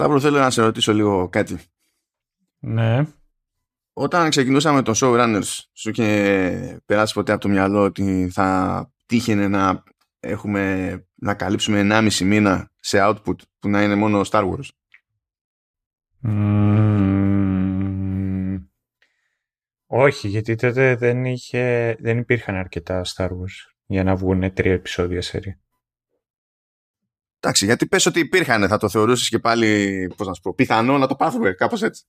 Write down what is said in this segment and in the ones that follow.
Σταύρο, θέλω να σε ρωτήσω λίγο κάτι. Ναι. Όταν ξεκινούσαμε το Showrunners, σου είχε περάσει ποτέ από το μυαλό ότι θα τύχαινε να έχουμε να καλύψουμε 1,5 μήνα σε output που να είναι μόνο Star Wars; όχι, γιατί τότε δεν, είχε, δεν υπήρχαν αρκετά Star Wars για να βγουν τρία επεισόδια σερή. Εντάξει, γιατί πες ότι υπήρχαν, θα το θεωρούσες και πάλι, πώς να σου πω, πιθανό να το πάθουμε, κάπως έτσι.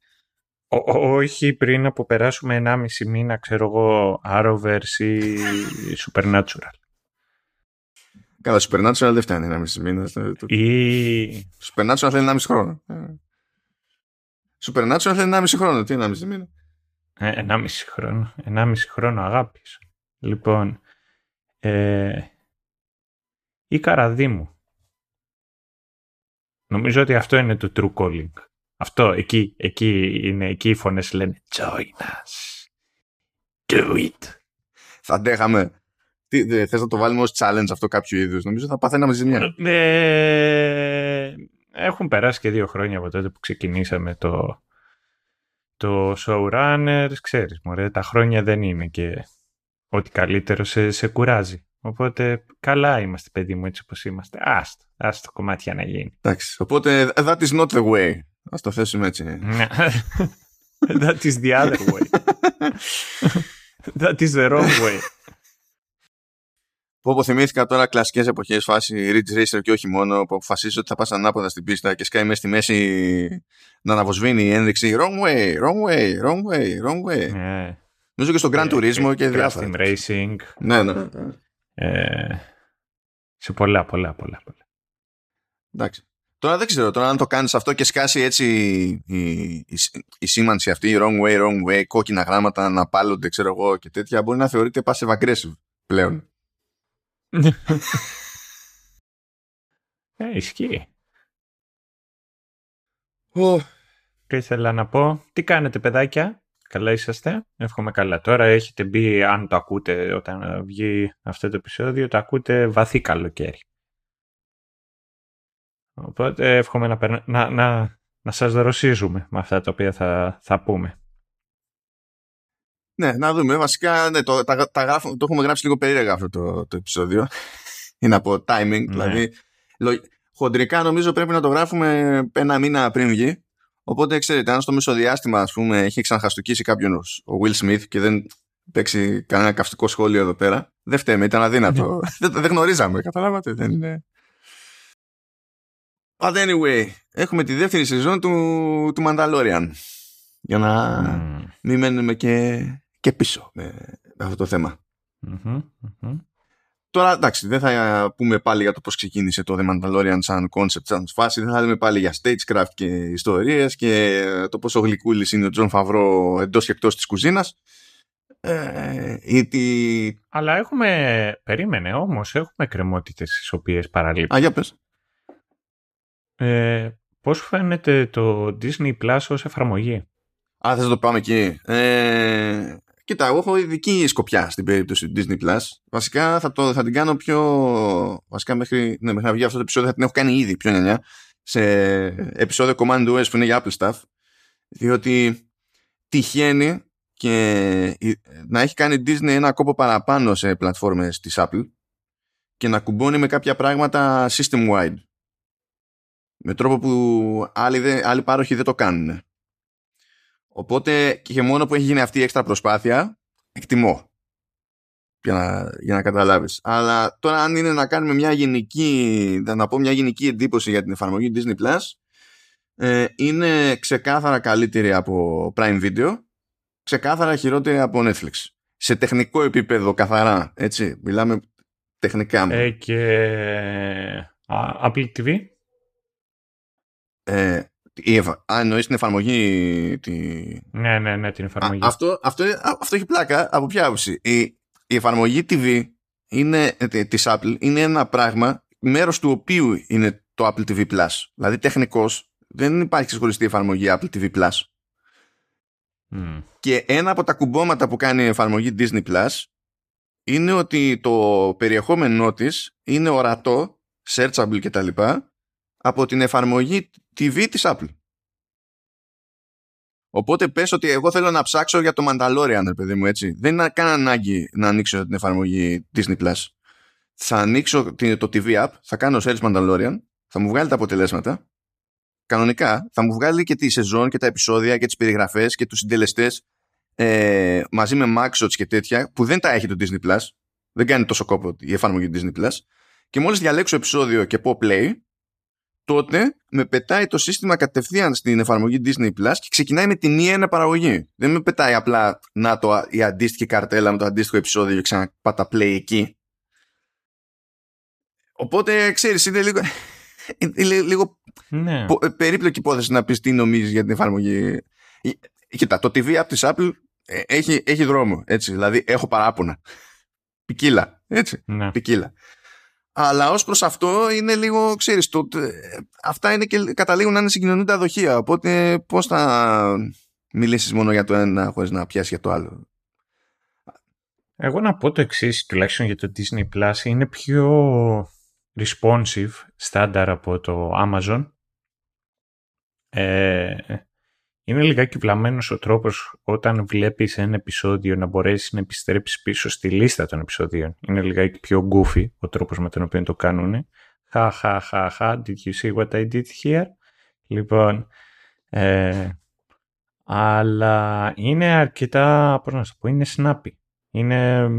όχι πριν από περάσουμε 1,5 μήνα, ξέρω εγώ, Arrowverse ή Supernatural. Καλά, Supernatural δεν φτάνει 1,5 μήνα. Ή... Supernatural θέλει 1,5 χρόνο. Supernatural θέλει 1,5 χρόνο. Τι 1,5 μήνα. Ε, 1,5 χρόνο. 1,5 χρόνο αγάπης. Λοιπόν, ε, η Καραδίμου. Νομίζω ότι αυτό είναι το true calling. Αυτό, εκεί, εκεί είναι, εκεί οι φωνές λένε Join us. Do it. Θα αντέχαμε. Τι, δε, θες να το βάλουμε ως challenge αυτό κάποιο είδους; Νομίζω θα παθαίναμε ζημιά. Ε, έχουν περάσει και δύο χρόνια από τότε που ξεκινήσαμε το, το showrunners. Ξέρεις, μωρέ, τα χρόνια δεν είναι και ό,τι καλύτερο σε, σε κουράζει. Οπότε καλά είμαστε παιδί μου έτσι όπως είμαστε. Άστο, άστο κομμάτια να γίνει. Εντάξει, οπότε that is not the way. Ας το θέσουμε έτσι. Ναι. that is the other way. that is the wrong way. Που αποθυμήθηκα τώρα κλασικές εποχές φάση Ridge Racer και όχι μόνο που αποφασίζεις ότι θα πας ανάποδα στην πίστα και σκάει μέσα στη μέση να αναβοσβήνει η ένδειξη wrong way, wrong way, wrong way, wrong way. Yeah. Νομίζω και στο Grand Turismo και διάφορα. Team Racing. Ναι, ναι. Ε, σε πολλά, πολλά, πολλά. πολλά. Εντάξει. Τώρα δεν ξέρω, τώρα αν το κάνεις αυτό και σκάσει έτσι η, η, η, σήμανση αυτή, wrong way, wrong way, κόκκινα γράμματα να πάλλονται, ξέρω εγώ και τέτοια, μπορεί να θεωρείται passive aggressive πλέον. ε, ισχύει. Oh. Και ήθελα να πω, τι κάνετε παιδάκια, καλά είσαστε, εύχομαι καλά. Τώρα έχετε μπει, αν το ακούτε όταν βγει αυτό το επεισόδιο, το ακούτε βαθύ καλοκαίρι. Οπότε εύχομαι να, να, να, να σας δροσίζουμε με αυτά τα οποία θα, θα πούμε. Ναι, να δούμε. Βασικά, ναι, το, τα, τα γράφω, το έχουμε γράψει λίγο περίεργα αυτό το, το επεισόδιο. Είναι από timing. Ναι. Δηλαδή, χοντρικά νομίζω πρέπει να το γράφουμε ένα μήνα πριν βγει. Οπότε, ξέρετε, αν στο μεσοδιάστημα, ας πούμε, έχει ξαναχαστοκίσει κάποιον ο Will Smith και δεν παίξει κανένα καυστικό σχόλιο εδώ πέρα, δεν φταίμε, ήταν αδύνατο. Ναι. δεν, δεν γνωρίζαμε, καταλάβατε. Δεν είναι... But anyway, έχουμε τη δεύτερη σεζόν του, του Mandalorian. Για να mm. μην μένουμε και, και πίσω με, με αυτό το θεμα mm-hmm, mm-hmm. Τώρα εντάξει, δεν θα πούμε πάλι για το πώς ξεκίνησε το The Mandalorian σαν concept, σαν φάση. Δεν θα δούμε πάλι για stagecraft και ιστορίες και το πόσο γλυκούλης είναι ο Τζον Φαβρό εντός και εκτός της κουζίνας. Ε, ή Αλλά έχουμε, περίμενε όμως, έχουμε εκκρεμότητες τις οποίες παραλείπουν. Α, για πες. Ε, πώς φαίνεται το Disney Plus ως εφαρμογή; Α, θες να το πάμε εκεί. Ε, κοίτα, εγώ έχω ειδική σκοπιά στην περίπτωση του Disney Plus. Βασικά θα, το, θα την κάνω πιο... Βασικά μέχρι, ναι, μέχρι να βγει αυτό το επεισόδιο θα την έχω κάνει ήδη πιο νιανιά σε επεισόδιο Command OS που είναι για Apple Stuff. Διότι τυχαίνει και να έχει κάνει Disney ένα κόπο παραπάνω σε πλατφόρμες της Apple και να κουμπώνει με κάποια πράγματα system-wide με τρόπο που άλλοι, δεν, άλλοι πάροχοι δεν το κάνουν. Οπότε και μόνο που έχει γίνει αυτή η έξτρα προσπάθεια, εκτιμώ. Για να, για να καταλάβεις. Αλλά τώρα αν είναι να κάνουμε μια γενική, να πω μια γενική εντύπωση για την εφαρμογή Disney Plus, ε, είναι ξεκάθαρα καλύτερη από Prime Video, ξεκάθαρα χειρότερη από Netflix. Σε τεχνικό επίπεδο καθαρά, έτσι, μιλάμε τεχνικά. Ε, και Apple TV. Ε, η εφα... Α, εννοείς την εφαρμογή τη... Ναι, ναι, ναι, την εφαρμογή. Α, αυτό, αυτό, αυτό έχει πλάκα από ποια άποψη. Η, η εφαρμογή TV είναι, ε, της Apple είναι ένα πράγμα μέρος του οποίου είναι το Apple TV Plus. Δηλαδή τεχνικώς δεν υπάρχει ξεχωριστή εφαρμογή Apple TV Plus. Mm. Και ένα από τα κουμπώματα που κάνει η εφαρμογή Disney Plus είναι ότι το περιεχόμενό της είναι ορατό, searchable κτλ από την εφαρμογή TV της Apple. Οπότε πες ότι εγώ θέλω να ψάξω για το Mandalorian, παιδί μου, έτσι. Δεν είναι καν ανάγκη να ανοίξω την εφαρμογή Disney+. Plus. Θα ανοίξω το TV app, θα κάνω search Mandalorian, θα μου βγάλει τα αποτελέσματα. Κανονικά θα μου βγάλει και τη σεζόν και τα επεισόδια και τις περιγραφές και τους συντελεστές ε, μαζί με Maxots και τέτοια που δεν τα έχει το Disney Plus. Δεν κάνει τόσο κόπο η εφαρμογή Disney Plus. Και μόλις διαλέξω επεισόδιο και πω play, τότε με πετάει το σύστημα κατευθείαν στην εφαρμογή Disney Plus και ξεκινάει με την μία παραγωγή. Δεν με πετάει απλά να το, η αντίστοιχη καρτέλα με το αντίστοιχο επεισόδιο και ξαναπάτα play εκεί. Οπότε ξέρεις είναι λίγο, είναι λίγο ναι. Ε, περίπλοκη υπόθεση να πεις τι νομίζεις για την εφαρμογή. Ε, κοίτα, το TV από της Apple ε, έχει, έχει δρόμο, έτσι, δηλαδή έχω παράπονα. Ποικίλα, έτσι, ναι. ποικίλα. Αλλά ως προς αυτό είναι λίγο, ξέρεις, το, αυτά είναι και καταλήγουν να είναι συγκοινωνούντα δοχεία. Οπότε πώς θα μιλήσεις μόνο για το ένα χωρίς να πιάσεις για το άλλο; Εγώ να πω το εξής, τουλάχιστον για το Disney Plus, είναι πιο responsive, στάνταρ από το Amazon. Ε, είναι λιγάκι βλαμμένος ο τρόπος όταν βλέπεις ένα επεισόδιο να μπορέσεις να επιστρέψεις πίσω στη λίστα των επεισοδίων. Είναι λιγάκι πιο goofy ο τρόπος με τον οποίο το κάνουν. Χα, χα, χα, χα, did you see what I did here? Λοιπόν, ε, αλλά είναι αρκετά, πώς να σου πω, είναι snappy. Είναι,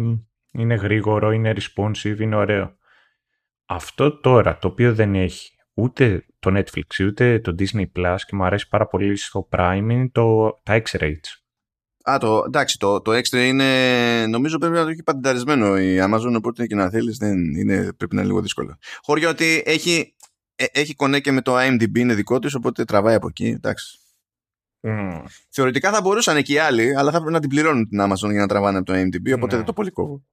είναι γρήγορο, είναι responsive, είναι ωραίο. Αυτό τώρα, το οποίο δεν έχει ούτε το Netflix ούτε το Disney Plus και μου αρέσει πάρα πολύ στο Prime είναι το, τα X-Rates. Α, το, εντάξει, το, το Extra είναι, νομίζω πρέπει να το έχει παντενταρισμένο η Amazon, οπότε και να θέλεις δεν είναι, πρέπει να είναι λίγο δύσκολο. Χωρί ότι έχει, ε, έχει κονέ και με το IMDb είναι δικό της, οπότε τραβάει από εκεί, εντάξει. Mm. Θεωρητικά θα μπορούσαν και οι άλλοι, αλλά θα πρέπει να την πληρώνουν την Amazon για να τραβάνε από το IMDb, οπότε ναι. δεν το πολύ κόβω.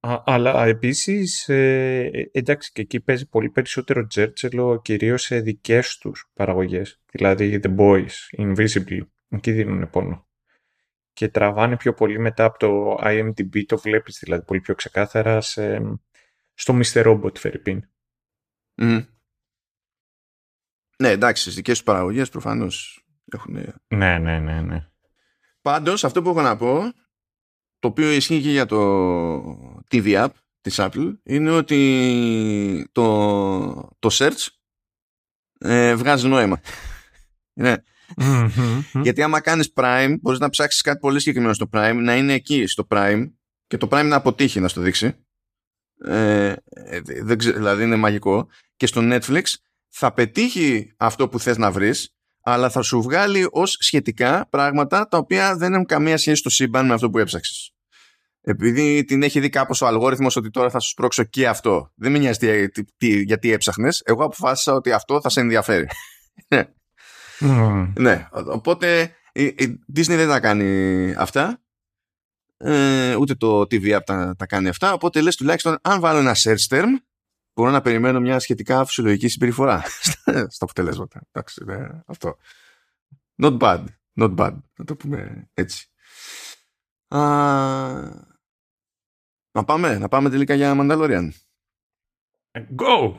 Α, αλλά επίσης, ε, εντάξει, και εκεί παίζει πολύ περισσότερο τζέρτσελο κυρίως σε δικές τους παραγωγές. Δηλαδή The Boys, Invisible, εκεί δίνουν πόνο. Και τραβάνε πιο πολύ μετά από το IMDb, το βλέπεις δηλαδή πολύ πιο ξεκάθαρα σε, στο Mr. Robot, Φερρυπίν. Mm. Ναι, εντάξει, στις δικές τους παραγωγές προφανώς έχουν... Ναι, ναι, ναι, ναι. Πάντως, αυτό που έχω να πω το οποίο ισχύει και για το TV App της Apple είναι ότι το, το search ε, βγάζει νόημα. ναι. Γιατί άμα κάνεις Prime μπορείς να ψάξεις κάτι πολύ συγκεκριμένο στο Prime να είναι εκεί στο Prime και το Prime να αποτύχει να στο δείξει. Ε, δεν δηλαδή είναι μαγικό. Και στο Netflix θα πετύχει αυτό που θες να βρεις αλλά θα σου βγάλει ως σχετικά πράγματα τα οποία δεν έχουν καμία σχέση στο σύμπαν με αυτό που έψαξες. Επειδή την έχει δει κάπως ο αλγόριθμος ότι τώρα θα σου σπρώξω και αυτό. Δεν με νοιάζει τι, τι, γιατί έψαχνες. Εγώ αποφάσισα ότι αυτό θα σε ενδιαφέρει. mm. ναι, οπότε η, η, Disney δεν θα κάνει αυτά. Ε, ούτε το TV App τα, τα κάνει αυτά. Οπότε λες τουλάχιστον αν βάλω ένα search term μπορώ να περιμένω μια σχετικά φυσιολογική συμπεριφορά στα αποτελέσματα. Εντάξει, ναι, αυτό. Not bad. Not bad. Να το πούμε έτσι. Α, να πάμε, να πάμε τελικά για Mandalorian. Go!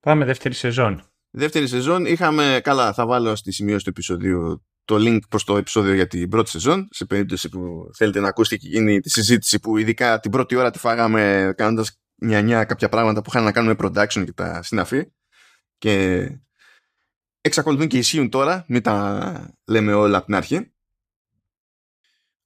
Πάμε δεύτερη σεζόν. Δεύτερη σεζόν είχαμε, καλά θα βάλω στη σημείωση του επεισοδίου το link προς το επεισόδιο για την πρώτη σεζόν σε περίπτωση που θέλετε να ακούσετε και γίνει τη συζήτηση που ειδικά την πρώτη ώρα τη φάγαμε κάνοντας μια-μια κάποια πράγματα που είχαν να κάνουν με production και τα συναφή. Και εξακολουθούν και ισχύουν τώρα μην τα λέμε όλα από την αρχή.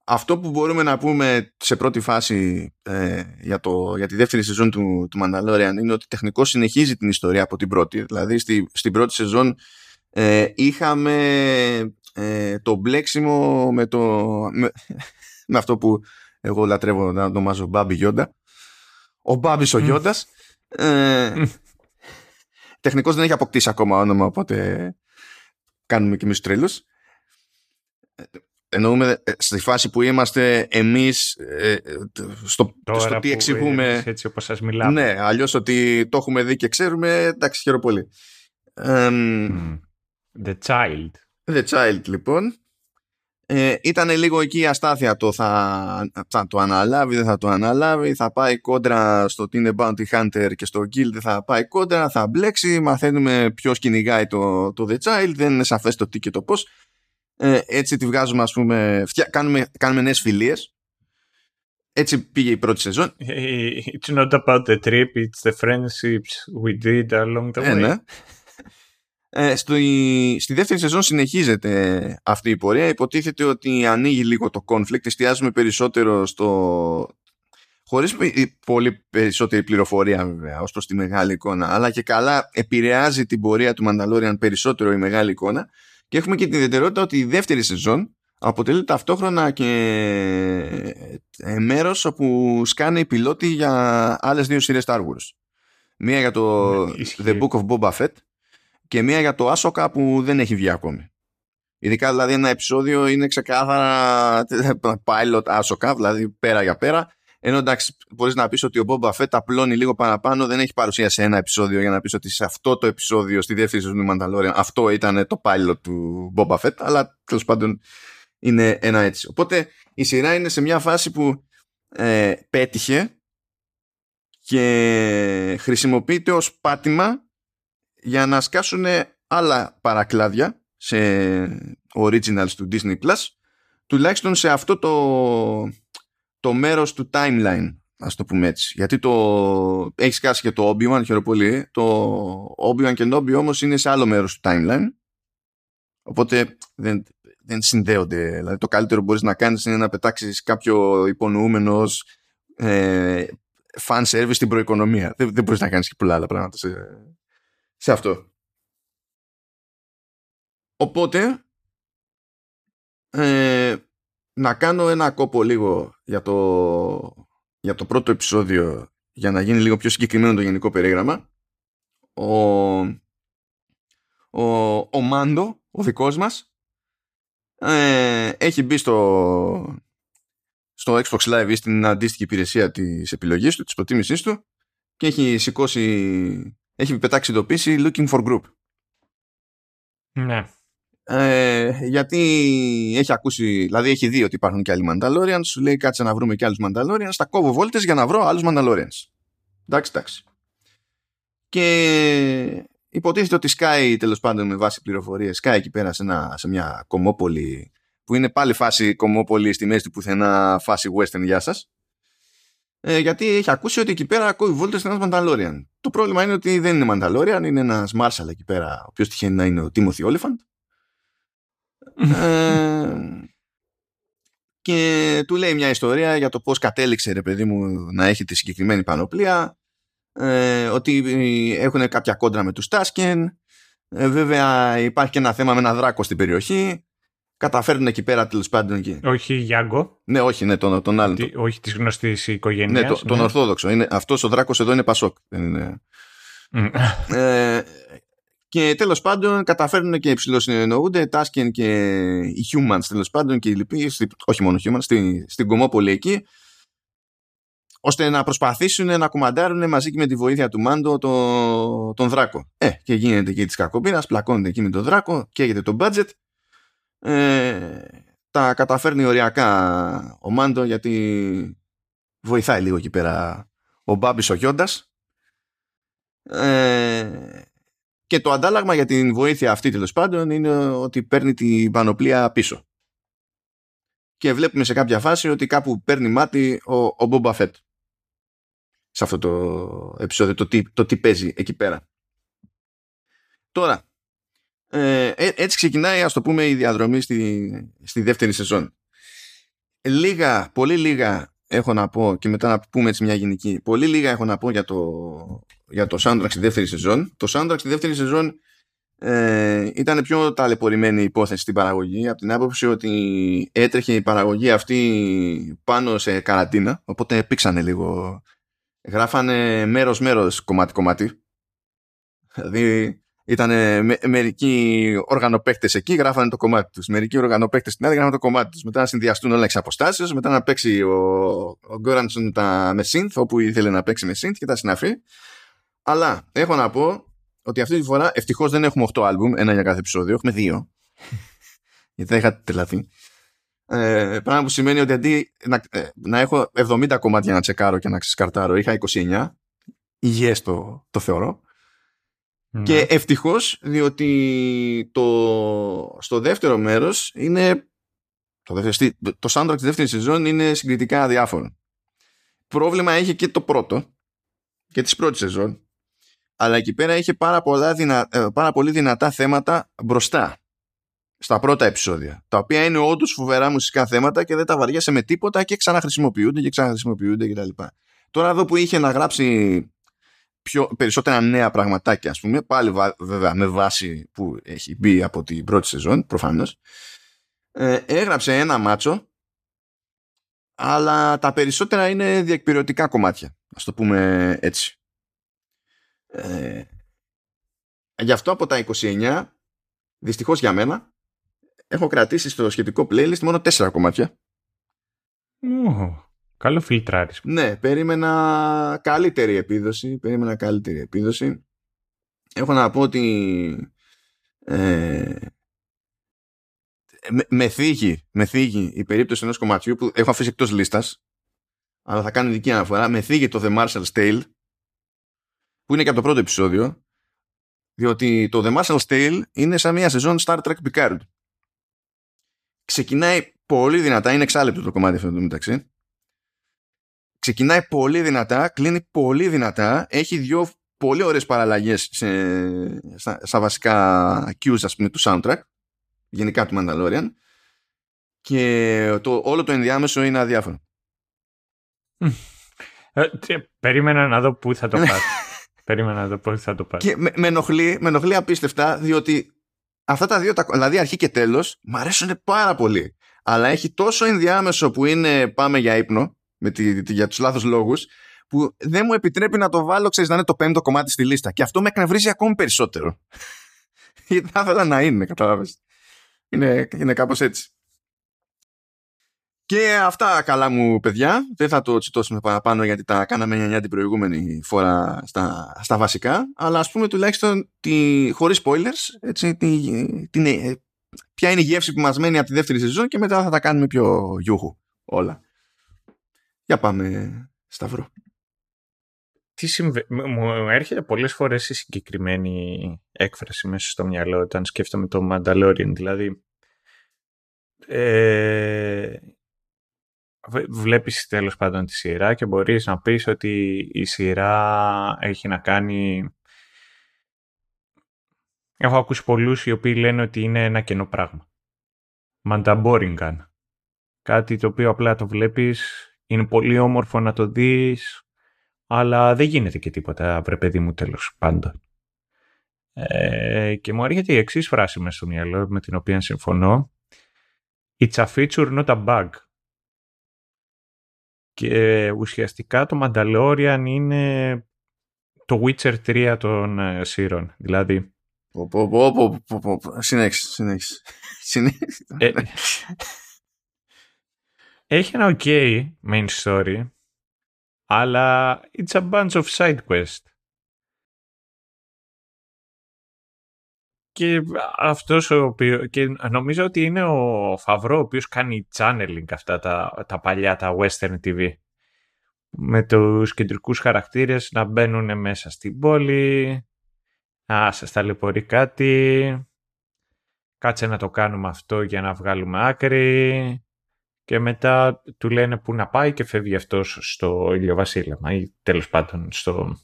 Αυτό που μπορούμε να πούμε σε πρώτη φάση ε, για, το, για τη δεύτερη σεζόν του, του Mandalorian είναι ότι τεχνικό συνεχίζει την ιστορία από την πρώτη. Δηλαδή στη, στην πρώτη σεζόν ε, είχαμε ε, το μπλέξιμο με, το, με, με αυτό που εγώ λατρεύω να ονομάζω Μπάμπι Γιόντα ο Μπάμπης ο Γιώντας. Ε, τεχνικός δεν έχει αποκτήσει ακόμα όνομα, οπότε κάνουμε και εμείς τρέλους. Εννοούμε ε, στη φάση που είμαστε εμείς ε, στο, στο τι εξηγούμε. Έτσι όπως σας μιλάμε. Ναι, αλλιώς ότι το έχουμε δει και ξέρουμε, εντάξει, χαίρομαι πολύ. The Child. The Child, λοιπόν. Ε, ήταν λίγο εκεί η αστάθεια το θα, θα το αναλάβει, δεν θα το αναλάβει, θα πάει κόντρα στο τι είναι Bounty Hunter και στο Guild θα πάει κόντρα, θα μπλέξει, μαθαίνουμε ποιος κυνηγάει το, το The Child, δεν είναι σαφές το τι και το πώς. Ε, έτσι τη βγάζουμε ας πούμε, φτια, κάνουμε, κάνουμε νέες φιλίες. Έτσι πήγε η πρώτη σεζόν. It's not about the trip, it's the friendships we did along the way. Ε, ναι. Ε, στη, στη δεύτερη σεζόν συνεχίζεται αυτή η πορεία. Υποτίθεται ότι ανοίγει λίγο το conflict. Εστιάζουμε περισσότερο στο... Χωρίς πολύ περισσότερη πληροφορία βέβαια ως προς τη μεγάλη εικόνα αλλά και καλά επηρεάζει την πορεία του Mandalorian περισσότερο η μεγάλη εικόνα και έχουμε και την ιδιαιτερότητα ότι η δεύτερη σεζόν αποτελεί ταυτόχρονα και ε, μέρος όπου σκάνε οι πιλότοι για άλλες δύο σειρές Star Wars. Μία για το ναι, The Book of Boba Fett και μία για το Άσοκα που δεν έχει βγει ακόμη. Ειδικά δηλαδή ένα επεισόδιο είναι ξεκάθαρα pilot Άσοκα, δηλαδή πέρα για πέρα. Ενώ εντάξει, μπορείς να πεις ότι ο Boba Fett απλώνει λίγο παραπάνω, δεν έχει παρουσία σε ένα επεισόδιο για να πεις ότι σε αυτό το επεισόδιο, στη δεύτερη σεζόν του Mandalorian, αυτό ήταν το pilot του Boba Fett, αλλά τέλος πάντων είναι ένα έτσι. Οπότε η σειρά είναι σε μια φάση που ε, πέτυχε και χρησιμοποιείται ως πάτημα για να σκάσουν άλλα παρακλάδια σε originals του Disney Plus τουλάχιστον σε αυτό το, το μέρος του timeline ας το πούμε έτσι. Γιατί το έχεις σκάσει και το Obi-Wan χαίρομαι πολύ. Το Obi-Wan και Nobi όμως είναι σε άλλο μέρος του timeline. Οπότε δεν, δεν συνδέονται. Δηλαδή το καλύτερο που μπορείς να κάνεις είναι να πετάξεις κάποιο υπονοούμενος ε, fan service στην προοικονομία. Δεν, δεν μπορείς να κάνεις και πολλά άλλα πράγματα σε, σε αυτό. Οπότε, ε, να κάνω ένα κόπο λίγο για το, για το πρώτο επεισόδιο για να γίνει λίγο πιο συγκεκριμένο το γενικό περίγραμμα. Ο, ο, ο Μάντο, ο δικός μας, ε, έχει μπει στο, στο Xbox Live ή στην αντίστοιχη υπηρεσία της επιλογής του, της προτίμησής του και έχει σηκώσει έχει πετάξει ειδοποίηση looking for group. Ναι. Ε, γιατί έχει ακούσει, δηλαδή έχει δει ότι υπάρχουν και άλλοι Mandalorians, σου λέει κάτσε να βρούμε και άλλους Mandalorians, θα κόβω βόλτες για να βρω άλλους Mandalorians. Εντάξει, εντάξει. Και υποτίθεται ότι σκάει τέλος πάντων με βάση πληροφορίες, σκάει εκεί πέρα σε, ένα, σε μια κομμόπολη που είναι πάλι φάση κομμόπολη στη μέση του πουθενά φάση western για σας ε, γιατί έχει ακούσει ότι εκεί πέρα ακούει βόλτες ένας Μανταλόριαν. Το πρόβλημα είναι ότι δεν είναι Μανταλόριαν, είναι ένας Μάρσαλ εκεί πέρα, ο οποίος τυχαίνει να είναι ο Τίμωθη Όλεφαντ. ε, και του λέει μια ιστορία για το πώς κατέληξε ρε παιδί μου να έχει τη συγκεκριμένη πανοπλία ε, ότι έχουν κάποια κόντρα με τους Τάσκεν ε, βέβαια υπάρχει και ένα θέμα με ένα δράκο στην περιοχή καταφέρνουν εκεί πέρα τέλος πάντων. Εκεί. Όχι Γιάνγκο. Ναι, όχι, ναι, τον, τον άλλον. Τι, όχι της γνωστής οικογένειας. Ναι, το, τον ναι. Ορθόδοξο. Είναι, αυτός ο δράκος εδώ είναι Πασόκ. Είναι... ε, και τέλος πάντων καταφέρνουν και ψηλοσυνεννοούνται Τάσκεν και οι humans τέλος πάντων και οι λοιποί, όχι μόνο humans, στη, στην Κομόπολη εκεί ώστε να προσπαθήσουν να κουμαντάρουν μαζί και με τη βοήθεια του Μάντο το, τον Δράκο. Ε, και γίνεται και της κακοπήρα, πλακώνεται εκεί με τον Δράκο, καίγεται το budget ε, τα καταφέρνει οριακά ο Μάντο γιατί βοηθάει λίγο εκεί πέρα ο Μπάμπης ο Γιώντας ε, και το αντάλλαγμα για την βοήθεια αυτή τέλος πάντων είναι ότι παίρνει την πανοπλία πίσω. Και βλέπουμε σε κάποια φάση ότι κάπου παίρνει μάτι ο, ο Μπομπα Φέτ σε αυτό το επεισόδιο το τι, το τι παίζει εκεί πέρα. Τώρα ε, ε, έτσι ξεκινάει ας το πούμε η διαδρομή στη, στη δεύτερη σεζόν. Λίγα, πολύ λίγα έχω να πω και μετά να πούμε έτσι μια γενική. Πολύ λίγα έχω να πω για το, για το soundtrack στη δεύτερη σεζόν. Το soundtrack στη δεύτερη σεζόν ε, ήταν πιο ταλαιπωρημένη υπόθεση στην παραγωγή από την άποψη ότι έτρεχε η παραγωγή αυτή πάνω σε καραντίνα οπότε πήξανε λίγο γράφανε μέρος μέρος κομμάτι κομμάτι δηλαδή ήταν με, μερικοί οργανοπαίχτε εκεί, γράφανε το κομμάτι τους. Μερικοί οργανοπαίχτε στην άλλη, γράφανε το κομμάτι τους. Μετά να συνδυαστούν όλα εξ αποστάσεως, μετά να παίξει ο, ο Γκόρανσον τα με synth, όπου ήθελε να παίξει με synth και τα συναφή. Αλλά έχω να πω ότι αυτή τη φορά ευτυχώς δεν έχουμε 8 άλμπουμ, ένα για κάθε επεισόδιο, έχουμε δύο. Γιατί θα είχατε τελαθεί. Ε, πράγμα που σημαίνει ότι αντί να, ε, να έχω 70 κομμάτια να τσεκάρω και να ξεσκαρτάρω, είχα 29. Υγιές το, το θεωρώ. Ναι. Και ευτυχώς, διότι το, στο δεύτερο μέρος είναι το, δεύτερο, το soundtrack της δεύτερης σεζόν είναι συγκριτικά αδιάφορο. Πρόβλημα έχει και το πρώτο και της πρώτης σεζόν αλλά εκεί πέρα είχε πάρα, πολλά δυνα... ε, πάρα πολύ δυνατά θέματα μπροστά στα πρώτα επεισόδια τα οποία είναι όντως φοβερά μουσικά θέματα και δεν τα βαριέσαι με τίποτα και ξαναχρησιμοποιούνται και ξαναχρησιμοποιούνται κτλ. Τώρα εδώ που είχε να γράψει πιο, περισσότερα νέα πραγματάκια ας πούμε πάλι βέβαια με βάση που έχει μπει από την πρώτη σεζόν προφανώς. Ε, έγραψε ένα μάτσο αλλά τα περισσότερα είναι διεκπαιρεωτικά κομμάτια ας το πούμε έτσι. Ε, γι' αυτό από τα 29 δυστυχώς για μένα έχω κρατήσει στο σχετικό playlist μόνο 4 κομμάτια. Ου, καλό φιλτράρισμα. ναι, περίμενα καλύτερη επίδοση περίμενα καλύτερη επίδοση. Έχω να πω ότι ε, με, με, θίγει, με θίγει η περίπτωση ενός κομματιού που έχω αφήσει εκτός λίστας αλλά θα κάνω ειδική αναφορά. Με θίγει το The Marshall's Tale που είναι και από το πρώτο επεισόδιο διότι το The Marshall's Tale είναι σαν μια σεζόν Star Trek Picard. Ξεκινάει πολύ δυνατά είναι εξάλληπτο το κομμάτι αυτό το μεταξύ ξεκινάει πολύ δυνατά κλείνει πολύ δυνατά έχει δυο πολύ ωραίες παραλλαγές σε, στα, στα βασικά cues ας πούμε του soundtrack γενικά του Mandalorian και το, όλο το ενδιάμεσο είναι αδιάφορο. Ε, περίμενα να δω πού θα το πας. περίμενα να δω πού θα το πας. Και με, με, ενοχλεί, με ενοχλεί απίστευτα διότι αυτά τα δύο, δηλαδή αρχή και τέλος, μου αρέσουν πάρα πολύ. Αλλά έχει τόσο ενδιάμεσο που είναι πάμε για ύπνο, με τη, τη, για τους λάθος λόγους, που δεν μου επιτρέπει να το βάλω, ξέρεις, να είναι το πέμπτο κομμάτι στη λίστα. Και αυτό με εκνευρίζει ακόμη περισσότερο. Γιατί θα ήθελα να είναι, καταλάβες. Είναι, είναι κάπως έτσι. Και αυτά καλά μου παιδιά. Δεν θα το τσιτώσουμε παραπάνω γιατί τα κάναμε μια την προηγούμενη φορά στα, στα βασικά. Αλλά ας πούμε τουλάχιστον τη, χωρίς spoilers έτσι, τη, την, ε, ποια είναι η γεύση που μας μένει από τη δεύτερη σεζόν και μετά θα τα κάνουμε πιο γιούχου όλα. Για πάμε Σταυρό. Τι συμβε... Μου έρχεται πολλές φορές η συγκεκριμένη έκφραση μέσα στο μυαλό όταν σκέφτομαι το Mandalorian. Δηλαδή, ε, βλέπεις τέλος πάντων τη σειρά και μπορείς να πεις ότι η σειρά έχει να κάνει... Έχω ακούσει πολλούς οι οποίοι λένε ότι είναι ένα κενό πράγμα. Μανταμπόρινγκαν. Κάτι το οποίο απλά το βλέπεις, είναι πολύ όμορφο να το δεις, αλλά δεν γίνεται και τίποτα, βρε παιδί μου, τέλος πάντων. Ε, και μου έρχεται η εξής φράση μέσα στο μυαλό με την οποία συμφωνώ. It's a feature, not a bug. Και ουσιαστικά το Mandalorian είναι το Witcher 3 των ε, σύρων. Δηλαδή... Συνέχισε, συνέχισε. Ε, έχει ένα ok main story, αλλά it's a bunch of side quest. Και αυτός ο οποίος, και νομίζω ότι είναι ο Φαβρό ο οποίος κάνει channeling αυτά τα, τα παλιά, τα western TV. Με τους κεντρικούς χαρακτήρες να μπαίνουν μέσα στην πόλη, να σας ταλαιπωρεί κάτι, κάτσε να το κάνουμε αυτό για να βγάλουμε άκρη και μετά του λένε που να πάει και φεύγει αυτός στο ηλιοβασίλεμα ή τέλος πάντων στο,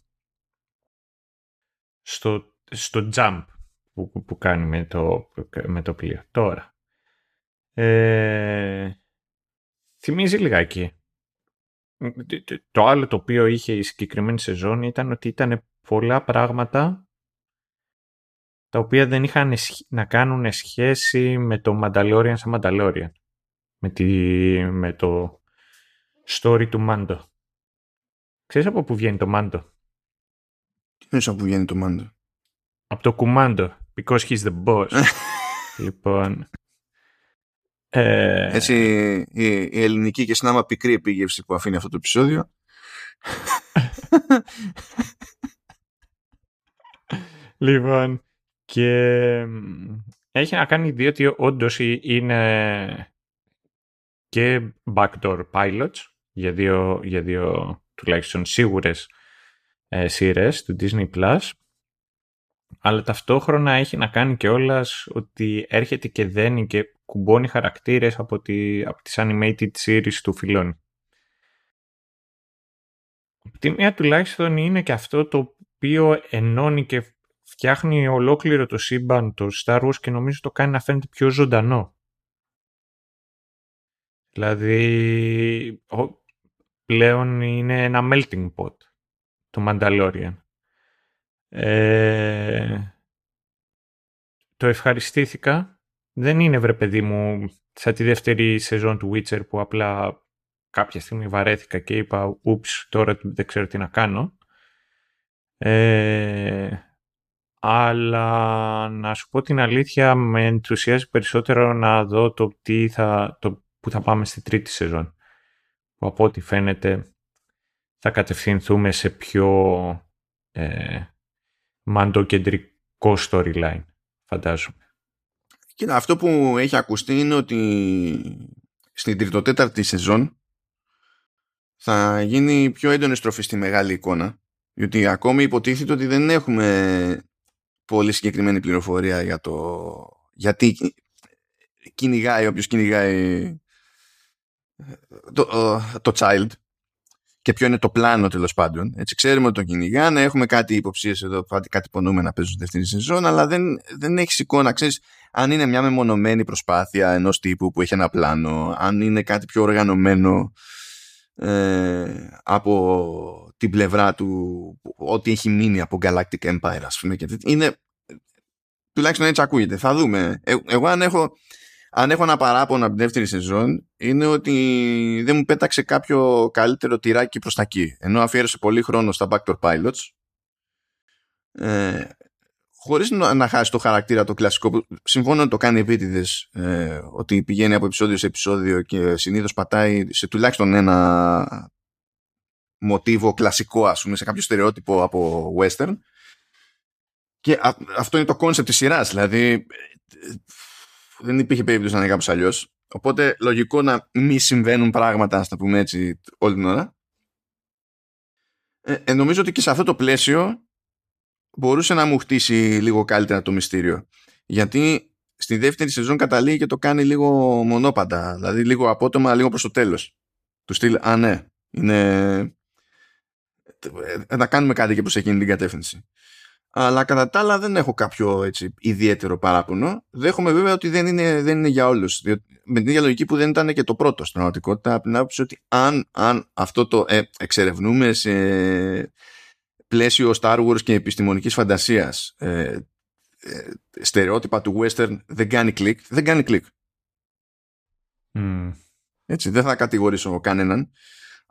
στο, στο jump που, που κάνει με το, με το πλοίο. Τώρα, ε, θυμίζει λιγάκι. Το άλλο το οποίο είχε η συγκεκριμένη σεζόν ήταν ότι ήταν πολλά πράγματα τα οποία δεν είχαν να κάνουν σχέση με το Mandalorian σαν Mandalorian. Με, τη, με το story του Μάντο. Ξέρεις από πού βγαίνει το Μάντο; Τι από πού βγαίνει το Μάντο; Από το κουμάντο. Because he's the boss. λοιπόν. Ε... Έτσι η, η, ελληνική και συνάμα πικρή επίγευση που αφήνει αυτό το επεισόδιο. λοιπόν. Και έχει να κάνει διότι όντως είναι και backdoor pilots για δύο, για δύο τουλάχιστον σίγουρες ε, σειρές του Disney Plus αλλά ταυτόχρονα έχει να κάνει και όλας ότι έρχεται και δένει και κουμπώνει χαρακτήρες από, τη, από τις animated series του φιλών. Από τη μία τουλάχιστον είναι και αυτό το οποίο ενώνει και φτιάχνει ολόκληρο το σύμπαν το Star Wars και νομίζω το κάνει να φαίνεται πιο ζωντανό. Δηλαδή πλέον είναι ένα melting pot το Mandalorian. Ε, το ευχαριστήθηκα. Δεν είναι βρε παιδί μου σαν τη δεύτερη σεζόν του Witcher που απλά κάποια στιγμή βαρέθηκα και είπα ούψ τώρα δεν ξέρω τι να κάνω. Ε, αλλά να σου πω την αλήθεια με ενθουσιάζει περισσότερο να δω το τι θα, το, που θα πάμε στη τρίτη σεζόν. Που από ό,τι φαίνεται θα κατευθυνθούμε σε πιο ε, μαντοκεντρικό storyline, φαντάζομαι. Κοίτα, αυτό που έχει ακουστεί είναι ότι στην τριτοτέταρτη σεζόν θα γίνει πιο έντονη στροφή στη μεγάλη εικόνα. Διότι ακόμη υποτίθεται ότι δεν έχουμε πολύ συγκεκριμένη πληροφορία για το γιατί κυνηγάει όποιος κυνηγάει το, το child και ποιο είναι το πλάνο τέλος πάντων. Έτσι, ξέρουμε ότι τον κυνηγάνε, έχουμε κάτι υποψίες εδώ, κάτι υπονοούμε να παίζουν δεύτερη σεζόν, αλλά δεν, δεν έχεις εικόνα. Ξέρεις αν είναι μια μεμονωμένη προσπάθεια ενός τύπου που έχει ένα πλάνο, αν είναι κάτι πιο οργανωμένο ε, από την πλευρά του, ό,τι έχει μείνει από Galactic Empire, ας πούμε. Και είναι, τουλάχιστον έτσι ακούγεται. Θα δούμε. Ε, εγώ αν έχω αν έχω ένα παράπονο από την δεύτερη σεζόν είναι ότι δεν μου πέταξε κάποιο καλύτερο τυράκι προς τα εκεί. Ενώ αφιέρωσε πολύ χρόνο στα Backdoor Pilots ε, χωρίς να χάσει το χαρακτήρα το κλασικό που συμφώνω ότι το κάνει επίτηδες ε, ότι πηγαίνει από επεισόδιο σε επεισόδιο και συνήθως πατάει σε τουλάχιστον ένα μοτίβο κλασικό ας πούμε σε κάποιο στερεότυπο από western. Και αυτό είναι το concept της σειράς δηλαδή δεν υπήρχε περίπτωση να είναι κάπως αλλιώς. Οπότε λογικό να μη συμβαίνουν πράγματα, ας το πούμε έτσι, όλη την ώρα. Ε, ε, νομίζω ότι και σε αυτό το πλαίσιο μπορούσε να μου χτίσει λίγο καλύτερα το μυστήριο. Γιατί στη δεύτερη σεζόν καταλήγει και το κάνει λίγο μονόπαντα. Δηλαδή λίγο απότομα, λίγο προς το τέλος. Του στυλ, α ναι, είναι... Ε, να κάνουμε κάτι και προς εκείνη την κατεύθυνση αλλά κατά τα άλλα δεν έχω κάποιο έτσι, ιδιαίτερο παράπονο. Δέχομαι βέβαια ότι δεν είναι, δεν είναι για όλους. Με την ίδια λογική που δεν ήταν και το πρώτο στην πραγματικότητα, από την άποψη ότι αν, αν αυτό το ε, εξερευνούμε σε πλαίσιο Star Wars και επιστημονικής φαντασίας ε, ε, στερεότυπα του western δεν κάνει κλικ, δεν κάνει κλικ. Έτσι, δεν θα κατηγορήσω κανέναν.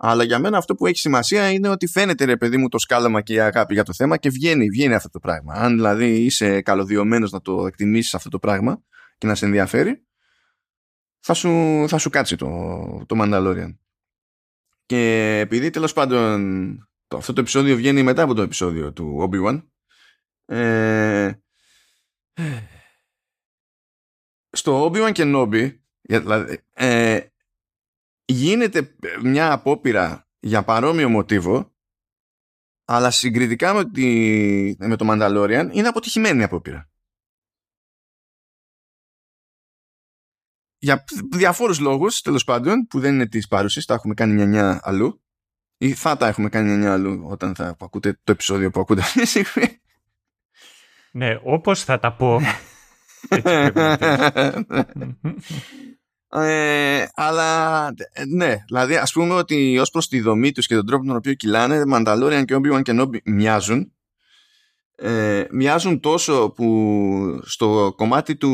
Αλλά για μένα αυτό που έχει σημασία είναι ότι φαίνεται ρε παιδί μου το σκάλαμα και η αγάπη για το θέμα και βγαίνει, βγαίνει αυτό το πράγμα. Αν δηλαδή είσαι καλωδιωμένος να το εκτιμήσεις αυτό το πράγμα και να σε ενδιαφέρει, θα σου, θα σου κάτσει το, το Mandalorian. Και επειδή τέλος πάντων το, αυτό το επεισόδιο βγαίνει μετά από το επεισόδιο του Obi-Wan, ε, στο Obi-Wan και Nobi, δηλαδή, ε, γίνεται μια απόπειρα για παρόμοιο μοτίβο αλλά συγκριτικά με, τη, με το Mandalorian είναι αποτυχημένη η απόπειρα. Για διαφόρους λόγους, τέλος πάντων, που δεν είναι της παρούσης, τα έχουμε κάνει μια αλλού ή θα τα έχουμε κάνει μια αλλού όταν θα ακούτε το επεισόδιο που ακούτε αυτή τη στιγμή. Ναι, όπως θα τα πω. Έτσι Ε, αλλά ναι, δηλαδή ας πούμε ότι ως προς τη δομή τους και τον τρόπο τον οποίο κυλάνε Mandalorian και Obi-Wan Kenobi μοιάζουν. Ε, μοιάζουν τόσο που στο κομμάτι του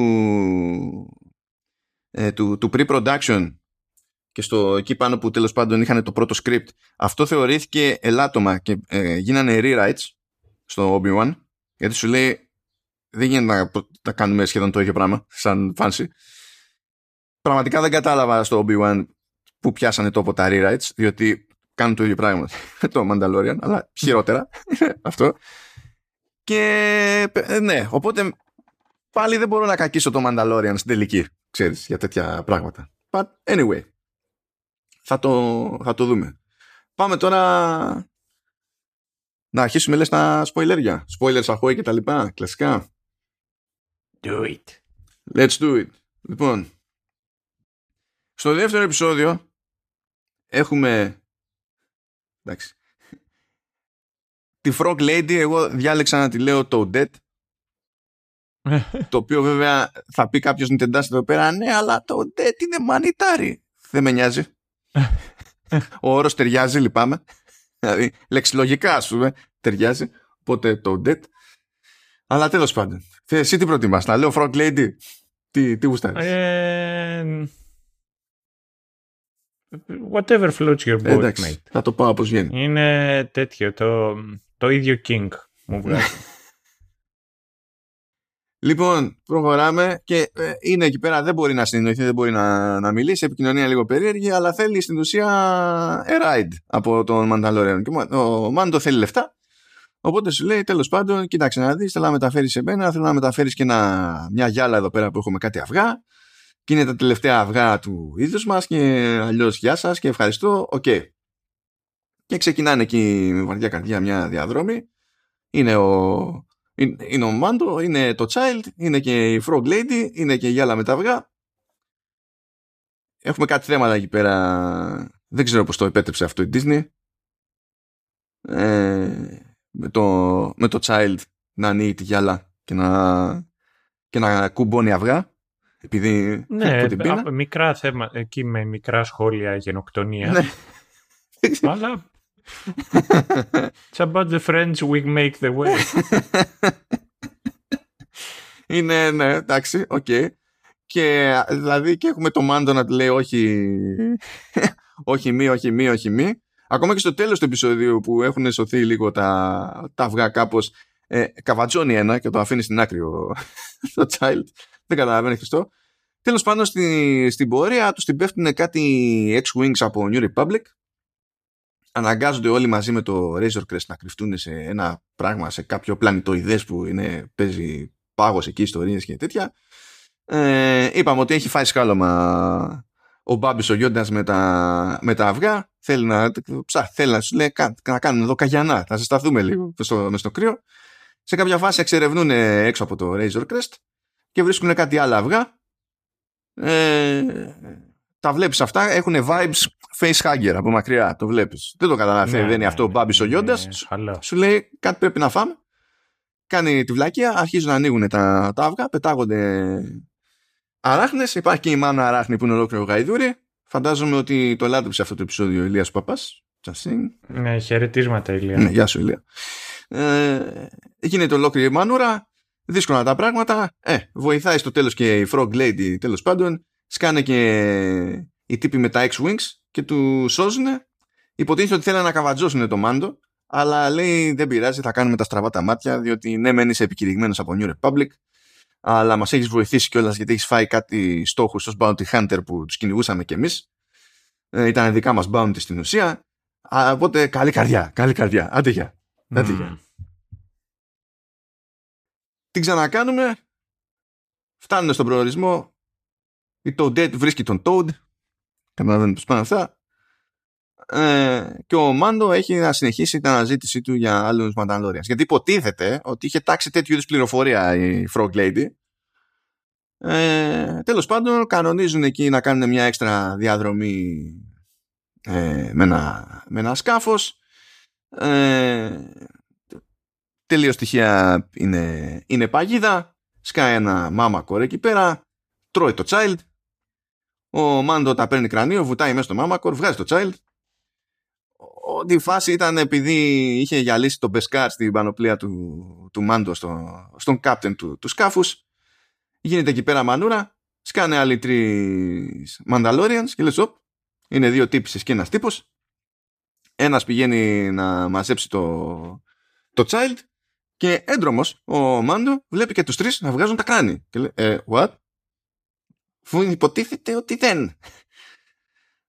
ε, του, του pre-production και στο εκεί πάνω που τέλος πάντων είχαν το πρώτο script αυτό θεωρήθηκε ελάττωμα και ε, γίνανε rewrites στο Obi-Wan. Γιατί σου λέει δεν γίνεται να, να κάνουμε σχεδόν το ίδιο πράγμα σαν fancy πραγματικά δεν κατάλαβα στο Obi-Wan που πιάσανε τόπο τα rewrites, διότι κάνουν το ίδιο πράγμα με το Mandalorian, αλλά χειρότερα αυτό. Και ε, ναι, οπότε πάλι δεν μπορώ να κακίσω το Mandalorian στην τελική, ξέρεις, για τέτοια πράγματα. But anyway, θα το, θα το δούμε. Πάμε τώρα να αρχίσουμε λες τα σποιλέρια. Spoilers αχώοι και τα λοιπά, κλασικά. Do it. Let's do it. Λοιπόν, στο δεύτερο επεισόδιο έχουμε εντάξει τη Frog Lady. Εγώ διάλεξα να τη λέω το Dead το οποίο βέβαια θα πει κάποιος Nintendo εδώ πέρα ναι αλλά το Dead είναι μανιτάρι δεν με νοιάζει. Ο όρος ταιριάζει λυπάμαι. Δηλαδή λεξιλογικά ας πούμε ταιριάζει. Οπότε το Dead. Αλλά τέλος πάντων. Εσύ τι προτιμάς να λέω Frog Lady τι, τι γουστάρεις; Ε, whatever floats your boat, Εντάξει, mate. θα το πάω όπως βγαίνει. Είναι τέτοιο, το, το ίδιο King μου βγάζει. Λοιπόν, προχωράμε και ε, είναι εκεί πέρα, δεν μπορεί να συνεννοηθεί, δεν μπορεί να, να μιλήσει, επικοινωνία λίγο περίεργη, αλλά θέλει στην ουσία a ride από τον Mandalorian. Και ο Μάντο θέλει λεφτά, οπότε σου λέει τέλος πάντων, κοίταξε να δεις, θέλω να μεταφέρεις σε μένα, θέλω να μεταφέρεις και ένα, μια γυάλα εδώ πέρα που έχουμε κάτι αυγά, και είναι τα τελευταία αυγά του είδους μας και αλλιώς γεια σας και ευχαριστώ, οκ. Και ξεκινάνε εκεί με βαριά καρδιά μια διαδρομή. Είναι ο, είναι, είναι ο Μάντο, είναι το Child, είναι και η Frog Lady, είναι και η γυάλα με τα αυγά. Έχουμε κάτι θέματα εκεί πέρα. Δεν ξέρω πώς το επέτρεψε αυτό η Disney. Ε, με, το, με το Child να ανοίγει τη γυάλα και να, και να κουμπώνει αυγά. Επειδή ναι, από την πείνα. α- μικρά θέματα, εκεί με μικρά σχόλια γενοκτονία. Ναι. Αλλά it's about the friends we make the way. Είναι, ναι, εντάξει, οκ. Και δηλαδή και έχουμε το Μάντο να του λέει όχι, όχι μη, όχι μη, όχι μη. Ακόμα και στο τέλος του επεισοδίου που έχουν σωθεί λίγο τα, τα αυγά κάπως ε, καβατζώνει ένα και το αφήνει στην άκρη ο, το Child. Δεν καταλαβαίνει Χριστό. Τέλος πάντων στη, στην πορεία τους την πέφτουν κάτι X-Wings από New Republic. Αναγκάζονται όλοι μαζί με το Razor Crest να κρυφτούν σε ένα πράγμα, σε κάποιο πλανητοειδές που είναι, παίζει πάγος εκεί, ιστορίες και τέτοια. Ε, είπαμε ότι έχει φάει σκάλωμα ο Μπάμπης ο Γιώντας με τα, με τα αυγά. Θέλει να, ψά, θέλει να σου λέει «Κα- να κάνουμε εδώ καγιανά, θα ζεσταθούμε λίγο μες στο, μες στο κρύο. Σε κάποια φάση εξερευνούν έξω από το Razor Crest και βρίσκουν κάτι άλλα αυγά. Ε, τα βλέπεις αυτά, έχουν vibes facehugger από μακριά, το βλέπεις. Δεν το καταλαβαίνει, Ναι, δεν είναι ναι, αυτό ο ναι, Μπάμπης ο ναι, Γιώντας. ναι, χαλά. Σου λέει κάτι πρέπει να φάμε. Κάνει τη βλακεία, αρχίζουν να ανοίγουν τα, τα αυγά, πετάγονται αράχνες. Υπάρχει και η μάνα αράχνη που είναι ολόκληρο γαϊδούρι. Φαντάζομαι ότι το λάτρεψε αυτό το επεισόδιο ο Ηλίας Παπάς. Just saying. Ναι, χαιρετίσματα, Ηλία. Ναι, γεια σου Ηλία. Ε, γίνεται ολόκληρη η μανούρα. Δύσκολα τα πράγματα. Ε, βοηθάει στο τέλος και η Frog Lady τέλος πάντων. Σκάνε και οι τύποι με τα X-Wings και τους σώζουν. Υποτίθεται ότι θέλουν να καβατζώσουν το μάντο. Αλλά λέει δεν πειράζει, θα κάνουμε τα στραβά τα μάτια, διότι ναι, μένει επικηρυγμένος από New Republic, αλλά μας έχεις βοηθήσει κιόλας γιατί έχεις φάει κάτι στόχους ως Bounty Hunter που τους κυνηγούσαμε κι εμείς. Ε, ήταν δικά μας Bounty στην ουσία. Α, οπότε καλή καρδιά, καλή καρδιά. Άντε γεια. Άντε Μμμ. Γεια. Την ξανακάνουμε. Φτάνουν στον προορισμό. Η Toadette βρίσκει τον Toad. Καταλαβαίνετε πώς πάνε αυτά. Ε, και ο Μάντο έχει να συνεχίσει την αναζήτησή του για άλλους Mandalorians. Γιατί υποτίθεται ότι είχε τάξει τέτοιου είδους πληροφορία η Frog Lady. Ε, τέλος πάντων κανονίζουν εκεί να κάνουν μια έξτρα διαδρομή ε, με, ένα, με ένα σκάφος. Ε, τελείως στοιχεία είναι, είναι παγίδα. Σκάει ένα μάμα κορέ εκεί πέρα. Τρώει το Child. Ο Μάντο τα παίρνει κρανίο, βουτάει μέσα στο μάμακορ, βγάζει το Child. Όλη η φάση ήταν επειδή είχε γυαλίσει το beskar στην πανοπλία του, του Μάντο στο, στον captain του, του σκάφους. Γίνεται εκεί πέρα μανούρα. Σκάνε άλλοι τρεις Mandalorians και λες, «Οπ, είναι δύο τύπισσες και ένας τύπος. Ένας πηγαίνει να μαζέψει το, το Child και έντρομος ο Μάντο βλέπει και τους τρεις να βγάζουν τα κράνη. Και λέει, ε, what? Φου υποτίθεται ότι δεν.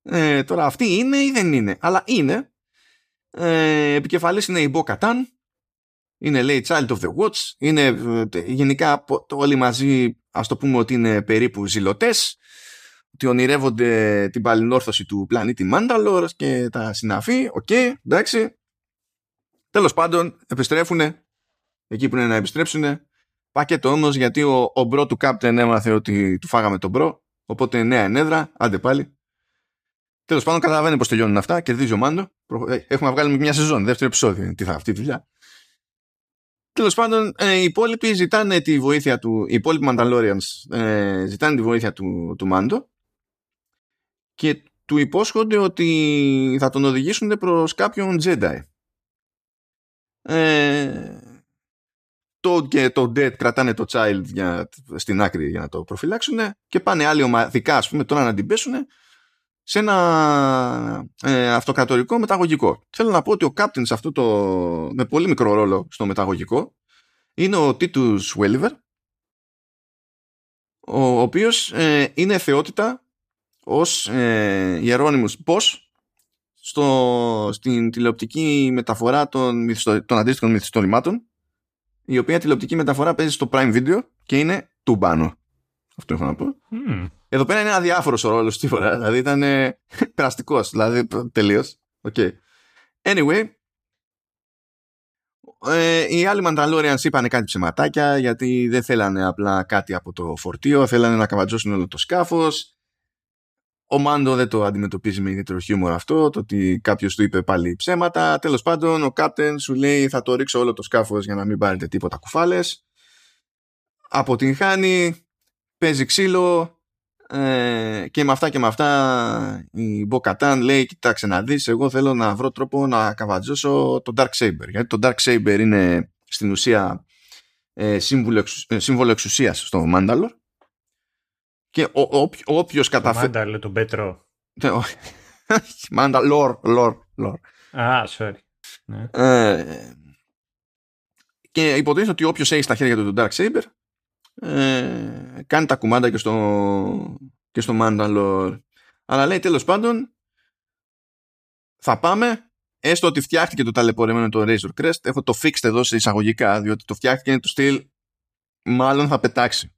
Ε, τώρα αυτή είναι ή δεν είναι; Αλλά είναι. Ε, επικεφαλής είναι η Bo Katan. Είναι λέει Child of the Watch. Είναι ε, γενικά πο- το- όλοι μαζί ας το πούμε ότι είναι περίπου ζηλωτές. ότι ονειρεύονται την παλινόρθωση του πλανήτη Mandalore και τα συναφή. Οκ, okay, εντάξει. Τέλος πάντων, επιστρέφουν εκεί που είναι να επιστρέψουν. Πάκετο όμως γιατί ο, ο bro του captain έμαθε ότι του φάγαμε τον bro. Οπότε νέα ενέδρα, άντε πάλι. Τέλος πάντων, καταλαβαίνει πώς τελειώνουν αυτά. Κερδίζει ο Μάντο. Ε, έχουμε βγάλει μια σεζόν, δεύτερο επεισόδιο. Τι θα αυτή η δουλειά. Τέλος πάντων, ε, οι υπόλοιποι ζητάνε τη βοήθεια του. Οι υπόλοιποι Mandalorians ε, ζητάνε τη βοήθεια του, του Μάντο και του υπόσχονται ότι θα τον οδηγήσουν προς κάποιον Jedi. Ε, το και το Dead κρατάνε το Child για, στην άκρη για να το προφυλάξουν και πάνε άλλοι ομαδικά ας πούμε τώρα να την πέσουν σε ένα ε, αυτοκρατορικό μεταγωγικό. Θέλω να πω ότι ο Captain σε αυτό το με πολύ μικρό ρόλο στο μεταγωγικό είναι ο Titus Welliver ο οποίος ε, είναι θεότητα ως ε, Ιερώνυμος Πώς στο, στην τηλεοπτική μεταφορά των, των αντίστοιχων μυθιστορημάτων η οποία τηλεοπτική μεταφορά παίζει στο Prime Video και είναι του μπάνο. Αυτό έχω να πω. Mm. Εδώ πέρα είναι αδιάφορος ο ρόλος τίποτα. Δηλαδή ήταν ε, περαστικός. Δηλαδή τελείως. Okay. Anyway, ε, οι άλλοι Mandalorians είπαν κάτι ψεματάκια γιατί δεν θέλανε απλά κάτι από το φορτίο, θέλανε να καβατζώσουν όλο το σκάφος ο Μάντο δεν το αντιμετωπίζει με ιδιαίτερο χιούμορ αυτό, το ότι κάποιος του είπε πάλι ψέματα. Τέλος πάντων, ο Κάπτεν σου λέει θα το ρίξω όλο το σκάφος για να μην πάρετε τίποτα κουφάλες. Αποτυγχάνει, παίζει ξύλο ε, και με αυτά και με αυτά η Μποκατάν λέει κοιτάξτε να δεις εγώ θέλω να βρω τρόπο να καβατζώσω το Dark Saber γιατί το Dark Saber είναι στην ουσία ε, σύμβολο, ε, σύμβολο εξουσίας στο Μάνταλορ και όποιο καταφέρει. Μάντα, λέει τον Πέτρο. Ναι, Μάντα, λορ, λορ, λορ. Α, sorry. Ναι. Ε, και υποτίθεται ότι όποιος έχει στα χέρια του τον Dark Saber ε, κάνει τα κουμάντα και στο, και στο Mandalore. Αλλά λέει τέλος πάντων θα πάμε έστω ότι φτιάχτηκε το ταλαιπωρημένο το Razor Crest έχω το fixed εδώ σε εισαγωγικά διότι το φτιάχτηκε είναι το στυλ μάλλον θα πετάξει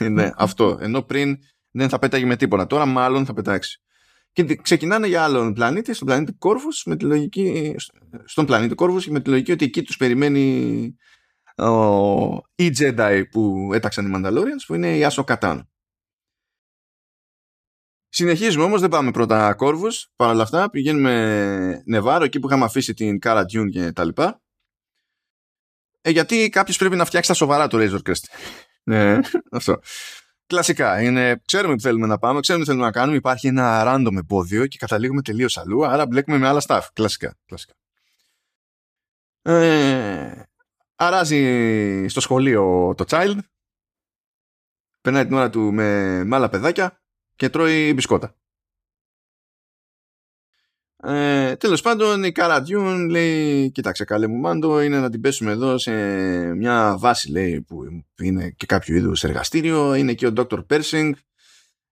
είναι αυτό. Ενώ πριν δεν θα πέταγε με τίποτα. Τώρα μάλλον θα πετάξει. Και ξεκινάνε για άλλον πλανήτη, στον πλανήτη Κόρβους, με τη λογική, στον πλανήτη Κόρβους με τη λογική ότι εκεί τους περιμένει ο, η Jedi που έταξαν οι Mandalorians, που είναι η Άσο Κατάν. Συνεχίζουμε όμως, δεν πάμε πρώτα Κόρβους, παρ' όλα αυτά πηγαίνουμε Νεβάρο, εκεί που είχαμε αφήσει την Cara Dune και τα λοιπά. Ε, γιατί κάποιος πρέπει να φτιάξει τα σοβαρά το Razor Crest. Ναι, αυτό. Κλασικά. Είναι, ξέρουμε τι θέλουμε να πάμε, ξέρουμε τι θέλουμε να κάνουμε. Υπάρχει ένα random εμπόδιο και καταλήγουμε τελείως αλλού. Άρα μπλέκουμε με άλλα staff. Κλασικά. κλασικά. Ε, αράζει στο σχολείο το child. Περνάει την ώρα του με, με άλλα παιδάκια και τρώει μπισκότα. Ε, τέλος πάντων η Καρατιούν λέει κοίταξε καλέ μου μάντο είναι να την πέσουμε εδώ σε μια βάση λέει που είναι και κάποιο είδους εργαστήριο. Είναι και ο Dr. Persing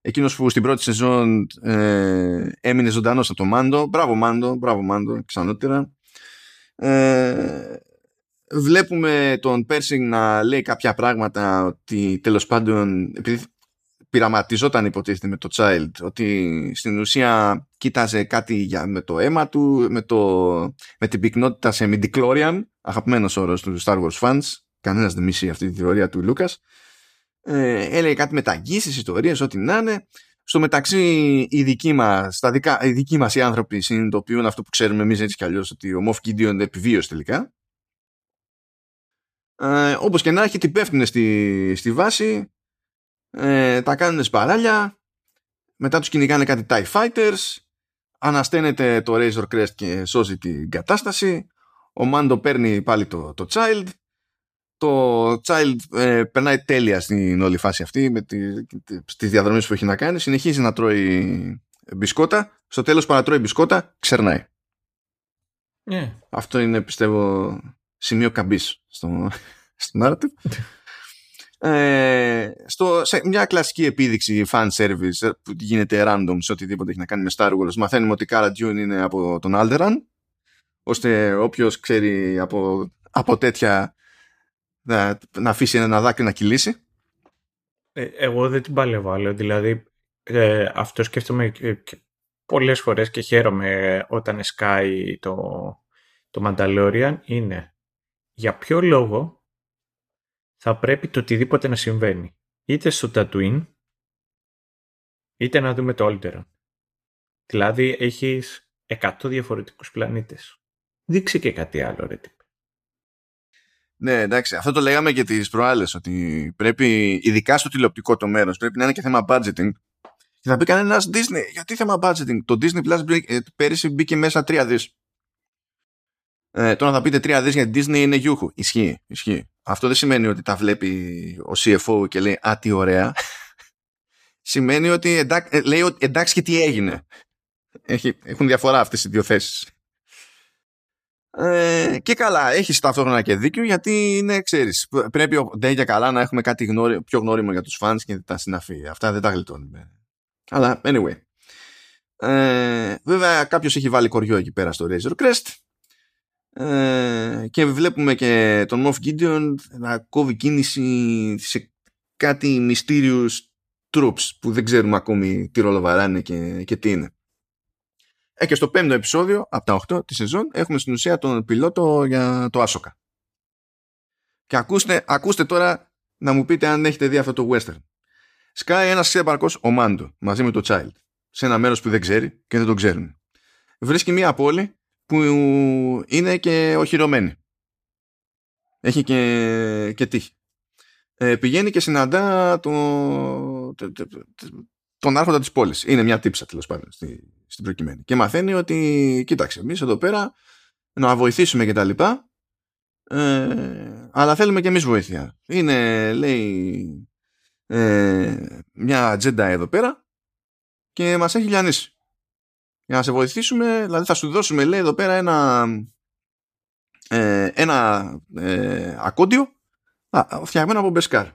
εκείνος που στην πρώτη σεζόν ε, έμεινε ζωντανός από το Μάντο. Μπράβο Μάντο, μπράβο Μάντο ξανότερα. Ε, βλέπουμε τον Persing να λέει κάποια πράγματα ότι τέλος πάντων επειδή πειραματιζόταν υποτίθεται με το Child ότι στην ουσία κοίταζε κάτι για, με το αίμα του με, το, με την πυκνότητα σε midichlorian αγαπημένος όρος του Star Wars fans. Κανένας δεν μισεί αυτή τη θεωρία του Λούκας. Ε, έλεγε κάτι με ταγγίσεις, ιστορίες, ό,τι να είναι. Στο μεταξύ οι δικοί μας, τα δικά, οι δικοί μας οι άνθρωποι συνειδητοποιούν αυτό που ξέρουμε εμείς έτσι κι αλλιώς ότι ο Moff Gideon επιβίωσε τελικά. Ε, όπως και να έχει την πέφτουν στη, στη βάση ε, τα κάνουν σπαράλια μετά τους κυνηγάνε κάτι TIE Fighters ανασταίνεται το Razor Crest και σώζει την κατάσταση. Ο Μάντο παίρνει πάλι το, το Child. Το Child ε, περνάει τέλεια στην όλη φάση αυτή με τη, τις διαδρομές που έχει να κάνει. Συνεχίζει να τρώει μπισκότα. Στο τέλος παρατρώει μπισκότα ξερνάει. Yeah. αυτό είναι πιστεύω σημείο καμπής στο, στο narrative ε, στο, σε μια κλασική επίδειξη fan service ε, που γίνεται random σε οτιδήποτε έχει να κάνει με Star Wars μαθαίνουμε ότι η Cara Dune είναι από τον Alderan ώστε όποιος ξέρει από, από τέτοια να, να αφήσει ένα δάκρυ να κυλήσει. Ε, εγώ δεν την παλεύω άλλο δηλαδή ε, αυτό σκέφτομαι και, πολλές φορές και χαίρομαι όταν σκάει το, το Mandalorian είναι. Για ποιο λόγο θα πρέπει το οτιδήποτε να συμβαίνει. Είτε στο Tatooine, είτε να δούμε το Alderaan. Δηλαδή έχεις 100 διαφορετικούς πλανήτες. Δείξε και κάτι άλλο ρε τύπε. Ναι, εντάξει. Αυτό το λέγαμε και τις προάλλες, ότι πρέπει, ειδικά στο τηλεοπτικό το μέρος, πρέπει να είναι και θέμα budgeting. Και θα πει κανένας Disney, γιατί θέμα budgeting; Το Disney Plus ε, πέρυσι μπήκε μέσα 3 δις. Ε, τώρα θα πείτε 3 δις για την Disney είναι γιούχου. Ισχύει, ισχύει. Αυτό δεν σημαίνει ότι τα βλέπει ο CFO και λέει «Α, τι ωραία». σημαίνει ότι εντάξει, ε, λέει ότι εντάξει και τι έγινε. Έχει, έχουν διαφορά αυτές οι δύο θέσεις. Ε, και καλά, έχεις ταυτόχρονα και δίκιο γιατί είναι, ξέρεις, πρέπει δεν για καλά να έχουμε κάτι γνώρι, πιο γνώριμο για τους φανς και τα συναφή. Αυτά δεν τα γλιτώνουμε. Αλλά, anyway. Ε, βέβαια, κάποιος έχει βάλει κοριό εκεί πέρα στο Razor Crest. Ε, και βλέπουμε και τον Moff Gideon να κόβει κίνηση σε κάτι Mysterious Troops που δεν ξέρουμε ακόμη τι ρόλο βαράνε και, και τι είναι. Ε, και στο πέμπτο επεισόδιο, από τα 8 της σεζόν, έχουμε στην ουσία τον πιλότο για το Άσοκα. Και ακούστε, ακούστε τώρα να μου πείτε αν έχετε δει αυτό το western. Σκάει ένας ξέπαρκος, ο Μάντο, μαζί με το Child, σε ένα μέρος που δεν ξέρει και δεν τον ξέρουν. Βρίσκει μία πόλη που είναι και οχυρωμένη. Έχει και, και τύχη. Ε, πηγαίνει και συναντά το, τον άρχοντα της πόλης. Είναι μια τύψα τέλος πάντων στη, στην προκειμένη. Και μαθαίνει ότι, κοίταξε, εμείς εδώ πέρα να βοηθήσουμε και τα λοιπά, ε, αλλά θέλουμε και εμείς βοήθεια. Είναι, λέει, ε, μια ατζέντα εδώ πέρα και μας έχει λιανίσει. Για να σε βοηθήσουμε, δηλαδή θα σου δώσουμε, λέει, εδώ πέρα ένα, ε, ένα ε, ακόντιο α, φτιαγμένο από beskar.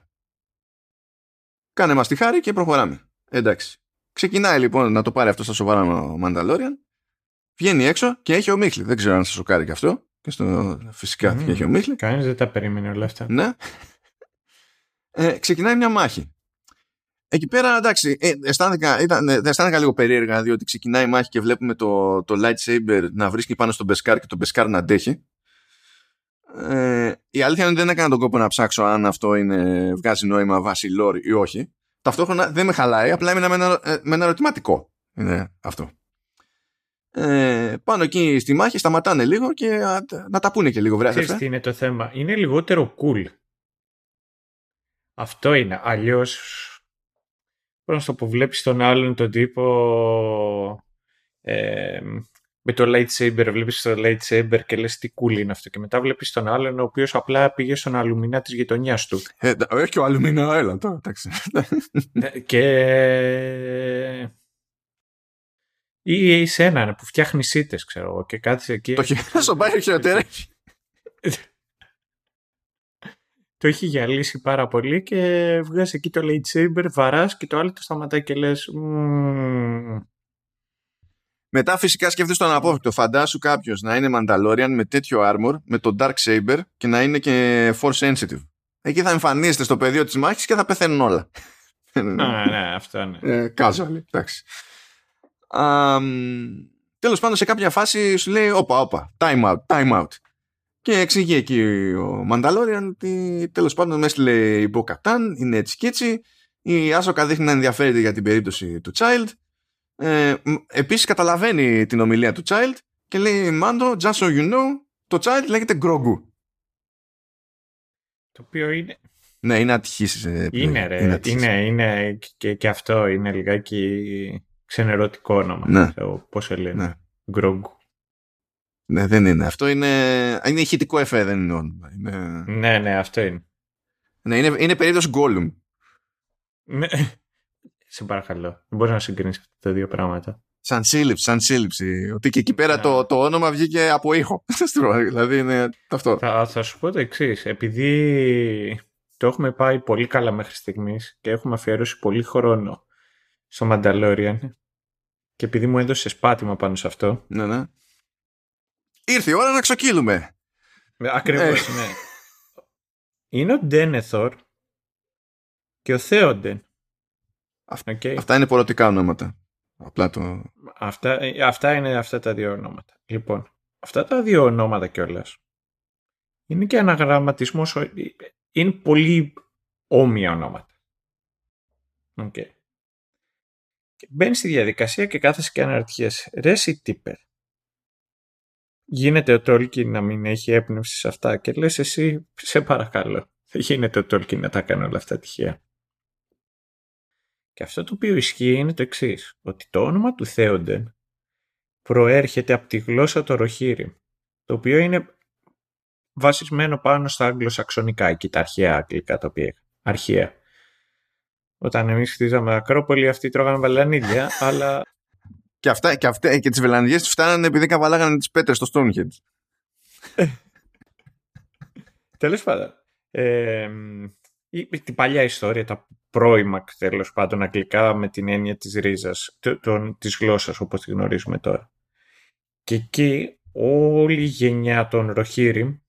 Κάνε μας τη χάρη και προχωράμε. Εντάξει. Ξεκινάει λοιπόν να το πάρει αυτό στα σοβαρά ο Mandalorian. Βγαίνει έξω και έχει ομίχλη. Δεν ξέρω αν σας σοκάρει και αυτό. Και στο φυσικά mm, έχει ομίχλη. Κανείς δεν τα περίμενε όλα αυτά. Ναι. Ε, ξεκινάει μια μάχη. Εκεί πέρα εντάξει, ε, αισθάνθηκα, ήταν, ε, αισθάνθηκα λίγο περίεργα διότι ξεκινάει η μάχη και βλέπουμε το, το lightsaber να βρίσκει πάνω στο beskar και το beskar να αντέχει. Ε, η αλήθεια είναι ότι δεν έκανα τον κόπο να ψάξω αν αυτό είναι, βγάζει νόημα βάση lore ή όχι ταυτόχρονα δεν με χαλάει, απλά έμεινα με ένα, ε, με ένα ερωτηματικό. Είναι αυτό. Ε, πάνω εκεί στη μάχη σταματάνε λίγο και να τα πούνε και λίγο βρέα. Ξέρεις τι είναι το θέμα; Είναι λιγότερο cool. Αυτό είναι. Αλλιώς πώς να το που βλέπεις τον άλλον τον τύπο ε, με το lightsaber, βλέπεις το lightsaber και λες τι cool είναι αυτό και μετά βλέπεις τον άλλον ο οποίος απλά πήγε στον αλουμινά της γειτονιάς του. Ε, έχει και ο αλουμινά, έλα τώρα, εντάξει. Ναι, και... Ή σε έναν που φτιάχνει σίτες, ξέρω και κάθισε εκεί. Το χειρότερο στον πάει χειροτέρα. Το έχει γυαλίσει πάρα πολύ και βγάζει εκεί το lightsaber, βαράς και το άλλο το σταματάει και λες μετά φυσικά σκέφτεσαι τον αναπόφευκτο. Φαντάσου κάποιος να είναι Mandalorian με τέτοιο armor, με το Dark Saber και να είναι και Force Sensitive. Εκεί θα εμφανίζεται στο πεδίο της μάχης και θα πεθαίνουν όλα. Ναι, ναι, αυτό είναι. Ε, casual, εντάξει. Τέλος πάντων, σε κάποια φάση σου λέει: Όπα, όπα, time out, time out. Και εξηγεί εκεί ο Mandalorian ότι τέλος πάντων με έστειλε η Bo-Katan, είναι έτσι και έτσι. Η Άσοκα δείχνει να ενδιαφέρεται για την περίπτωση του Child ε, επίσης καταλαβαίνει την ομιλία του Child και λέει Μάντο, just so you know, το Child λέγεται Grogu. Το οποίο είναι... Ναι, είναι ατυχής. Ε, είναι ρε, είναι, είναι, είναι και, και, αυτό είναι λιγάκι ξενερωτικό όνομα. Ναι. Πώς σε λένε, ναι. Grogu. Ναι, δεν είναι. Αυτό είναι, είναι ηχητικό εφέ, δεν είναι όνομα. Είναι... Ναι, ναι, αυτό είναι. Ναι, είναι, είναι περίπτωση Gollum. Ναι. Σε παρακαλώ. Δεν μπορείς να συγκρίνεις αυτά τα δύο πράγματα. Σαν σύλληψη, σαν σύλληψη. Ότι και εκεί πέρα ναι. το, το όνομα βγήκε από ήχο. δηλαδή είναι αυτό. Θα, θα σου πω το εξής. Επειδή το έχουμε πάει πολύ καλά μέχρι στιγμής και έχουμε αφιερώσει πολύ χρόνο στο Mandalorian και επειδή μου έδωσε πάτημα πάνω σε αυτό. Ναι, ναι. Ήρθε η ώρα να ξοκύλουμε. Ακριβώς, ε. ναι. Είναι ο Ντένεθορ και ο Θέοντεν Okay. Αυτά είναι πολιτικά ονόματα. Απλά το... αυτά, αυτά είναι αυτά τα δύο ονόματα. Λοιπόν, αυτά τα δύο ονόματα κιόλας. Είναι και αναγραμματισμός. Είναι πολύ όμοια ονόματα. Okay. Και μπαίνει στη διαδικασία και κάθεσαι και αναρωτιέσαι. Ρε εσύ τύπερ. Γίνεται ο Τόλκι να μην έχει έπνευση σε αυτά και λες εσύ σε παρακαλώ. Δεν γίνεται ο Τόλκι να τα κάνει όλα αυτά τυχαία. Και αυτό το οποίο ισχύει είναι το εξής, ότι το όνομα του Θέοντεν προέρχεται από τη γλώσσα του Ροχύρι, το οποίο είναι βασισμένο πάνω στα αγγλοσαξονικά, εκεί τα αρχαία αγγλικά τα οποία αρχαία. Όταν εμείς χτίζαμε Ακρόπολη, αυτοί τρώγανε βελανίδια, αλλά... Και, αυτά, και, αυτά, και τις βελανιδιές τους φτάνανε επειδή καβαλάγανε τις πέτρες στο Stonehenge. Τέλος πάντων. Ε, την παλιά ιστορία, τα πρώιμα τέλος πάντων αγγλικά με την έννοια της ρίζας, των, της γλώσσας όπως τη γνωρίζουμε τώρα. Και εκεί όλη η γενιά των Ροχύρι,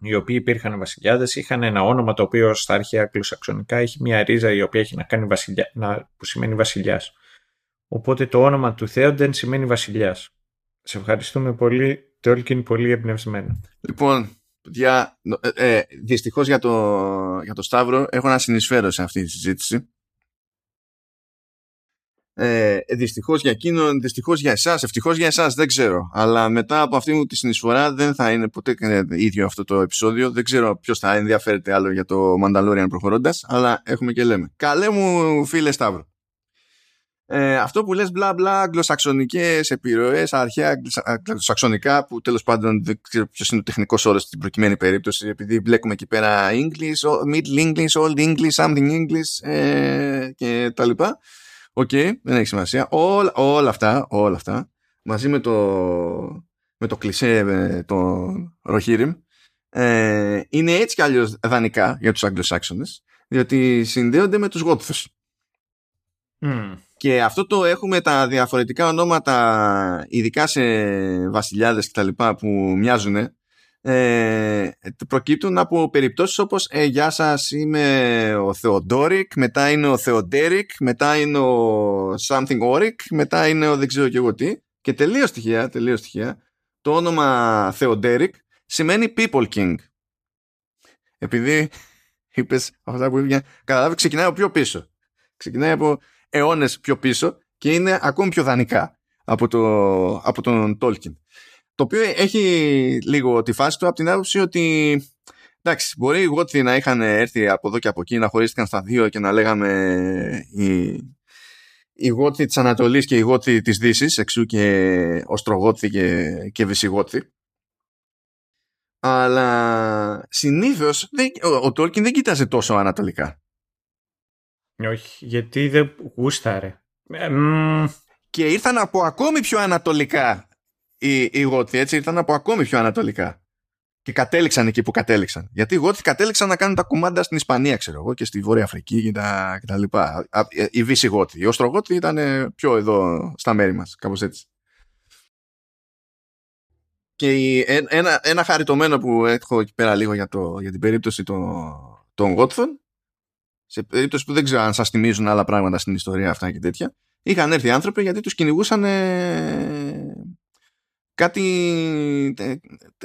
οι οποίοι υπήρχαν βασιλιάδες, είχαν ένα όνομα το οποίο στα αρχαία αγγλοσαξονικά έχει μια ρίζα η οποία έχει να κάνει βασιλιά, να, που σημαίνει βασιλιάς. Οπότε το όνομα του Θέοντεν σημαίνει βασιλιάς. Σε ευχαριστούμε πολύ. είναι πολύ εμπνευσμένο. Λοιπόν, για, ε, ε, δυστυχώς για το, για το Σταύρο έχω να συνεισφέρω σε αυτή τη συζήτηση. Ε, Δυστυχώς για εκείνον, δυστυχώς για εσάς, ευτυχώς για εσάς, δεν ξέρω. Αλλά μετά από αυτή μου τη συνεισφορά δεν θα είναι ποτέ ίδιο αυτό το επεισόδιο. Δεν ξέρω ποιος θα ενδιαφέρεται άλλο για το Mandalorian προχωρώντας, αλλά έχουμε και λέμε. Καλέ μου φίλε Σταύρο. Ε, αυτό που λες μπλα μπλα αγγλοσαξονικές επιρροές αρχαία αγγλοσαξονικά που τέλος πάντων δεν ξέρω ποιος είναι ο τεχνικός όρος στην προκειμένη περίπτωση επειδή μπλέκουμε εκεί πέρα English, Middle English, Old English, Something English ε, και τα λοιπά. Οκ, okay, δεν έχει σημασία. Όλα, όλα αυτά, όλα αυτά μαζί με το με το κλισέ ε, το Rohirrim ε, είναι έτσι κι αλλιώς δανεικά για τους Αγγλοσάξονες διότι συνδέονται με τους Γότθους. Mm. Και αυτό το έχουμε τα διαφορετικά ονόματα, ειδικά σε βασιλιάδες και τα λοιπά που μοιάζουν, ε, προκύπτουν από περιπτώσεις όπως ε, «Γεια σας, είμαι ο Θεοντόρικ», μετά είναι ο Θεοντέρικ, μετά είναι ο Something Oric, μετά είναι ο δεν ξέρω και εγώ τι. Και τελείως στοιχεία, τελείως στοιχεία, το όνομα Θεοντέρικ σημαίνει People King. Επειδή είπες αυτά που είπες, καταλάβεις ξεκινάει από πιο πίσω. Ξεκινάει από αιώνες πιο πίσω και είναι ακόμη πιο δανεικά από, το, από τον Tolkien. Το οποίο έχει λίγο τη φάση του από την άποψη ότι εντάξει, μπορεί οι Γότθοι να είχαν έρθει από εδώ και από εκεί, να χωρίστηκαν στα δύο και να λέγαμε οι, οι Γότθοι της Ανατολής και οι Γότθοι της Δύσης, εξού και Οστρογότθοι και, και Βυσιγότθοι. Αλλά συνήθως ο, ο Τόλκιν δεν κοίταζε τόσο ανατολικά. Όχι, γιατί δεν γούσταρε. Ε, και ήρθαν από ακόμη πιο ανατολικά οι, οι Γότθοι, έτσι, ήρθαν από ακόμη πιο ανατολικά. Και κατέληξαν εκεί που κατέληξαν. Γιατί οι Γότθοι κατέληξαν να κάνουν τα κουμάντα στην Ισπανία, ξέρω εγώ, και στη Βόρεια Αφρική και τα, και τα λοιπά. Ε, οι Βύση Γότθοι. Οι Οστρογότθοι ήταν πιο εδώ στα μέρη μας, κάπως έτσι. Και ένα, ένα χαριτωμένο που έχω εκεί πέρα λίγο για, το, για την περίπτωση των, των Γότθων σε περίπτωση που δεν ξέρω αν σας θυμίζουν άλλα πράγματα στην ιστορία αυτά και τέτοια, είχαν έρθει άνθρωποι γιατί τους κυνηγούσαν κάτι.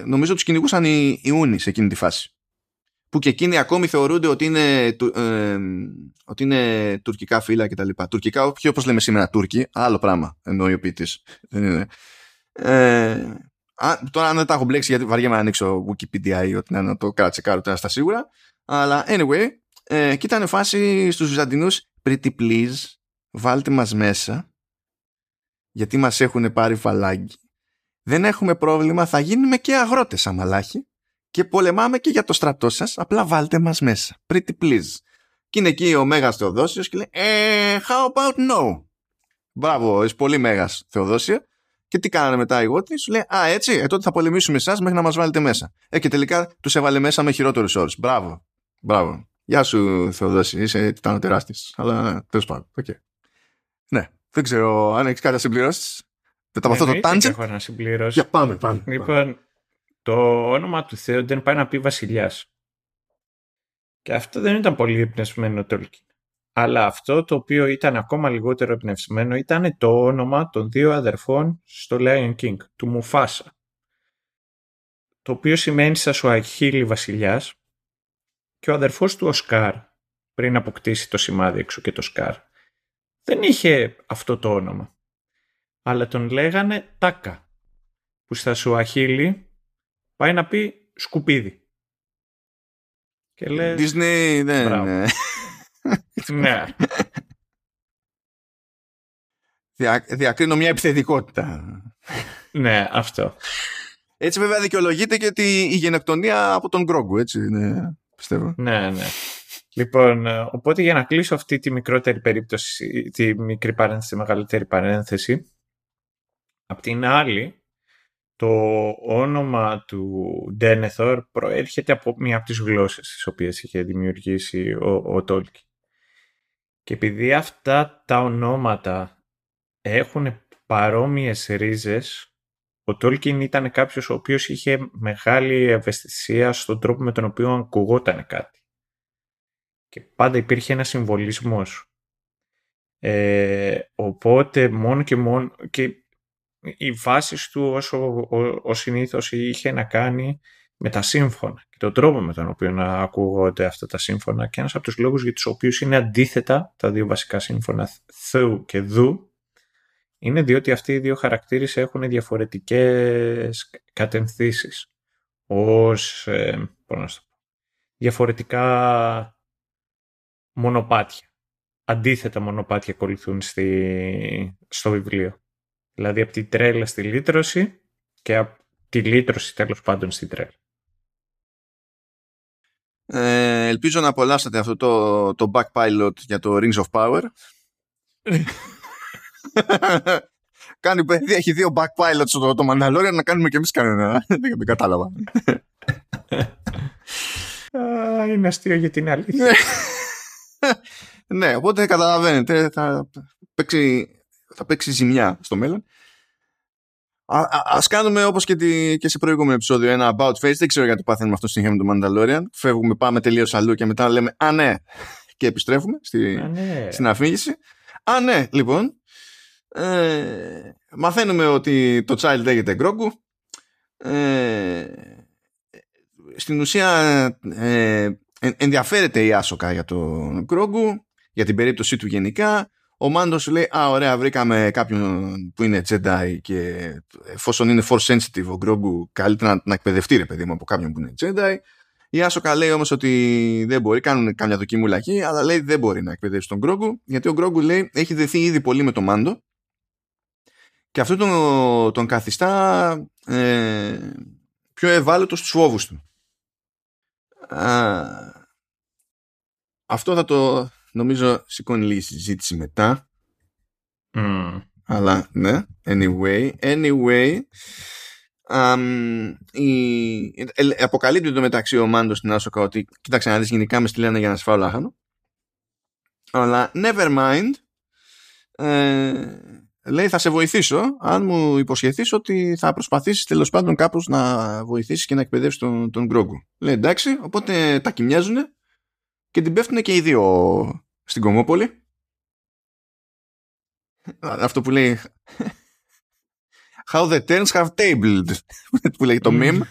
Νομίζω τους κυνηγούσαν οι Ιούνι σε εκείνη τη φάση. Που και εκείνοι ακόμη θεωρούνται ότι είναι, ε, ότι είναι τουρκικά φύλλα κτλ. Τουρκικά, όχι όπως λέμε σήμερα Τούρκοι, άλλο πράγμα εννοεί ο ποιητής. Ε, τώρα αν δεν τα έχω μπλέξει γιατί βαριέμαι να ανοίξω Wikipedia ή ότι να το κράτησε κάτω στα σίγουρα. Αλλά anyway, ε, και ήταν φάση στους Βυζαντινούς pretty please βάλτε μας μέσα γιατί μας έχουν πάρει φαλάγγι δεν έχουμε πρόβλημα θα γίνουμε και αγρότες αμαλάχοι και πολεμάμε και για το στρατό σας απλά βάλτε μας μέσα pretty please και είναι εκεί ο Μέγας Θεοδόσιος και λέει ε, how about no; Μπράβο είσαι πολύ Μέγας Θεοδόσιο και τι κάνανε μετά οι Γότοι, σου λέει Α, έτσι, ε, τότε θα πολεμήσουμε εσάς μέχρι να μας βάλετε μέσα. Ε, και τελικά τους έβαλε μέσα με χειρότερους όρους. Μπράβο. Μπράβο. Γεια σου, Θεοδόση. Είσαι τιτάνο τεράστιο. Αλλά τέλος πάντων. Okay. Ναι. Δεν ξέρω αν έχεις κάτι να συμπληρώσεις. Δεν από αυτό το tangent. Έχω να συμπληρώσω. Για πάμε, πάμε. Λοιπόν, το όνομα του Θεού δεν πάει να πει βασιλιάς. Και αυτό δεν ήταν πολύ εμπνευσμένο Τόλκιν. Αλλά αυτό το οποίο ήταν ακόμα λιγότερο εμπνευσμένο ήταν το όνομα των δύο αδερφών στο Lion King, του Μουφάσα. Το οποίο σημαίνει στα Σουαχίλη βασιλιάς και ο αδερφός του Οσκάρ, πριν αποκτήσει το σημάδι έξω και το Σκάρ, δεν είχε αυτό το όνομα. Αλλά τον λέγανε Τάκα, που στα Σουαχίλη πάει να πει σκουπίδι. Και λες... Disney δεν... Ναι. ναι. Δια, διακρίνω μια επιθετικότητα. ναι, αυτό. Έτσι βέβαια δικαιολογείται και τη, η γενοκτονία από τον Γκρόγκου, έτσι, ναι, πιστεύω. Ναι, ναι. Λοιπόν, ε, οπότε για να κλείσω αυτή τη μικρότερη περίπτωση, τη μικρή παρένθεση, τη μεγαλύτερη παρένθεση, απ' την άλλη, το όνομα του Denethor προέρχεται από μία από τις γλώσσες τις οποίες είχε δημιουργήσει ο, ο Tolkien. Και επειδή αυτά τα ονόματα έχουν παρόμοιες ρίζες, ο Tolkien ήταν κάποιος ο οποίος είχε μεγάλη ευαισθησία στον τρόπο με τον οποίο ακουγόταν κάτι. Και πάντα υπήρχε ένας συμβολισμός. Ε, οπότε μόνο και μόνο... Και η βάση του όσο ο, ο συνήθως είχε να κάνει με τα σύμφωνα και τον τρόπο με τον οποίο να ακούγονται αυτά τα σύμφωνα και ένας από τους λόγους για τους οποίους είναι αντίθετα τα δύο βασικά σύμφωνα Θεού και Δου είναι διότι αυτοί οι δύο χαρακτήρες έχουν διαφορετικές κατευθύνσεις ως ε, διαφορετικά μονοπάτια. Αντίθετα μονοπάτια ακολουθούν στη, στο βιβλίο. Δηλαδή από τη τρέλα στη λύτρωση και από τη λύτρωση τέλος πάντων στη τρέλα. Ε, ελπίζω να απολαύσατε αυτό το, το back pilot για το Rings of Power. Κάνει παιδί, έχει δύο back pilots στο το Mandalorian να κάνουμε και εμείς κανένα. Δεν κατάλαβα. Είναι αστείο για την αλήθεια. ναι, οπότε καταλαβαίνετε, θα παίξει θα παίξει ζημιά στο μέλλον. Α ας κάνουμε όπως και, και σε προηγούμενο επεισόδιο ένα about face. Δεν ξέρω γιατί πάθαμε αυτό στην με το Mandalorian. Φεύγουμε, πάμε τελείως αλλού και μετά λέμε Α, ναι, και επιστρέφουμε στη, ναι. στην αφήγηση. Α, ναι, λοιπόν. Ε, μαθαίνουμε ότι το child λέγεται Grogu. Ε, στην ουσία ε, ενδιαφέρεται η Άσοκα για τον Grogu, για την περίπτωσή του γενικά ο Μάντος σου λέει Α, ωραία, βρήκαμε κάποιον που είναι Jedi και εφόσον είναι force sensitive ο Γκρόγκου, καλύτερα να, να εκπαιδευτεί, ρε παιδί μου, από κάποιον που είναι Jedi. Η Άσοκα λέει όμως ότι δεν μπορεί, κάνουν καμιά δοκιμούλακη, αλλά λέει δεν μπορεί να εκπαιδεύσει τον Γκρόγκου, γιατί ο Γκρόγκου λέει έχει δεθεί ήδη πολύ με τον Μάντο και αυτό τον, τον καθιστά ε, πιο ευάλωτο στους φόβους του. Α, αυτό θα το, νομίζω σηκώνει λίγη συζήτηση μετά. Αλλά ναι, anyway, anyway, um, η, αποκαλύπτει το μεταξύ ο Μάντος στην Άσοκα ότι κοίταξε να δεις γενικά μες στείλανε για να σε φάω λάχανο. Αλλά never mind, ε, λέει θα σε βοηθήσω αν μου υποσχεθείς ότι θα προσπαθήσεις τέλος πάντων κάπως να βοηθήσεις και να εκπαιδεύσεις τον, τον Γκρόγκου. Λέει εντάξει, οπότε τα κοιμιάζουν και την πέφτουν και οι δύο στην Κομόπολη. Αυτό που λέει How the turns have tabled που λέει το meme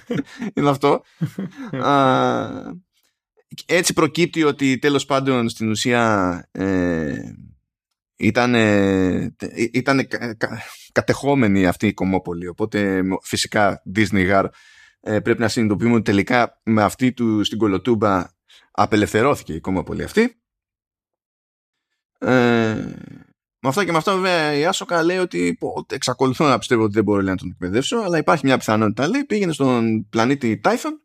είναι αυτό έτσι προκύπτει ότι τέλος πάντων στην ουσία ε, ήταν, ήταν κατεχόμενη αυτή η Κομόπολη οπότε φυσικά Disney Gar ε, πρέπει να συνειδητοποιούμε ότι τελικά με αυτή του στην Κολοτούμπα απελευθερώθηκε η Κομόπολη αυτή. Ε, με αυτά και με αυτά βέβαια η Άσοκα λέει ότι πω, εξακολουθώ να πιστεύω ότι δεν μπορώ να τον εκπαιδεύσω αλλά υπάρχει μια πιθανότητα λέει πήγαινε στον πλανήτη Τάιθον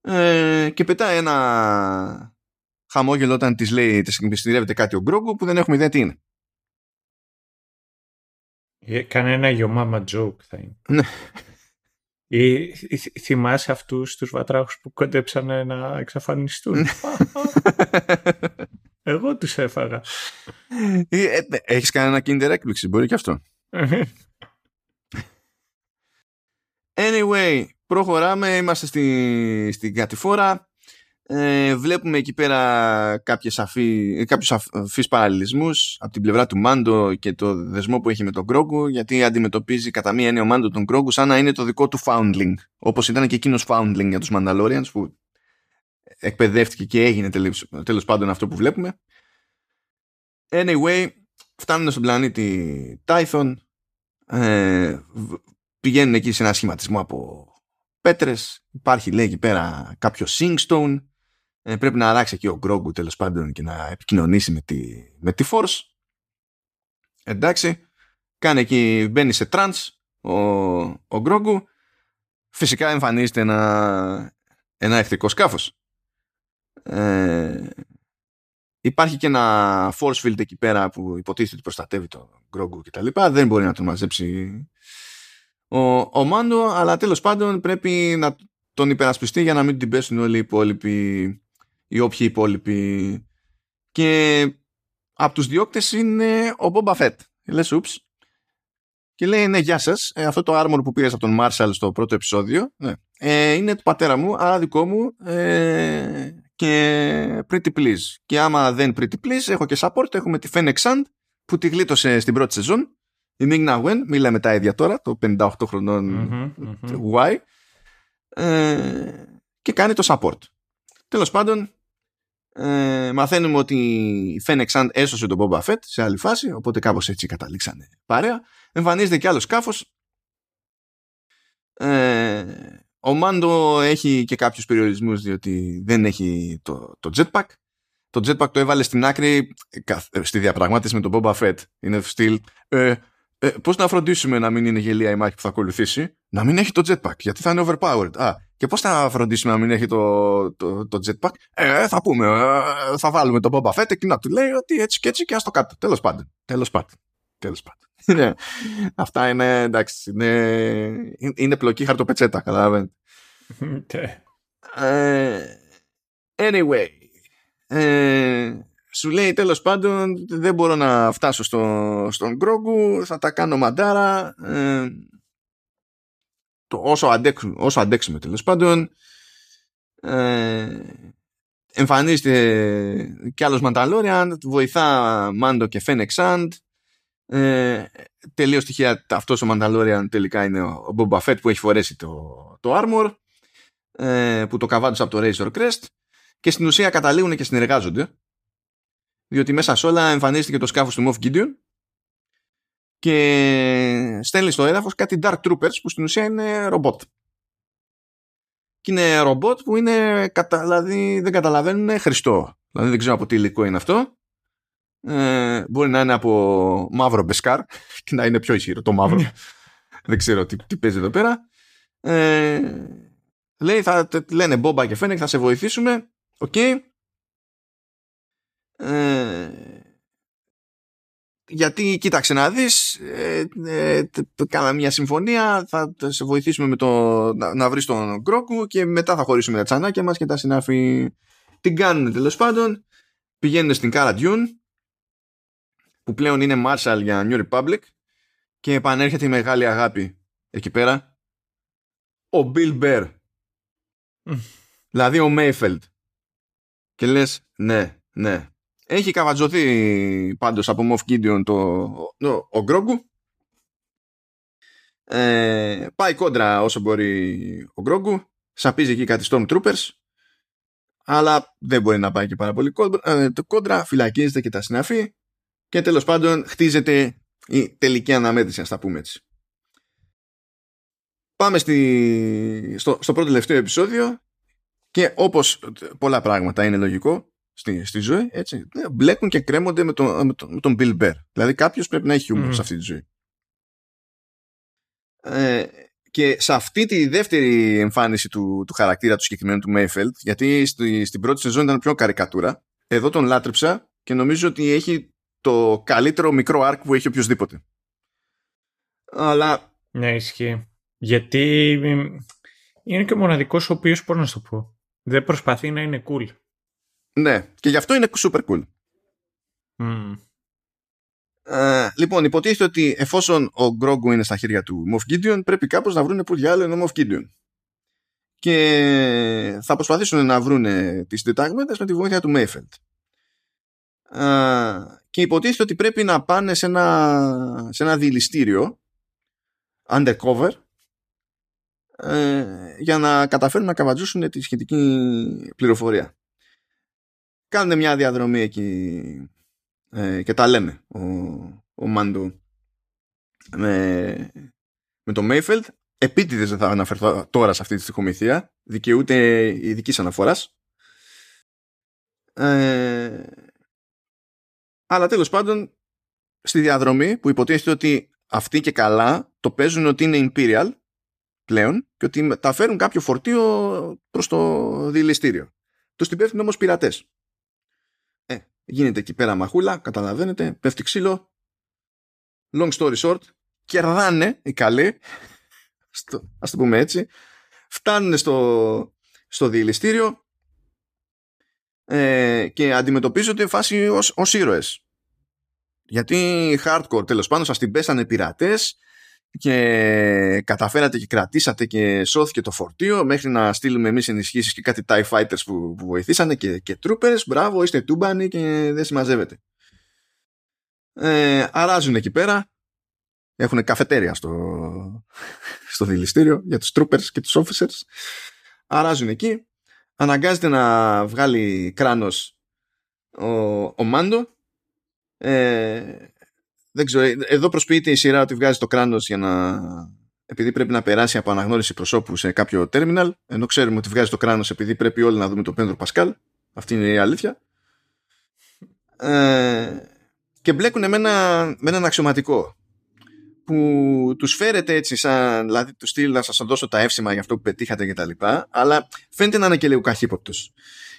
ε, και πετάει ένα χαμόγελο όταν της λέει της εμπιστηρεύεται κάτι ο Γκρόγκο που δεν έχουμε ιδέα τι είναι. Ε, Κανένα your mama joke θα είναι. Ναι. Ή θυμάσαι αυτούς τους βατράχους που κόντεψαν να εξαφανιστούν; Εγώ τους έφαγα. Ε, ε, έχεις κανένα kinder έκπληξη, μπορεί και αυτό. anyway, προχωράμε, είμαστε στη, στην κατηφόρα. Ε, βλέπουμε εκεί πέρα κάποιες αφή, κάποιους αφείς παραλληλισμούς από την πλευρά του Μάντο και το δεσμό που έχει με τον Κρόγκου γιατί αντιμετωπίζει κατά μία έννοια ο Μάντο τον Κρόγκου σαν να είναι το δικό του foundling όπως ήταν και εκείνος foundling για τους Mandalorians που εκπαιδεύτηκε και έγινε τέλος, τέλος πάντων αυτό που βλέπουμε. Anyway φτάνουν στον πλανήτη Tython. Ε, πηγαίνουν εκεί σε ένα σχηματισμό από πέτρες. Υπάρχει λέει εκεί πέρα κάποιο seeing stone ε, πρέπει να αράξει εκεί ο Γκρόγκου τέλος πάντων και να επικοινωνήσει με τη, με τη Force. Εντάξει, κάνει εκεί, μπαίνει σε τρανς ο, ο Γκρόγκου. Φυσικά εμφανίζεται ένα, ένα εχθρικό σκάφος. Ε, υπάρχει και ένα force field εκεί πέρα που υποτίθεται ότι προστατεύει τον Γκρόγκου και τα λοιπά. Δεν μπορεί να τον μαζέψει ο, ο Μάντο, αλλά τέλος πάντων πρέπει να τον υπερασπιστεί για να μην την πέσουν όλοι οι υπόλοιποι οι όποιοι υπόλοιποι. Και από τους διώκτες είναι ο Boba Fett. Λες, ούψ. Και λέει, ναι, γεια σας. Ε, αυτό το armor που πήρες από τον Marshall στο πρώτο επεισόδιο ναι, ε, είναι του πατέρα μου, άρα δικό μου ε, και pretty please. Και άμα δεν pretty please, έχω και support. Έχουμε τη Fennec Sand που τη γλίτωσε στην πρώτη σεζόν. Η Ming Wen, μιλάμε τα ίδια τώρα, το 58 χρονών mm-hmm, Y. Ε, και κάνει το support. Τέλος πάντων, ε, μαθαίνουμε ότι η Fennec Sand έσωσε τον Boba Fett σε άλλη φάση, οπότε κάπως έτσι καταλήξανε παρέα. Εμφανίζεται και άλλος σκάφος. Ε, ο Μάντο έχει και κάποιους περιορισμούς διότι δεν έχει το, το jetpack. Το jetpack το έβαλε στην άκρη ε, στη διαπραγμάτευση με τον Boba Fett. Είναι στυλ, ε, ε, πώς να φροντίσουμε να μην είναι γελία η μάχη που θα ακολουθήσει. Να μην έχει το jetpack, γιατί θα είναι overpowered. Α, και πώς θα φροντίσουμε να μην έχει το, το, το jetpack; Ε, θα πούμε, ε, θα βάλουμε τον Boba Fett και να του λέει ότι έτσι και έτσι και ας το κάτω. Τέλος πάντων. Τέλος πάντων. Τέλος πάντων. Ναι. Αυτά είναι, εντάξει, είναι, είναι πλοκή χαρτοπετσέτα, καταλαβαίνετε. ε, anyway, ε, σου λέει τέλος πάντων δεν μπορώ να φτάσω στο, στον Γκρόγκου, θα τα κάνω μαντάρα. Ε, το όσο, αντέξουμε, όσο αντέξουμε τέλος πάντων ε, εμφανίζεται κι άλλος Μανταλόριαν βοηθά Μάντο και Φένεξ Σαντ ε, τελείως τυχαία αυτός ο Μανταλόριαν τελικά είναι ο Μπομπα Φέτ που έχει φορέσει το, το armor ε, που το καβάτζωσε από το Razor Crest και στην ουσία καταλήγουν και συνεργάζονται διότι μέσα σε όλα εμφανίστηκε το σκάφος του Moff Gideon και στέλνει στο έδαφος κάτι Dark Troopers που στην ουσία είναι ρομπότ. Και είναι ρομπότ που είναι, δηλαδή δεν καταλαβαίνουν Χριστό. Δηλαδή δεν ξέρω από τι υλικό είναι αυτό. Ε, μπορεί να είναι από μαύρο beskar και να είναι πιο ισχυρό το μαύρο. Ναι. δεν ξέρω τι, τι παίζει εδώ πέρα. Ε, λέει, θα, λένε Μπόμπα και Φένεκ θα σε βοηθήσουμε. Οκ. Okay. Ε, γιατί κοίταξε να δεις ε, ε, κάναμε μια συμφωνία θα σε βοηθήσουμε με το, να, να βρεις τον Γκρόγκου και μετά θα χωρίσουμε τα τσανάκια μας και τα συναφή την κάνουν τέλος πάντων. Πηγαίνουν στην Cara Dune που πλέον είναι Marshall για New Republic και επανέρχεται η μεγάλη αγάπη εκεί πέρα. Ο Bill Bear δηλαδή ο Mayfeld. Και λες ναι ναι έχει καβατζωθεί πάντως από Moff Gideon το, το, ο Γκρόγκου. Ε, πάει κόντρα όσο μπορεί ο Γκρόγκου. Σαπίζει εκεί κάτι Stormtroopers. Αλλά δεν μπορεί να πάει και πάρα πολύ κόντρα. το κόντρα φυλακίζεται και τα συναφή. Και τέλος πάντων χτίζεται η τελική αναμέτρηση, ας τα πούμε έτσι. Πάμε στη, στο, στο πρώτο τελευταίο επεισόδιο και όπως πολλά πράγματα είναι λογικό στη, στη ζωή, έτσι, ναι, μπλέκουν και κρέμονται με τον, με τον, με τον Bill Bear. Δηλαδή κάποιος πρέπει να έχει χιούμορ σε αυτή τη ζωή. Ε, και σε αυτή τη δεύτερη εμφάνιση του, του χαρακτήρα του συγκεκριμένου του Mayfeld, γιατί στη, στην πρώτη σεζόν ήταν πιο καρικατούρα, εδώ τον λάτρεψα και νομίζω ότι έχει το καλύτερο μικρό arc που έχει οποιοδήποτε. Αλλά... Ναι, ισχύει. Γιατί είναι και ο μοναδικός ο οποίος, πώς να σου το πω, δεν προσπαθεί να είναι cool. Ναι, και γι' αυτό είναι super cool. Mm. Ε, λοιπόν, υποτίθεται ότι εφόσον ο Γκρόγκου είναι στα χέρια του Moff Gideon, πρέπει κάπως να βρουν που διάλογο είναι ο Moff Gideon. και θα προσπαθήσουν να βρουν τις συντετάγματες με τη βοήθεια του Μέιφελτ. Και υποτίθεται ότι πρέπει να πάνε σε ένα, σε ένα δηληστήριο undercover ε, για να καταφέρουν να καβατζούσουν τη σχετική πληροφορία. Κάνουν μια διαδρομή εκεί ε, και τα λένε ο, ο Μάντου με, με το Μέιφελτ επίτηδες δεν θα αναφερθώ τώρα σε αυτή τη στοιχομηθεία δικαιούται ειδική αναφοράς. Ε, αλλά τέλος πάντων στη διαδρομή που υποτίθεται ότι αυτοί και καλά το παίζουν ότι είναι Imperial πλέον και ότι τα φέρουν κάποιο φορτίο προς το δηληστήριο. Τους την πέφτουν όμως πειρατές. Ε, γίνεται εκεί πέρα μαχούλα, καταλαβαίνετε, πέφτει ξύλο. Long story short, κερδάνε οι καλοί, στο, ας το πούμε έτσι, φτάνουν στο, στο διελιστήριο ε, και αντιμετωπίζονται φάση ως, ως ήρωες. Γιατί hardcore τέλος πάντων σας την πέσανε πειρατές και καταφέρατε και κρατήσατε και σώθηκε το φορτίο μέχρι να στείλουμε εμείς ενισχύσεις και κάτι TIE Fighters που, που βοηθήσανε και, και troopers. Μπράβο, είστε τούμπανοι και δεν συμμαζεύετε. Ε, αράζουν εκεί πέρα. Έχουν καφετέρια στο, στο δηληστήριο για τους troopers και τους officers. Αράζουν εκεί. Αναγκάζεται να βγάλει κράνος ο, ο Μάντο. Ε, δεν ξέρω, εδώ προσποιείται η σειρά ότι βγάζει το κράνος για να επειδή πρέπει να περάσει από αναγνώριση προσώπου σε κάποιο terminal, ενώ ξέρουμε ότι βγάζει το κράνος επειδή πρέπει όλοι να δούμε το Πέντρο Πασκάλ. Αυτή είναι η αλήθεια. Ε, και μπλέκουν με, ένα, με έναν αξιωματικό που τους φέρετε έτσι σαν, δηλαδή τους στυλ να σας δώσω τα εύσημα για αυτό που πετύχατε και τα λοιπά, αλλά φαίνεται να είναι και λίγο καχύποπτος.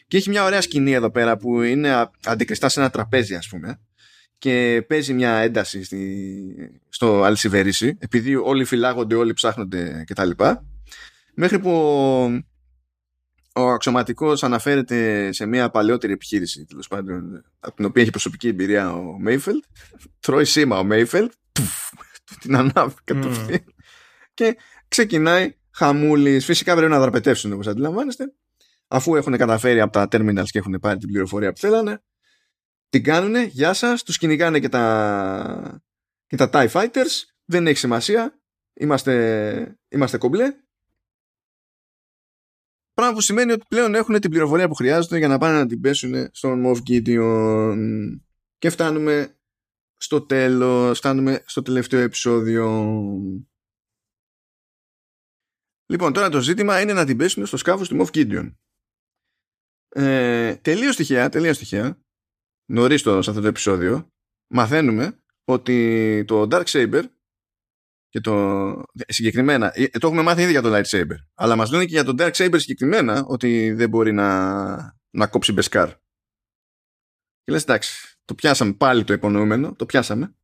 Και έχει μια ωραία σκηνή εδώ πέρα που είναι αντικριστά σε ένα τραπέζι ας πούμε και παίζει μια ένταση στη, στο Αλσιβερίσι επειδή όλοι φυλάγονται, όλοι ψάχνονται κτλ. Μέχρι που ο αξιωματικός αναφέρεται σε μια παλαιότερη επιχείρηση τέλος πάντων από την οποία έχει προσωπική εμπειρία ο Μέιφελτ. Τρώει σήμα ο Μέιφελτ την ανάβει κατευθείαν. Και ξεκινάει χαμούλης. Φυσικά πρέπει να δραπετεύσουν όπως αντιλαμβάνεστε αφού έχουν καταφέρει από τα terminals και έχουν πάρει την πληροφορία που θέλανε την κάνουνε, γεια σας, τους κυνηγάνε και τα, και τα TIE Fighters, δεν έχει σημασία, είμαστε, είμαστε κομπλέ. Πράγμα που σημαίνει ότι πλέον έχουν την πληροφορία που χρειάζονται για να πάνε να την πέσουν στον Moff Gideon. Και φτάνουμε στο τέλος, φτάνουμε στο τελευταίο επεισόδιο. Λοιπόν, τώρα το ζήτημα είναι να την πέσουν στο σκάφος του Moff Gideon. Ε, τελείως τυχαία, τελείως τυχαία, νωρίς σε αυτό το επεισόδιο, μαθαίνουμε ότι το Dark Saber και το συγκεκριμένα, ε, το έχουμε μάθει ήδη για το Lightsaber, αλλά μας λένε και για το Dark Saber συγκεκριμένα ότι δεν μπορεί να, να κόψει beskar. Και λες εντάξει, το πιάσαμε πάλι το υπονοούμενο, το πιάσαμε.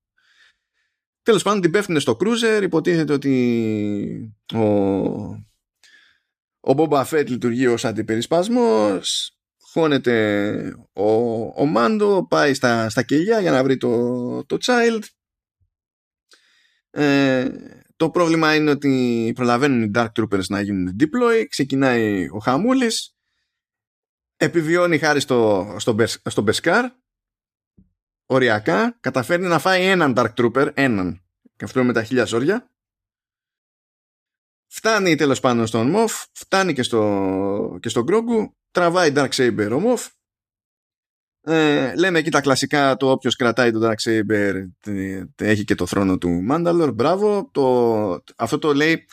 Τέλος πάντων την πέφτουν στο cruiser, υποτίθεται ότι ο, ο Boba Fett λειτουργεί ως αντιπερισπασμός, χώνεται ο, ο Μάντο, πάει στα, στα κελιά για να βρει το, το Child. Ε, το πρόβλημα είναι ότι προλαβαίνουν οι Dark Troopers να γίνουν deploy, ξεκινάει ο χαμούλης, επιβιώνει χάρη στο, στο, στο beskar, οριακά, καταφέρνει να φάει έναν Dark Trooper, έναν, και αυτό με τα χίλια ζόρια, φτάνει τέλος πάντων στον Μοφ, φτάνει και στο, και στον Γκρόγκου, τραβάει Dark Saber ο Μοφ. Ε, λέμε εκεί τα κλασικά το όποιος κρατάει το Dark Saber έχει και το θρόνο του Μάνταλορ μπράβο. Το, αυτό το λέει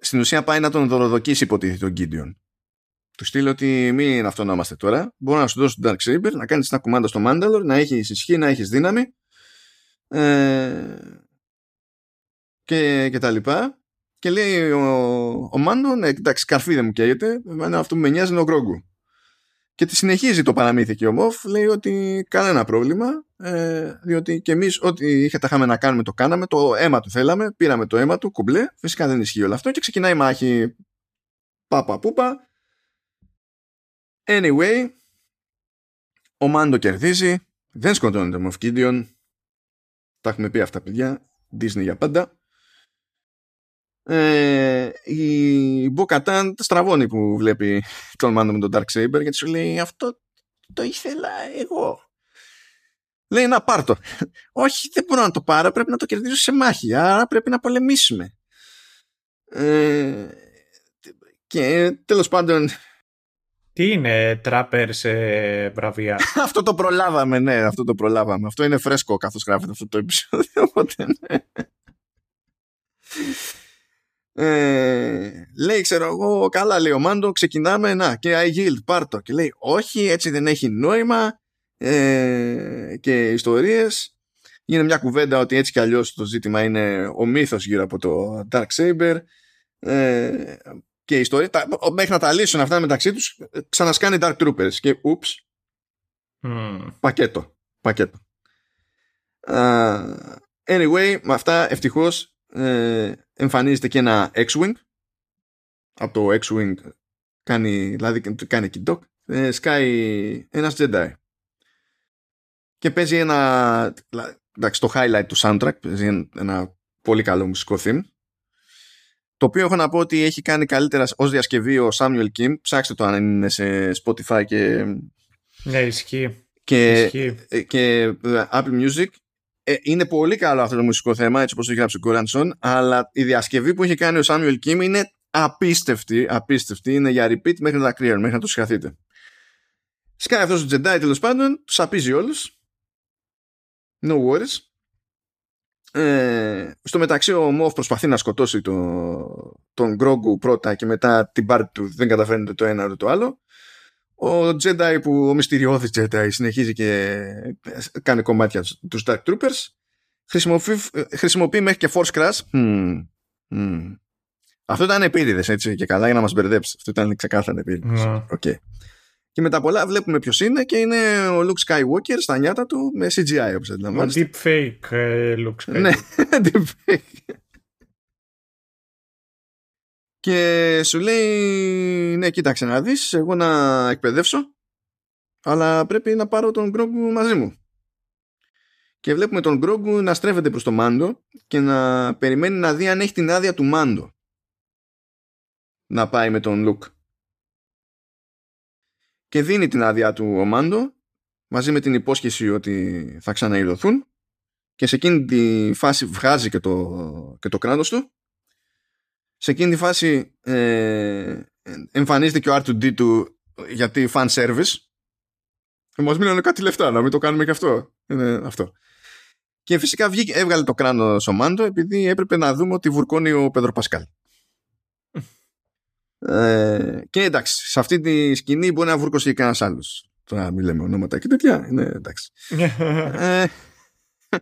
στην ουσία πάει να τον δωροδοκίσει υποτίθεται τον Gideon. Του στείλει ότι μην αυτονόμαστε τώρα. Μπορώ να σου δώσω το Dark Saber να κάνεις ένα κουμάντα στο Μάνταλορ να έχεις ισχύ, να έχεις δύναμη ε, και, και τα λοιπά και λέει ο, ο Μάντο, ναι, εντάξει, καρφί δεν μου καίγεται. Εμένα αυτό που με νοιάζει είναι ο Γκρόγκου. Και τη συνεχίζει το παραμύθι και ο Μοφ, λέει ότι κανένα πρόβλημα, ε, διότι και εμείς ό,τι είχε τα είχαμε να κάνουμε το κάναμε, το αίμα του θέλαμε, πήραμε το αίμα του, κουμπλέ, φυσικά δεν ισχύει όλο αυτό και ξεκινάει η μάχη πάπα πούπα. Anyway, ο Μάντο κερδίζει, δεν σκοτώνεται ο Μοφ Κίντιον, τα έχουμε πει αυτά παιδιά, Disney για πάντα. Ε, η Μποκατάν στραβώνει που βλέπει τον Μάντο με τον Dark Saber γιατί σου λέει αυτό το ήθελα εγώ. Λέει να πάρ το. Όχι δεν μπορώ να το πάρω πρέπει να το κερδίσω σε μάχη άρα πρέπει να πολεμήσουμε. Ε, και τέλος πάντων τι είναι τράπερ σε βραβεία; αυτό το προλάβαμε, ναι, αυτό το προλάβαμε. Αυτό είναι φρέσκο καθώς γράφεται αυτό το επεισόδιο. Οπότε, ναι. Ε, λέει, ξέρω εγώ, καλά λέει ο Μάντο, ξεκινάμε, να, και I yield, πάρτο. Και λέει, όχι, έτσι δεν έχει νόημα ε, και ιστορίες. Είναι μια κουβέντα ότι έτσι κι αλλιώς το ζήτημα είναι ο μύθος γύρω από το Dark Saber. Ε, και η ιστορία, τα, μέχρι να τα λύσουν αυτά μεταξύ τους, ξανασκάνει Dark Troopers και ούψ, mm. πακέτο, πακέτο. Uh, anyway, με αυτά ευτυχώς ε, εμφανίζεται και ένα X-Wing. Από το X-Wing κάνει, δηλαδή κάνει και doc, ε, σκάει ένας Jedi. Και παίζει ένα εντάξει, το highlight του soundtrack παίζει ένα πολύ καλό μουσικό theme. Το οποίο έχω να πω ότι έχει κάνει καλύτερα ως διασκευή ο Samuel Kim. Ψάξτε το αν είναι σε Spotify και ναι ισχύει. και, ισχύει. και ε, Apple Music ε, είναι πολύ καλό αυτό το μουσικό θέμα, έτσι όπως το έχει γράψει ο Κόρανσον, αλλά η διασκευή που έχει κάνει ο Σάμιουελ Κίμ είναι απίστευτη, απίστευτη, είναι για repeat μέχρι να τα clear, μέχρι να το συγχαθείτε. Σκάει αυτός ο Jedi τέλος πάντων, του απίζει όλους. No worries. Ε, στο μεταξύ ο Μόφ προσπαθεί να σκοτώσει το, τον Γκρόγκου πρώτα και μετά την πάρτι του δεν καταφέρνει το ένα ούτε το άλλο. Ο Jedi που ο μυστηριώδης Jedi συνεχίζει και κάνει κομμάτια τους Dark Troopers χρησιμοποιεί, χρησιμοποιεί μέχρι και Force Crash mm. Mm. αυτό ήταν επίτηδες έτσι και καλά για να μας μπερδέψει αυτό ήταν ξεκάθαρα επίτηδες mm. okay. και μετά πολλά βλέπουμε ποιος είναι και είναι ο Luke Skywalker στα νιάτα του με CGI όπως αντιλαμβάνεστε ο deepfake ε, Luke Skywalker ναι deepfake και σου λέει ναι κοίταξε να δεις εγώ να εκπαιδεύσω αλλά πρέπει να πάρω τον Γκρόγκου μαζί μου και βλέπουμε τον Γκρόγκου να στρέφεται προς το Μάντο και να περιμένει να δει αν έχει την άδεια του Μάντο να πάει με τον Λουκ. Και δίνει την άδεια του ο Μάντο μαζί με την υπόσχεση ότι θα ξαναειδωθούν. Και σε εκείνη τη φάση βγάζει και το, και το κράτος του σε εκείνη τη φάση ε, εμφανίζεται και ο R2D του γιατί fan service. Και μας μείνανε κάτι λεφτά να μην το κάνουμε και αυτό. Είναι αυτό. Και φυσικά βγήκε, έβγαλε το κράνο ο Μάντο επειδή έπρεπε να δούμε ότι βουρκώνει ο Πέδρο Πασκάλ ε, και εντάξει σε αυτή τη σκηνή μπορεί να βουρκώσει και κανένας άλλος. τώρα μην λέμε ονόματα και τέτοια είναι εντάξει. Ε,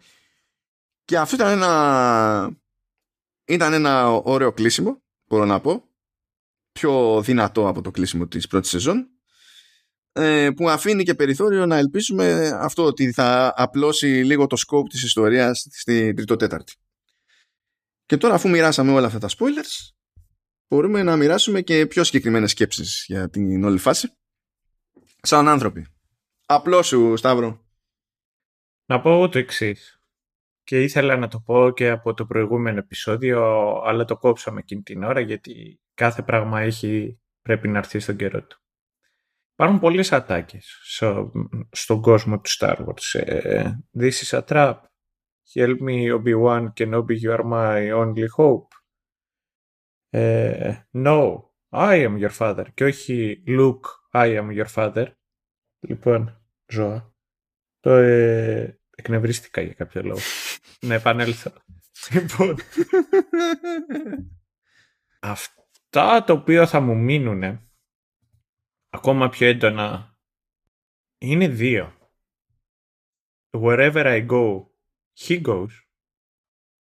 και αυτό ήταν ένα ήταν ένα ωραίο κλείσιμο, μπορώ να πω. Πιο δυνατό από το κλείσιμο της πρώτης σεζόν. Ε, που αφήνει και περιθώριο να ελπίσουμε αυτό ότι θα απλώσει λίγο το scope της ιστορίας στη τρίτο-τέταρτη. Και τώρα αφού μοιράσαμε όλα αυτά τα spoilers, μπορούμε να μοιράσουμε και πιο συγκεκριμένες σκέψεις για την όλη φάση. Σαν άνθρωποι. Απλό σου, Σταύρο. Να πω το εξής και ήθελα να το πω και από το προηγούμενο επεισόδιο, αλλά το κόψαμε εκείνη την ώρα γιατί κάθε πράγμα έχει, πρέπει να έρθει στον καιρό του. Υπάρχουν πολλές ατάκες στο, στον κόσμο του Star Wars. Ε, This is a trap. Help me Obi-Wan Kenobi, you are my only hope. Ε, no, I am your father. Και όχι Luke, I am your father. Λοιπόν, ζώα. Το, ε, εκνευρίστηκα για κάποιο λόγο να επανέλθω. Λοιπόν, αυτά τα οποία θα μου μείνουν ακόμα πιο έντονα είναι δύο. Wherever I go, he goes.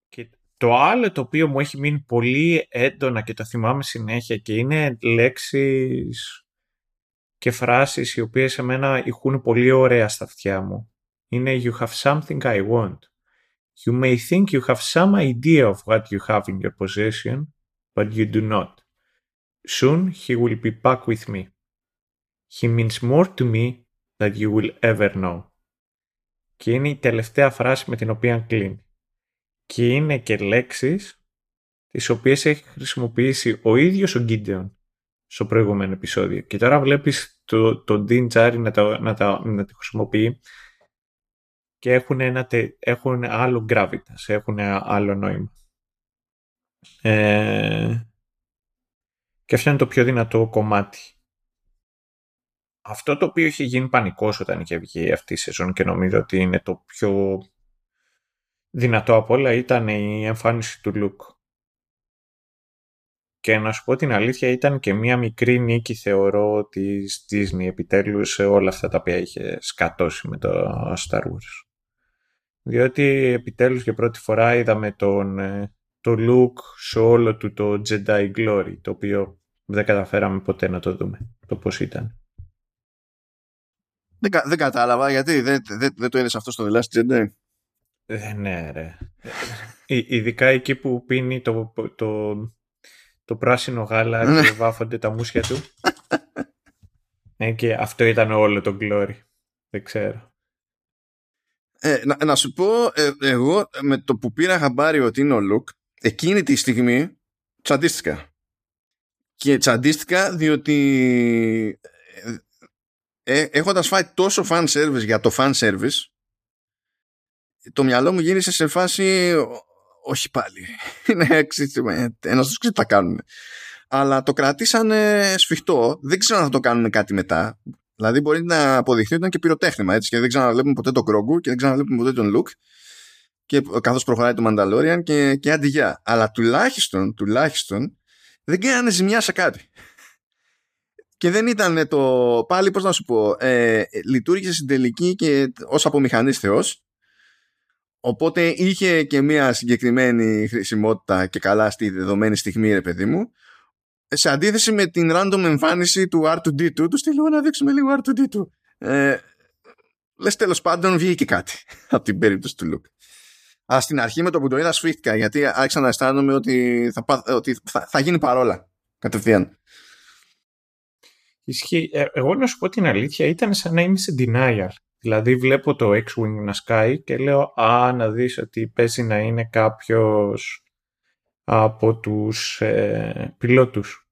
Και το άλλο το οποίο μου έχει μείνει πολύ έντονα και το θυμάμαι συνέχεια και είναι λέξεις και φράσεις οι οποίες σε μένα ηχούν πολύ ωραία στα αυτιά μου. Είναι You have something I want. You may think you have some idea of what you have in your possession, but you do not. Soon he will be back with me. He means more to me than you will ever know. Και είναι η τελευταία φράση με την οποία κλείνει. Και είναι και λέξεις τις οποίες έχει χρησιμοποιήσει ο ίδιος ο Γκίντεον στο προηγούμενο επεισόδιο. Και τώρα βλέπεις το, το Dean Τζάρι να, τα, να, τα, να τη χρησιμοποιεί και έχουν, ένα, έχουν άλλο gravitas, έχουν άλλο νόημα. Ε, και αυτό είναι το πιο δυνατό κομμάτι. Αυτό το οποίο είχε γίνει πανικός όταν είχε βγει αυτή η σεζόν και νομίζω ότι είναι το πιο δυνατό από όλα ήταν η εμφάνιση του Luke. Και να σου πω την αλήθεια ήταν και μία μικρή νίκη θεωρώ της Disney επιτέλους σε όλα αυτά τα οποία είχε σκατώσει με το Star Wars. Διότι επιτέλους για πρώτη φορά είδαμε τον, ε, το Luke σε όλο του το Jedi Glory, το οποίο δεν καταφέραμε ποτέ να το δούμε, το πώς ήταν. Δεν, δεν κατάλαβα γιατί δεν, δεν, δεν το είδες αυτό στο The Last Jedi; Ε, ναι ρε. Ε, ειδικά εκεί που πίνει το, το, το πράσινο γάλα και ναι. βάφονται τα μουσια του. ε, και αυτό ήταν όλο το glory. Δεν ξέρω. Ε, να, να, σου πω, ε, εγώ με το που πήρα χαμπάρι ότι είναι ο Λουκ, εκείνη τη στιγμή τσαντίστηκα. Και τσαντίστηκα διότι ε, ε, έχοντας φάει τόσο fan service για το fan service το μυαλό μου γύρισε σε φάση όχι πάλι. Είναι ένας τους ξέρει τι θα κάνουν. Αλλά το κρατήσανε σφιχτό. Δεν ξέρω αν θα το κάνουν κάτι μετά. Δηλαδή μπορεί να αποδειχθεί ότι ήταν και πυροτέχνημα έτσι και δεν ξαναβλέπουμε ποτέ τον Κρόγκου και δεν ξαναβλέπουμε ποτέ τον Λουκ και καθώς προχωράει το Μανταλόριαν και, και αντιγιά. Αλλά τουλάχιστον, τουλάχιστον δεν κάνανε ζημιά σε κάτι. Και δεν ήταν το. Πάλι, πώς να σου πω, ε, λειτουργήσε στην τελική και ως απομηχανής Θεός. Οπότε είχε και μια συγκεκριμένη χρησιμότητα και καλά στη δεδομένη στιγμή, ρε παιδί μου. Σε αντίθεση με την random εμφάνιση του R2D2, του στείλω να δείξουμε λίγο R2D2. Ε, λες τέλος πάντων βγήκε κάτι από την περίπτωση του Luke. Α, στην αρχή με το που το είδα σφίχτηκα γιατί άρχισα να αισθάνομαι ότι θα, ότι θα, θα γίνει παρόλα κατευθείαν. Ισχύει. Ε, εγώ να σου πω την αλήθεια ήταν σαν να είμαι σε denial. Δηλαδή βλέπω το X-Wing να σκάει και λέω «Α, να δεις ότι παίζει να είναι κάποιος από τους ε, πιλότους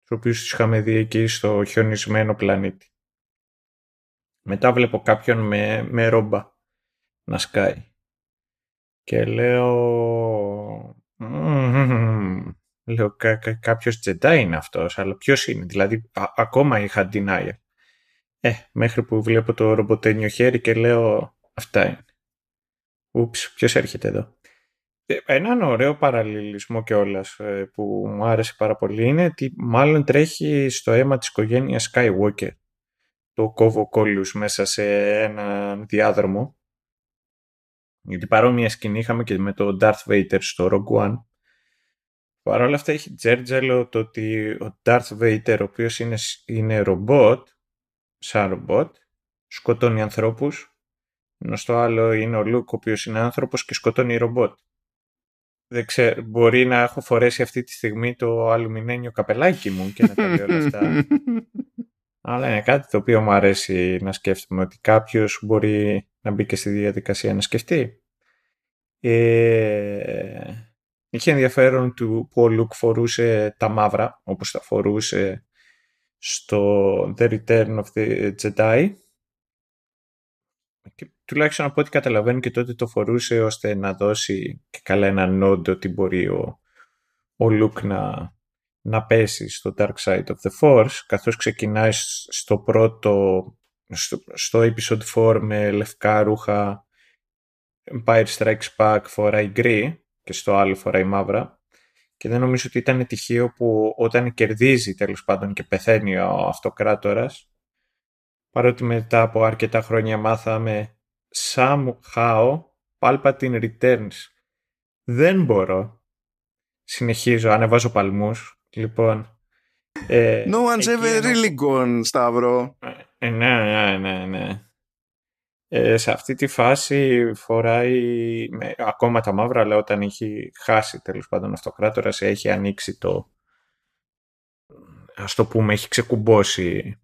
τους οποίους τους είχαμε δει εκεί στο χιονισμένο πλανήτη». Μετά βλέπω κάποιον με, με ρόμπα να σκάει και λέω λέω κα, κα, κάποιος τζεντά είναι αυτός αλλά ποιος είναι δηλαδή ακόμα είχα denial ε, μέχρι που βλέπω το ρομποτένιο χέρι και λέω αυτά είναι. Ούψ, ποιος έρχεται εδώ. Ε, έναν ωραίο παραλληλισμό κιόλας ε, που μου άρεσε πάρα πολύ είναι ότι μάλλον τρέχει στο αίμα της οικογένειας Skywalker το κόβο κόλλους μέσα σε ένα διάδρομο γιατί παρόμοια σκηνή είχαμε και με το Darth Vader στο Rogue One Παρ' όλα αυτά έχει τζέρτζελο το ότι ο Darth Vader ο οποίος είναι, είναι ρομπότ σαν ρομπότ, σκοτώνει ανθρώπους, ενώ στο άλλο είναι ο Λουκ ο οποίος είναι άνθρωπος και σκοτώνει ρομπότ. Δεν ξέρω, μπορεί να έχω φορέσει αυτή τη στιγμή το αλουμινένιο καπελάκι μου και να τα λέω όλα αυτά. Αλλά είναι κάτι το οποίο μου αρέσει να σκέφτομαι ότι κάποιος μπορεί να μπει και στη διαδικασία να σκεφτεί. Ε, είχε ενδιαφέρον του που ο Λουκ φορούσε τα μαύρα όπως τα φορούσε στο The Return of the Jedi και τουλάχιστον από ό,τι καταλαβαίνω και τότε το φορούσε ώστε να δώσει και καλά ένα nod ότι μπορεί ο, ο Luke να, να πέσει στο Dark Side of the Force καθώς ξεκινάει στο πρώτο στο, στο episode 4 με λευκά ρούχα Empire Strikes Back φοράει γκρι και στο άλλο φοράει μαύρα και δεν νομίζω ότι ήταν τυχαίο που όταν κερδίζει τέλος πάντων και πεθαίνει ο αυτοκράτορας παρότι μετά από αρκετά χρόνια μάθαμε somehow Palpatine returns. Δεν μπορώ. Συνεχίζω, ανεβάζω παλμούς. Λοιπόν, ε, no one's ever really gone, Σταύρο. Ε, ναι, ναι, ναι, ναι. Ε, σε αυτή τη φάση φοράει με, ακόμα τα μαύρα, αλλά όταν έχει χάσει τέλος πάντων αυτοκράτορας, έχει ανοίξει το, ας το πούμε, έχει ξεκουμπώσει,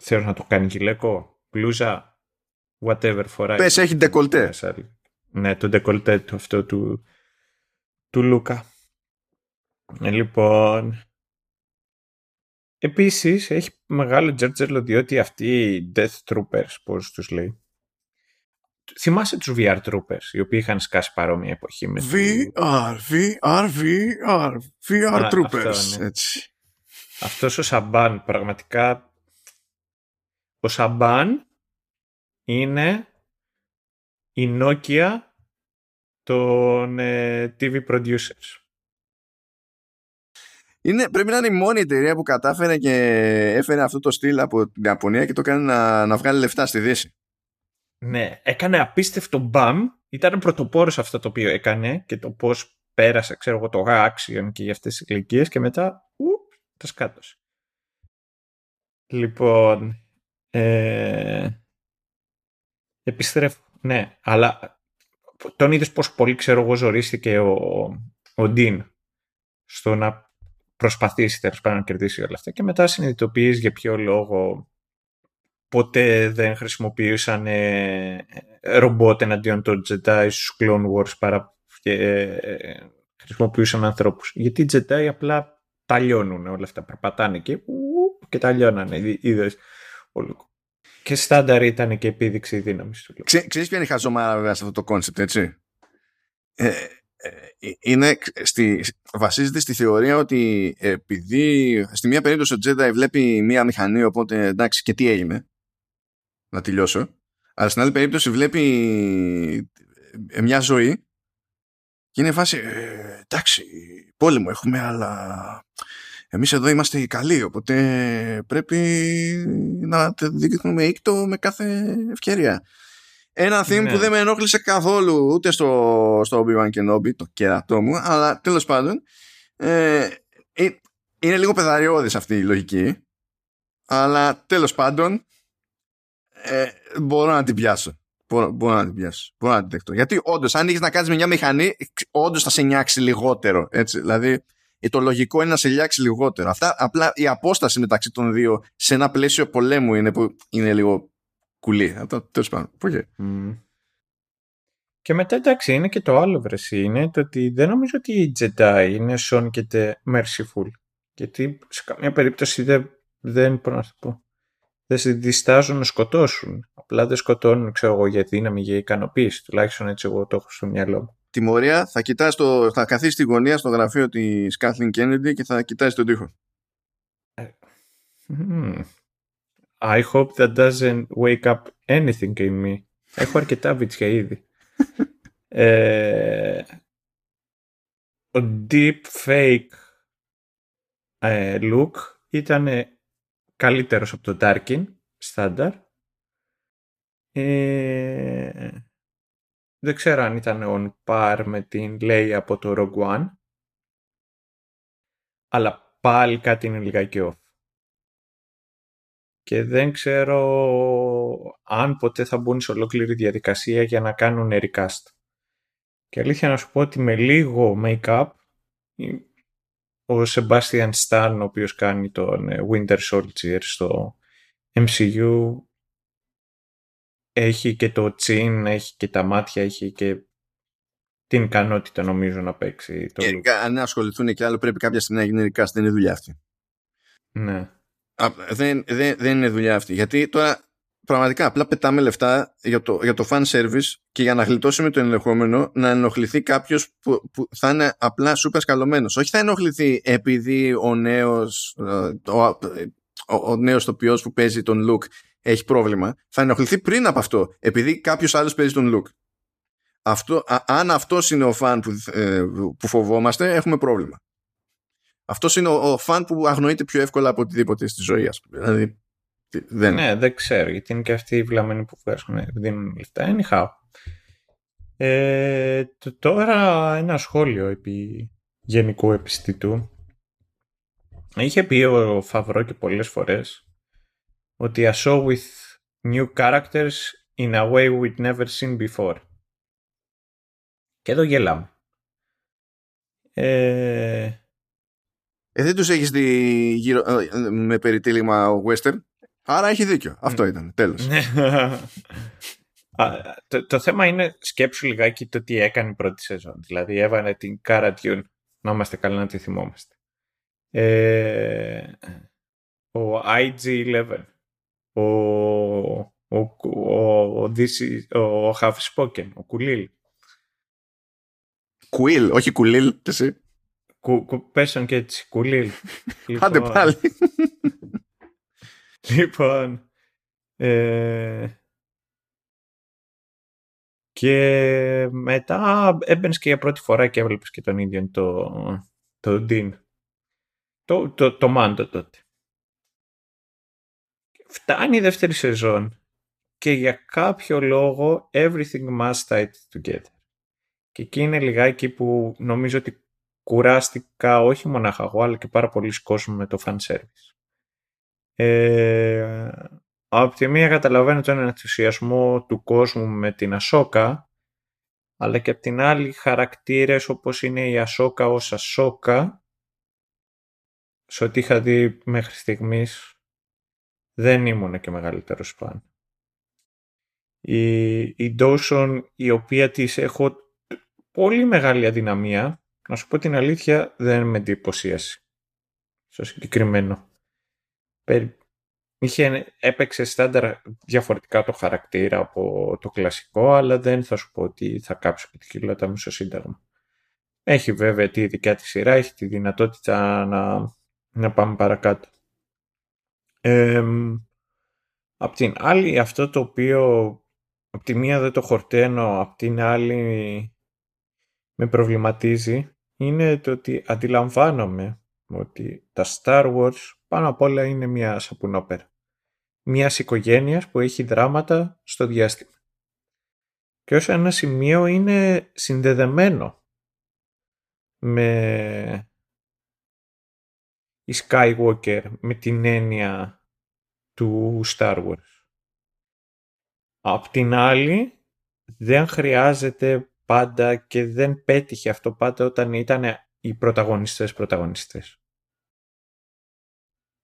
θέλω να το κάνει γυλαίκο, μπλούζα, whatever φοράει. Πες, έχει ντεκολτέ. Ναι, το ντεκολτέ του αυτό του, του Λούκα. Ε, λοιπόν, επίσης έχει μεγάλο τζέρτζελο διότι αυτοί οι Death Troopers, πώς τους λέει, θυμάσαι τους VR Troopers, οι οποίοι είχαν σκάσει παρόμοια εποχή με VR, VR, VR, VR Troopers, αυτό, ναι. έτσι. Αυτός ο Σαμπάν πραγματικά ο Σαμπάν είναι η Nokia των ε, TV producers. Είναι, πρέπει να είναι η μόνη εταιρεία που κατάφερε και έφερε αυτό το στυλ από την Ιαπωνία και το έκανε να, να βγάλει λεφτά στη Δύση. Ναι, έκανε απίστευτο μπαμ. Ήταν πρωτοπόρος αυτό το οποίο έκανε και το πώς πέρασε, ξέρω εγώ, το Action και για αυτές τις ηλικίες και μετά, ουπ, το σκάτωσε. Λοιπόν, ε, επιστρέφω. Ναι, αλλά τον είδες πώς πολύ ξέρω εγώ ζορίστηκε ο, ο Ντίν στο να προσπαθήσει τέλος πάντων να κερδίσει όλα αυτά και μετά συνειδητοποιείς για ποιο λόγο ποτέ δεν χρησιμοποιούσαν ε, ρομπότ εναντίον των Jedi στους Clone Wars παρά και ε, χρησιμοποιούσαν ανθρώπους. Γιατί οι Jedi απλά τα λιώνουν όλα αυτά, περπατάνε και, και τα λιώνανε, είδες όλο. Και στάνταρ ήταν και επίδειξη δύναμης του. Ξέ, ξέρεις ποια είναι η χαζομάρα βέβαια σε αυτό το κόνσεπτ, έτσι; Ε, ε, είναι στη, βασίζεται στη θεωρία ότι επειδή στη μία περίπτωση ο Jedi βλέπει μία μηχανή οπότε εντάξει και τι έγινε να τελειώσω αλλά στην άλλη περίπτωση βλέπει ε, μια ζωή και είναι φάση ε, εντάξει πόλεμο έχουμε αλλά εμείς εδώ είμαστε οι καλοί οπότε πρέπει να δείχνουμε ήκτο με κάθε ευκαιρία ένα theme ναι. που δεν με ενόχλησε καθόλου ούτε στο, στο Obi-Wan Kenobi το κερατό μου αλλά τέλος πάντων ε, ε, είναι λίγο πεδαριώδης αυτή η λογική αλλά τέλος πάντων ε, μπορώ να την πιάσω. Μπορώ, μπορώ να την πιάσω. Μπορώ να την δεχτώ. Γιατί όντως, αν είχε να κάνεις με μια μηχανή, όντως θα σε νιάξεις λιγότερο. Έτσι. Δηλαδή, ε, το λογικό είναι να σε νιάξει λιγότερο. Αυτά, απλά η απόσταση μεταξύ των δύο σε ένα πλαίσιο πολέμου είναι, που είναι λίγο κουλή. Αυτό τέλος πάντων. Mm. Και μετά εντάξει, είναι και το άλλο βρεσί. Είναι το ότι δεν νομίζω ότι οι Jedi είναι σον και merciful. Γιατί σε καμία περίπτωση δεν, δεν μπορώ να το πω δεν διστάζουν να σκοτώσουν. Απλά δεν σκοτώνουν, ξέρω εγώ, για δύναμη, για ικανοποίηση. Τουλάχιστον έτσι εγώ το έχω στο μυαλό μου. Τιμωρία, θα, κοιτάς το, θα καθίσεις στη γωνία στο γραφείο της Κάθλιν Κέννιντι και θα κοιτάζει τον τοίχο. Mm. I hope that doesn't wake up anything in me. Έχω αρκετά βίτσια ήδη. ε, ο deep fake ε, look ήταν καλύτερος από το Darkin, στάνταρ. Ε, δεν ξέρω αν ήταν on par με την Leia από το Rogue One. Αλλά πάλι κάτι είναι λιγάκι off. Και δεν ξέρω αν ποτέ θα μπουν σε ολόκληρη διαδικασία για να κάνουν recast. Και αλήθεια να σου πω ότι με λίγο make-up ο Sebastian Stan, ο οποίος κάνει τον ε, Winter Soldier στο MCU, έχει και το τσιν, έχει και τα μάτια, έχει και την ικανότητα νομίζω να παίξει το ε, Αν ασχοληθούν και άλλο πρέπει κάποια στιγμή να γίνει recast, δεν είναι δουλειά αυτή. Ναι. δεν, δεν, δεν είναι δουλειά αυτή. Γιατί τώρα πραγματικά απλά πετάμε λεφτά για το, για το fan service και για να γλιτώσουμε το ενδεχόμενο να ενοχληθεί κάποιος που, που θα είναι απλά σούπερ σκαλωμένος. Όχι θα ενοχληθεί επειδή ο νέος ο, ο, ο νέος τοπιός που παίζει τον Luke έχει πρόβλημα. Θα ενοχληθεί πριν από αυτό επειδή κάποιος άλλος παίζει τον Luke. Αυτό, αν αυτός είναι ο φαν που, ε, που φοβόμαστε, έχουμε πρόβλημα. Αυτός είναι ο, ο φαν που αγνοείται πιο εύκολα από οτιδήποτε στη ζωή, ας πούμε. Δηλαδή, δεν... Ναι, δεν ξέρω, γιατί είναι και αυτοί οι βλαμμένοι που βγάζουν, δίνουν λεφτά. Anyhow. Ε, τώρα ένα σχόλιο επί γενικού επιστητού. Είχε πει ο Φαβρό και πολλές φορές ότι I saw with new characters in a way we'd never seen before. Και εδώ γελάμε. Ε... Ε, δεν τους έχεις δει γύρω, ε, με περιτύλιγμα western. Άρα έχει δίκιο. Αυτό ήταν. Τέλος. Ναι. το, το θέμα είναι σκέψου λιγάκι το τι έκανε η πρώτη σεζόν. Δηλαδή έβαλε την Cara Dune, να είμαστε καλά να τη θυμόμαστε. Ε, ο IG-11, ο, ο, ο, ο, ο Half Spoken, ο Κουλίλ. Κουίλ, όχι Κουλίλ, εσύ. Κου, κου, πέσαν και έτσι, Κουλίλ. λοιπόν, Άντε πάλι. λοιπόν, ε, και μετά έμπαινες και για πρώτη φορά και έβλεπες και τον ίδιο το, το Dean. Το, το, το Mando τότε. Φτάνει η δεύτερη σεζόν και για κάποιο λόγο everything must tie together. Και εκεί είναι λιγάκι που νομίζω ότι κουράστηκα όχι μονάχα εγώ αλλά και πάρα πολλοί κόσμοι με το fan service. Ε, από τη μία καταλαβαίνω τον ενθουσιασμό του κόσμου με την Ασόκα, αλλά και από την άλλη χαρακτήρες όπως είναι η Ασόκα ως Ασόκα, σε ό,τι είχα δει μέχρι στιγμής, δεν ήμουν και μεγαλύτερος φαν. Η, η Dawson, η οποία της έχω πολύ μεγάλη αδυναμία, να σου πω την αλήθεια, δεν με εντυπωσίασε. Στο συγκεκριμένο είχε, έπαιξε στάνταρ διαφορετικά το χαρακτήρα από το κλασικό, αλλά δεν θα σου πω ότι θα κάψω και τη κοιλώτα μου στο σύνταγμα. Έχει βέβαια τη δικιά της σειρά, έχει τη δυνατότητα να, να πάμε παρακάτω. Ε, απ' την άλλη, αυτό το οποίο απ' τη μία δεν το χορταίνω, απ' την άλλη με προβληματίζει, είναι το ότι αντιλαμβάνομαι ότι τα Star Wars πάνω απ' όλα είναι μια σαπουνόπερα. Μιας οικογένειας που έχει δράματα στο διάστημα. Και ως ένα σημείο είναι συνδεδεμένο με η Skywalker, με την έννοια του Star Wars. Απ' την άλλη, δεν χρειάζεται πάντα και δεν πέτυχε αυτό πάντα όταν ήταν οι πρωταγωνιστές πρωταγωνιστές.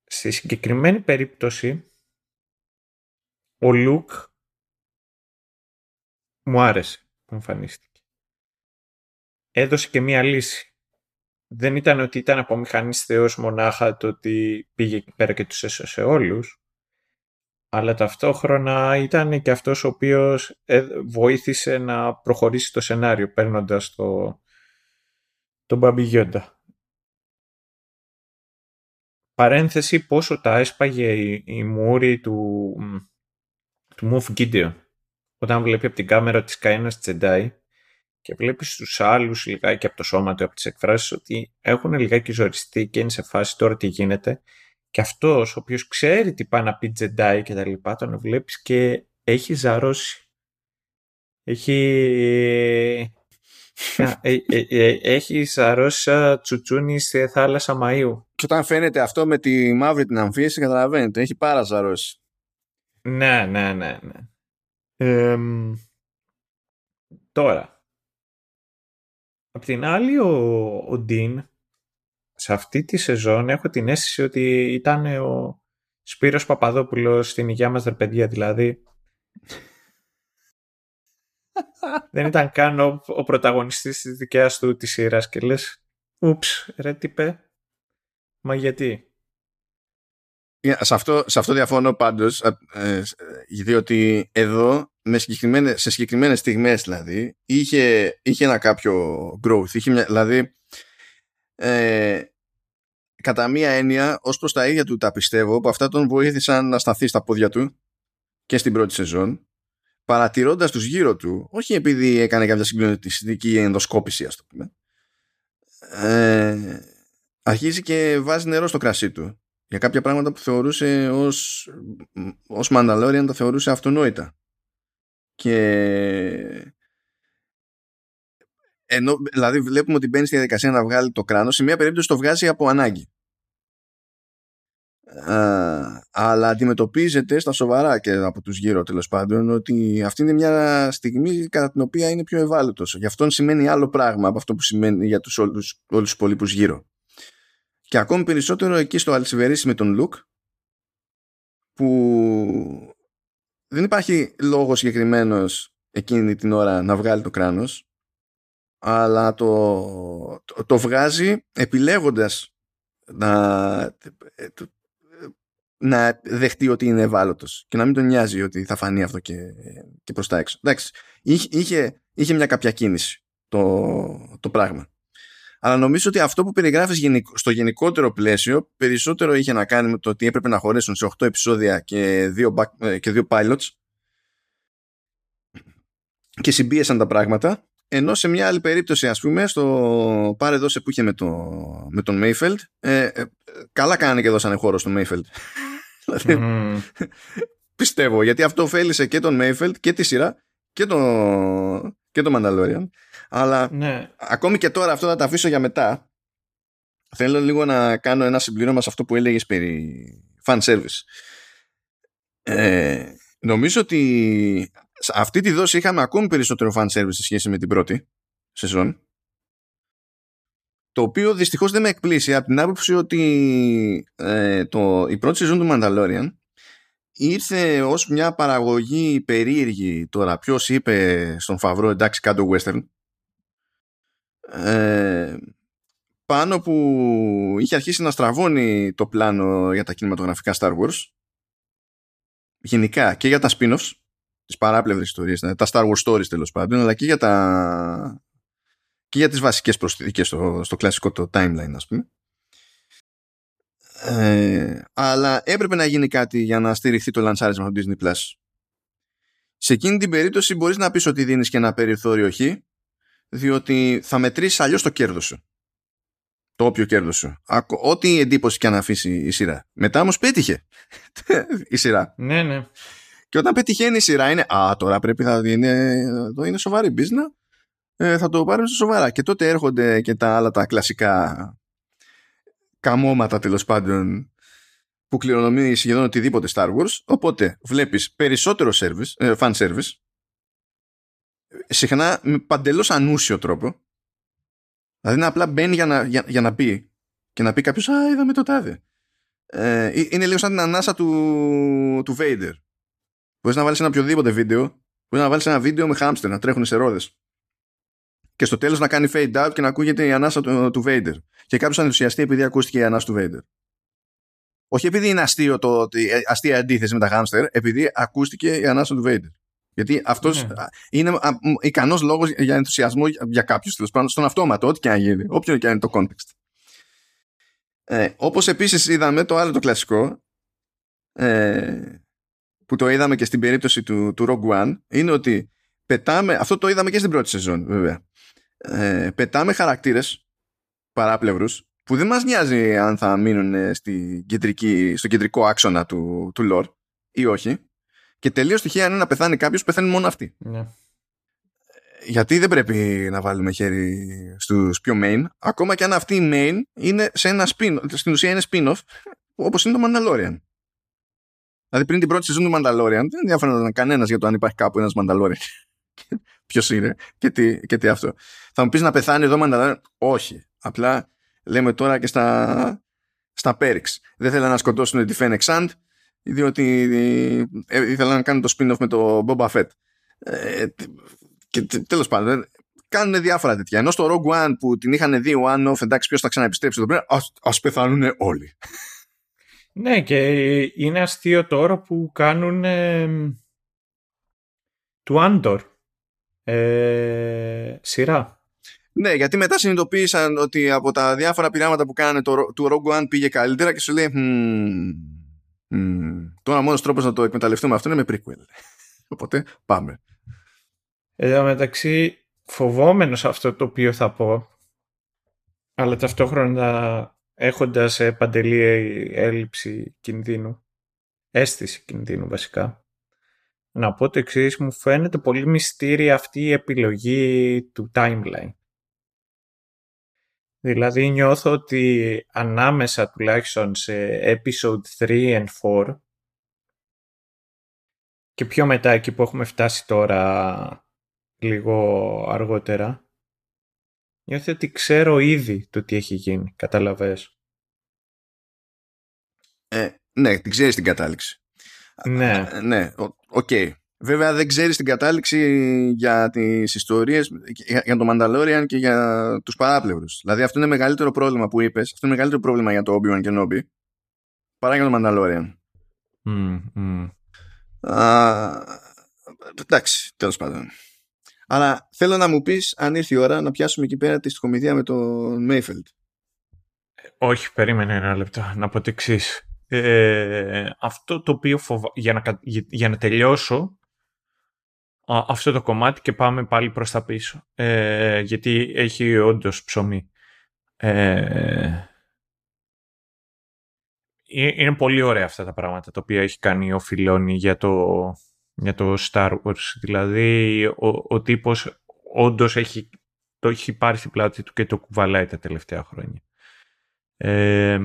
Στη συγκεκριμένη περίπτωση, ο Λουκ μου άρεσε που εμφανίστηκε. Έδωσε και μία λύση. Δεν ήταν ότι ήταν από μηχανής θεός μονάχα το ότι πήγε εκεί πέρα και τους έσωσε όλους, αλλά ταυτόχρονα ήταν και αυτός ο οποίος ε, βοήθησε να προχωρήσει το σενάριο παίρνοντας το, τον Μπαμπιγιόντα παρένθεση πόσο τα έσπαγε η, η μούρη του, του Moff Gideon όταν βλέπει από την κάμερα της Καένας Τζεντάι και βλέπεις στους άλλους λιγάκι από το σώμα του, από τις εκφράσεις ότι έχουν λιγάκι ζοριστεί και είναι σε φάση τώρα τι γίνεται και αυτός ο οποίος ξέρει τι πάει να πει Τζεντάι και τα λοιπά τον βλέπεις και έχει ζαρώσει. Έχει ε, ε, ε, έχει σαρώσει τσουτσούνι στη θάλασσα Μαΐου. Και όταν φαίνεται αυτό με τη μαύρη την αμφίεση, καταλαβαίνετε, έχει πάρα σαρώσει. Ναι, ναι, ναι, ναι. τώρα, απ' την άλλη ο, ο Ντίν σε αυτή τη σεζόν έχω την αίσθηση ότι ήταν ο Σπύρος Παπαδόπουλος στην υγεία μας παιδιά δηλαδή. Δεν ήταν καν ο, ο πρωταγωνιστής της δικιάς του της σειράς και λες ούψ ρε τι είπε μα γιατί; Σε αυτό, σε αυτό διαφωνώ πάντως ε, διότι εδώ με συγκεκριμένες, σε συγκεκριμένες στιγμές δηλαδή είχε, είχε ένα κάποιο growth είχε μια, δηλαδή ε, κατά μία έννοια ως προς τα ίδια του τα πιστεύω που αυτά τον βοήθησαν να σταθεί στα πόδια του και στην πρώτη σεζόν παρατηρώντας τους γύρω του, όχι επειδή έκανε κάποια συγκλονιστική ενδοσκόπηση, ας το πούμε, ε, αρχίζει και βάζει νερό στο κρασί του. Για κάποια πράγματα που θεωρούσε ως, ως Mandalorian τα θεωρούσε αυτονόητα. Και ενώ, δηλαδή βλέπουμε ότι μπαίνει στη διαδικασία να βγάλει το κράνος, σε μια περίπτωση το βγάζει από ανάγκη αλλά αντιμετωπίζεται στα σοβαρά και από τους γύρω τέλος πάντων ότι αυτή είναι μια στιγμή κατά την οποία είναι πιο ευάλωτος. Γι' αυτόν σημαίνει άλλο πράγμα από αυτό που σημαίνει για τους όλους, όλους τους υπολείπους γύρω. Και ακόμη περισσότερο εκεί στο Αλσιβερίσι με τον Λουκ που δεν υπάρχει λόγο συγκεκριμένος εκείνη την ώρα να βγάλει το κράνος αλλά το, το, το βγάζει επιλέγοντας να, να δεχτεί ότι είναι ευάλωτος και να μην τον νοιάζει ότι θα φανεί αυτό και, και προς τα έξω. Εντάξει, είχε, είχε μια κάποια κίνηση το, το πράγμα. Αλλά νομίζω ότι αυτό που περιγράφεις στο γενικότερο πλαίσιο περισσότερο είχε να κάνει με το ότι έπρεπε να χωρέσουν σε 8 επεισόδια και δύο, ε, και δύο pilots. Και συμπίεσαν τα πράγματα. Ενώ σε μια άλλη περίπτωση ας πούμε στο πάρε δώσε που είχε με, το, με τον Mayfeld ε, ε, καλά κάνανε και δώσανε χώρο στον Mayfeld. Δηλαδή, πιστεύω γιατί αυτό ωφέλησε και τον Mayfeld και τη σειρά και τον και το Mandalorian αλλά ναι. ακόμη και τώρα αυτό θα το αφήσω για μετά. Θέλω λίγο να κάνω ένα συμπλήρωμα σε αυτό που έλεγες περί fan service. Ε, νομίζω ότι σε αυτή τη δόση είχαμε ακόμη περισσότερο fan service σε σχέση με την πρώτη σεζόν. Το οποίο δυστυχώς δεν με εκπλήσει από την άποψη ότι ε, το, η πρώτη σεζόν του Mandalorian ήρθε ως μια παραγωγή περίεργη τώρα. Ποιος είπε στον Φαβρό εντάξει κάτω western ε, πάνω που είχε αρχίσει να στραβώνει το πλάνο για τα κινηματογραφικά Star Wars γενικά και για τα spin-offs τις παράπλευρες ιστορίες τα Star Wars stories τέλος πάντων αλλά και για τα και για τις βασικές προσθήκες στο, στο κλασικό το timeline ας πούμε ε, αλλά έπρεπε να γίνει κάτι για να στηριχθεί το λανσάρισμα του Disney Plus. Σε εκείνη την περίπτωση μπορείς να πεις ότι δίνεις και ένα περιθώριο χ, διότι θα μετρήσεις αλλιώς το κέρδος σου. Το όποιο κέρδος σου. Ό,τι εντύπωση και αν αφήσει η σειρά. Μετά όμως πέτυχε η σειρά. Ναι, ναι. Και όταν πετυχαίνει η σειρά είναι «Α, τώρα πρέπει να είναι, το είναι σοβαρή business, ε, θα το πάρουμε σοβαρά». Και τότε έρχονται και τα άλλα τα κλασικά καμώματα τέλος πάντων που κληρονομεί σχεδόν οτιδήποτε Star Wars. Οπότε βλέπεις περισσότερο service, ε, fan service, συχνά με παντελώς ανούσιο τρόπο. Δηλαδή να απλά μπαίνει για να, για, για να πει και να πει κάποιος Α, είδαμε το τάδε. Ε, είναι λίγο σαν την ανάσα του, του Vader. Μπορείς να βάλεις ένα οποιοδήποτε βίντεο, μπορείς να βάλεις ένα βίντεο με χάμστερ να τρέχουν σε ρόδες. Και στο τέλος να κάνει fade out και να ακούγεται η ανάσα του, του Vader και κάποιος ενθουσιαστεί επειδή ακούστηκε η ανάση του Βέιντερ. Όχι επειδή είναι αστείο το, ε, αστεία αντίθεση με τα χάμστερ, επειδή ακούστηκε η ανάσα του Βέιντερ. Γιατί αυτός ναι. είναι ικανός λόγος για ενθουσιασμό για κάποιους τέλος πάντων στον αυτόματο, ό,τι και αν γίνει, όποιο και αν είναι το context. Ε, Όπως επίσης είδαμε το άλλο το κλασικό, ε, που το είδαμε και στην περίπτωση του, του Rogue One, είναι ότι πετάμε, αυτό το είδαμε και στην πρώτη σεζόν βέβαια, ε, πετάμε χαρακτήρες παράπλευρους που δεν μας νοιάζει αν θα μείνουν στη κεντρική, στο κεντρικό άξονα του, του lore ή όχι και τελείως τυχαία είναι να πεθάνει κάποιος πεθαίνει μόνο αυτή. Ναι. Γιατί δεν πρέπει να βάλουμε χέρι στους πιο main ακόμα και αν αυτή η main είναι σε ένα spin, στην ουσία είναι spin-off όπως είναι το Mandalorian. Δηλαδή πριν την πρώτη σεζόν του Mandalorian δεν ενδιαφέρονταν κανένας για το αν υπάρχει κάπου ένας Mandalorian. Ποιος είναι και τι, και τι αυτό. Θα μου πεις να πεθάνει εδώ Mandalorian; Όχι. Απλά λέμε τώρα και στα, στα Πέριξ. Δεν θέλανε να σκοτώσουν τη Fennec Sand, διότι ε, ήθελαν να κάνουν το spin-off με το Boba Fett. Ε, και τέλος πάντων, κάνουν διάφορα τέτοια. Ενώ στο Rogue One που την είχαν δει one-off, εντάξει, ποιος θα ξαναεπιστρέψει εδώ πέρα, ας πεθάνουν όλοι. Ναι, και είναι αστείο τώρα που κάνουν ε, του Άντορ ε, σειρά. Ναι, γιατί μετά συνειδητοποίησαν ότι από τα διάφορα πειράματα που κάνανε το, του Rogue One πήγε καλύτερα και σου λέει hm, τώρα μόνος τρόπος να το εκμεταλλευτούμε αυτό είναι με prequel. Οπότε πάμε. Εδώ μεταξύ φοβόμενος αυτό το οποίο θα πω αλλά ταυτόχρονα έχοντας παντελή έλλειψη κινδύνου αίσθηση κινδύνου βασικά να πω το εξής μου φαίνεται πολύ μυστήρια αυτή η επιλογή του timeline Δηλαδή νιώθω ότι ανάμεσα τουλάχιστον σε episode 3 and 4 και πιο μετά εκεί που έχουμε φτάσει τώρα λίγο αργότερα νιώθω ότι ξέρω ήδη το τι έχει γίνει, καταλαβες; Ε, ναι, την ξέρεις την κατάληξη. Ναι. ναι, οκ. Okay. Βέβαια δεν ξέρεις την κατάληξη για τις ιστορίες, για, για το Mandalorian και για τους παράπλευρους. Δηλαδή αυτό είναι μεγαλύτερο πρόβλημα που είπες, αυτό είναι μεγαλύτερο πρόβλημα για το Obi-Wan και Nobi παρά για το Mandalorian. Mm, mm. Α, εντάξει, τέλος πάντων. Αλλά θέλω να μου πεις αν ήρθε η ώρα να πιάσουμε εκεί πέρα τη στοιχομηθεία με τον Μέιφελτ. Όχι, περίμενε ένα λεπτό. Να πω το εξής. Ε, αυτό το οποίο φοβα... για, να, για να τελειώσω αυτό το κομμάτι και πάμε πάλι προς τα πίσω. Ε, γιατί έχει όντως ψωμί. Ε, είναι πολύ ωραία αυτά τα πράγματα τα οποία έχει κάνει ο Φιλόνι για το, για το Star Wars. Δηλαδή ο, ο τύπος όντως έχει, το έχει πάρει στην πλάτη του και το κουβαλάει τα τελευταία χρόνια. Ε,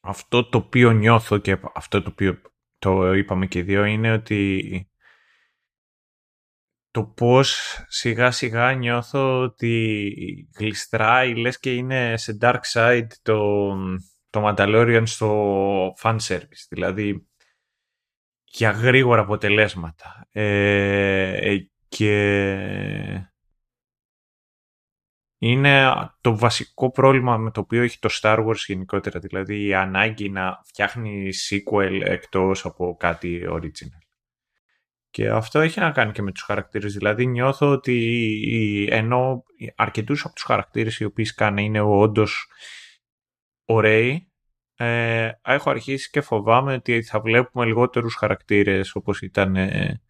αυτό το οποίο νιώθω και αυτό το οποίο το είπαμε και οι δύο είναι ότι το πώς σιγά σιγά νιώθω ότι γλιστράει λες και είναι σε dark side το, το Mandalorian στο fan service. Δηλαδή για γρήγορα αποτελέσματα. Ε, και είναι το βασικό πρόβλημα με το οποίο έχει το Star Wars γενικότερα. Δηλαδή η ανάγκη να φτιάχνει sequel εκτός από κάτι original. Και αυτό έχει να κάνει και με τους χαρακτήρες. Δηλαδή νιώθω ότι ενώ αρκετούς από τους χαρακτήρες οι οποίοι σκάνε είναι όντως ωραίοι, ε, έχω αρχίσει και φοβάμαι ότι θα βλέπουμε λιγότερους χαρακτήρες όπως ήταν ε,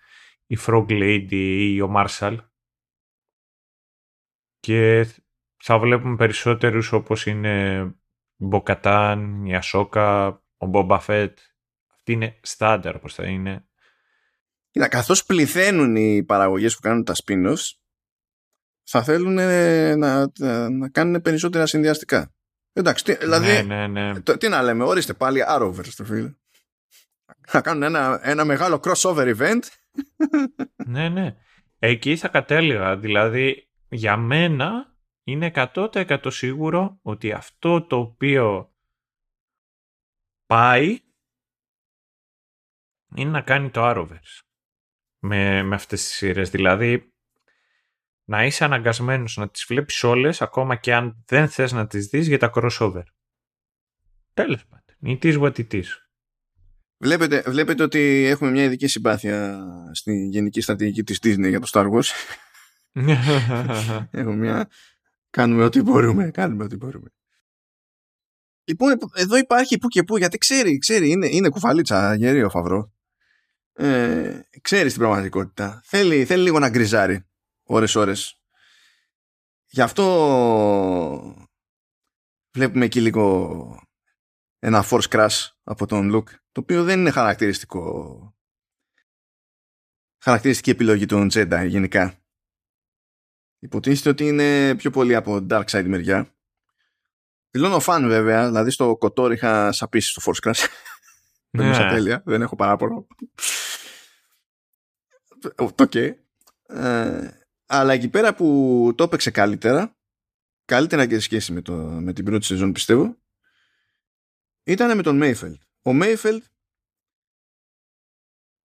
η Frog Lady ή ο Marshall και θα βλέπουμε περισσότερους όπως είναι η Μποκατάν, η Ασόκα, ο Μπομπαφέτ. Αυτή είναι στάνταρ όπως θα είναι. Κοίτα, καθώς πληθαίνουν οι παραγωγές που κάνουν τα spin θα θέλουν να, να, να κάνουν περισσότερα συνδυαστικά. Εντάξει, τι, δηλαδή, ναι, ναι, ναι. τι να λέμε, ορίστε πάλι Arrowverse στο φίλο. Να κάνουν ένα, ένα μεγάλο crossover event. ναι, ναι. Εκεί θα κατέληγα. Δηλαδή, για μένα είναι 100% σίγουρο ότι αυτό το οποίο πάει είναι να κάνει το Arrowverse με, με αυτές τις σειρές. Δηλαδή, να είσαι αναγκασμένος να τις βλέπεις όλες, ακόμα και αν δεν θες να τις δεις για τα crossover. Τέλος πάντων. It is what it is. Βλέπετε, βλέπετε ότι έχουμε μια ειδική συμπάθεια στη γενική στρατηγική της Disney για το Star Wars. έχουμε μια... Κάνουμε ό,τι μπορούμε. Κάνουμε ό,τι μπορούμε. Λοιπόν, εδώ υπάρχει που και που, γιατί ξέρει, ξέρει, είναι, είναι κουφαλίτσα γερή ο Φαβρό. Ε, ξέρεις την πραγματικότητα. Θέλει, θέλει λίγο να γκριζάρει ώρες ώρες. Γι' αυτό βλέπουμε εκεί λίγο ένα force crash από τον Luke, το οποίο δεν είναι χαρακτηριστικό χαρακτηριστική επιλογή των Jedi γενικά. Υποτίθεται ότι είναι πιο πολύ από dark side μεριά. Δηλώνω φαν βέβαια, δηλαδή στο Κοτόρ είχα σαπίσει στο Force Crash. Δεν ναι. τέλεια, δεν έχω παράπονο. Το okay. Αλλά εκεί πέρα που το έπαιξε καλύτερα, καλύτερα και σε σχέση με, το, με την πρώτη σεζόν πιστεύω, ήταν με τον Μέιφελτ. Ο Μέιφελτ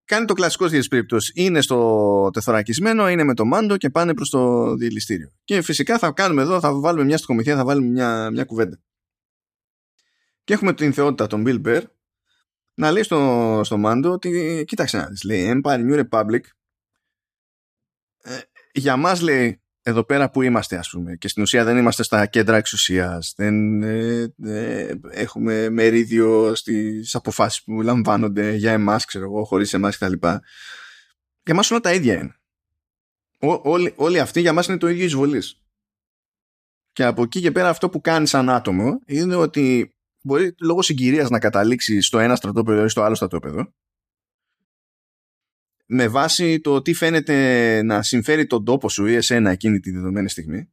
κάνει το κλασικό στις περίπτωση. Είναι στο τεθωρακισμένο, είναι με το μάντο και πάνε προς το διελιστήριο. Και φυσικά θα κάνουμε εδώ, θα βάλουμε μια στοιχομηθεία, θα βάλουμε μια, μια κουβέντα. Και έχουμε την θεότητα τον Bill Bear να λέει στο, στο μάντο ότι κοίταξε να δεις, λέει Empire New Republic ε, για μας λέει εδώ πέρα που είμαστε ας πούμε και στην ουσία δεν είμαστε στα κέντρα εξουσίας δεν ε, ε, έχουμε μερίδιο στις αποφάσεις που λαμβάνονται για εμάς ξέρω εγώ χωρίς εμάς κτλ. Για μας όλα τα ίδια είναι. Ό, όλοι, όλοι αυτοί για μας είναι το ίδιο εισβολής. Και από εκεί και πέρα αυτό που κάνει σαν άτομο είναι ότι μπορεί λόγω συγκυρίας να καταλήξει στο ένα στρατόπεδο ή στο άλλο στρατόπεδο με βάση το τι φαίνεται να συμφέρει τον τόπο σου ή εσένα εκείνη τη δεδομένη στιγμή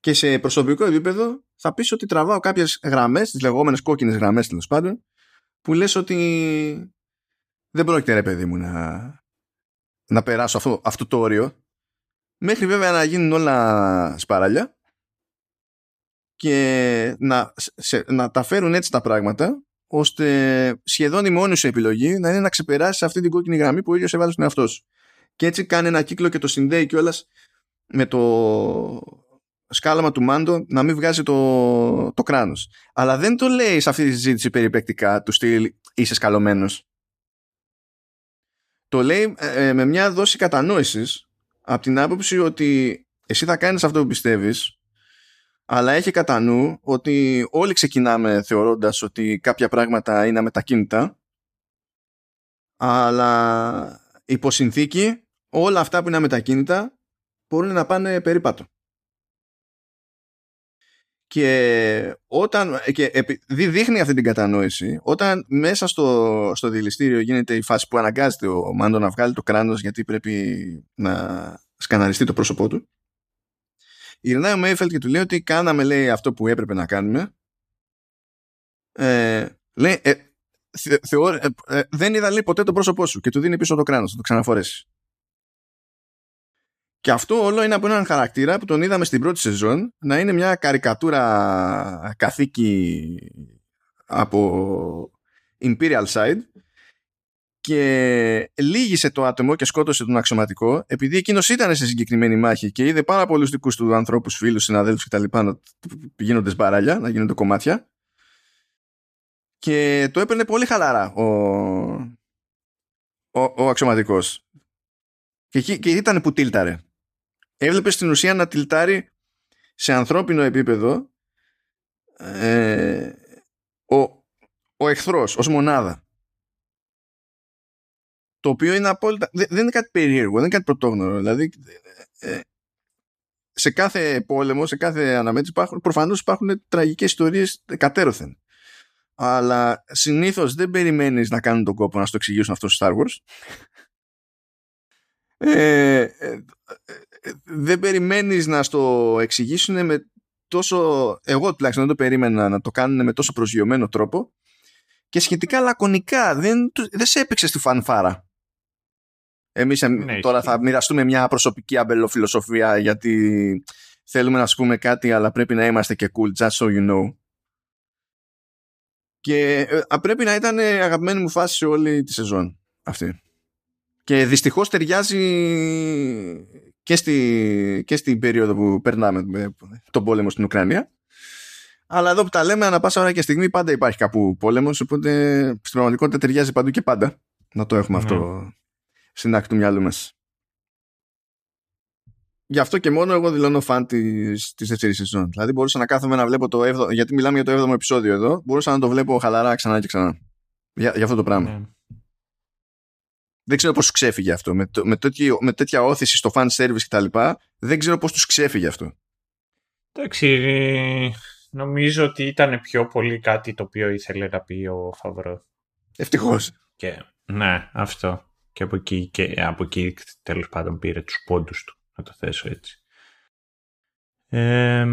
και σε προσωπικό επίπεδο θα πεις ότι τραβάω κάποιες γραμμές, τις λεγόμενες κόκκινες γραμμές τέλος πάντων που λες ότι δεν πρόκειται ρε παιδί μου να, να περάσω αυτό, αυτό το όριο μέχρι βέβαια να γίνουν όλα σπαράλια και να, σε, να τα φέρουν έτσι τα πράγματα ώστε σχεδόν η μόνη σου επιλογή να είναι να ξεπεράσεις αυτή την κόκκινη γραμμή που ο ίδιος έβαλε στον εαυτό σου. Και έτσι κάνει ένα κύκλο και το συνδέει κιόλας με το σκάλαμα του Μάντο να μην βγάζει το, το κράνος. Αλλά δεν το λέει σε αυτή τη συζήτηση περιπεκτικά του στυλ είσαι σκαλωμένος. Το λέει ε, ε, με μια δόση κατανόησης από την άποψη ότι εσύ θα κάνεις αυτό που πιστεύεις αλλά έχει κατά νου ότι όλοι ξεκινάμε θεωρώντας ότι κάποια πράγματα είναι αμετακίνητα αλλά υπό συνθήκη όλα αυτά που είναι αμετακίνητα μπορούν να πάνε περίπατο. Και όταν και επειδή δείχνει αυτή την κατανόηση, όταν μέσα στο, στο δηληστήριο γίνεται η φάση που αναγκάζεται ο Μάντο να βγάλει το κράνος γιατί πρέπει να σκαναριστεί το πρόσωπό του, γυρνάει ο Μέιφελτ και του λέει ότι κάναμε λέει αυτό που έπρεπε να κάνουμε. Ε, λέει, ε, θεω, ε, ε, δεν είδα λέει ποτέ το πρόσωπό σου και του δίνει πίσω το κράνος, θα το ξαναφορέσεις. Και αυτό όλο είναι από έναν χαρακτήρα που τον είδαμε στην πρώτη σεζόν να είναι μια καρικατούρα καθήκη από Imperial Side και λύγησε το άτομο και σκότωσε τον αξιωματικό επειδή εκείνος ήταν σε συγκεκριμένη μάχη και είδε πάρα πολλούς δικούς του ανθρώπους, φίλους, συναδέλφους κτλ. να γίνονται σπαράλια, να γίνονται κομμάτια. Και το έπαιρνε πολύ χαλαρά ο, ο, ο αξιωματικός. Και, και ήταν που τίλταρε έβλεπε στην ουσία να τυλτάρει σε ανθρώπινο επίπεδο ε, ο, ο εχθρός ως μονάδα. Το οποίο είναι απόλυτα... Δεν, είναι κάτι περίεργο, δεν είναι κάτι πρωτόγνωρο. Δηλαδή, ε, σε κάθε πόλεμο, σε κάθε αναμέτρηση υπάρχουν, προφανώς υπάρχουν τραγικές ιστορίες κατέρωθεν. Αλλά συνήθως δεν περιμένεις να κάνουν τον κόπο να στο εξηγήσουν αυτό στο Star Wars. Ε, ε, δεν περιμένεις να στο εξηγήσουν με τόσο εγώ τουλάχιστον δεν το περίμενα να το κάνουν με τόσο προσγειωμένο τρόπο και σχετικά λακωνικά δεν, δεν σε έπαιξε στη φανφάρα εμείς ναι, τώρα θα μοιραστούμε μια προσωπική αμπελοφιλοσοφία γιατί θέλουμε να σου πούμε κάτι αλλά πρέπει να είμαστε και cool just so you know και ε, πρέπει να ήταν αγαπημένη μου φάση σε όλη τη σεζόν αυτή και δυστυχώς ταιριάζει και, στη, και στην περίοδο που περνάμε με τον πόλεμο στην Ουκρανία. Αλλά εδώ που τα λέμε, ανά πάσα ώρα και στιγμή πάντα υπάρχει κάπου πόλεμος. Οπότε στην πραγματικότητα ταιριάζει παντού και πάντα. Να το έχουμε αυτό ναι. Στην άκρη του μυαλού μας. Γι' αυτό και μόνο εγώ δηλώνω φαν της δεύτερη σεζόν. Δηλαδή μπορούσα να κάθομαι να βλέπω το 7 γιατί μιλάμε για το 7ο επεισόδιο εδώ, μπορούσα να το βλέπω χαλαρά ξανά και ξανά. Για, για αυτό το πράγμα. Ναι. Δεν ξέρω πώς ξέφυγε αυτό. Με, το, με, τέτοια, με τέτοια όθηση στο fan service κτλ. Δεν ξέρω πώς τους ξέφυγε αυτό. Εντάξει, νομίζω ότι ήταν πιο πολύ κάτι το οποίο ήθελε να πει ο Φαβρό. Ευτυχώς. Και, ναι, αυτό. Και από εκεί, και από εκεί τέλος πάντων πήρε τους πόντους του, να το θέσω έτσι. Ε,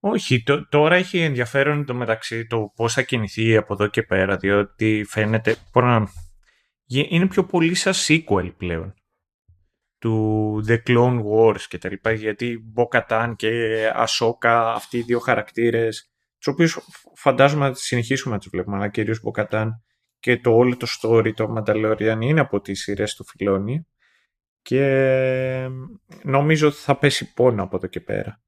όχι, τώρα έχει ενδιαφέρον το μεταξύ το πώς θα κινηθεί από εδώ και πέρα, διότι φαίνεται να... είναι πιο πολύ σαν sequel πλέον του The Clone Wars και τα λοιπά, γιατί Μποκατάν και Ασόκα, αυτοί οι δύο χαρακτήρες, τους οποίους φαντάζομαι να συνεχίσουμε να τους βλέπουμε, αλλά κυρίως Μποκατάν και το όλο το story, το Mandalorian, είναι από τις σειρές του Φιλόνι και νομίζω ότι θα πέσει πόνο από εδώ και πέρα.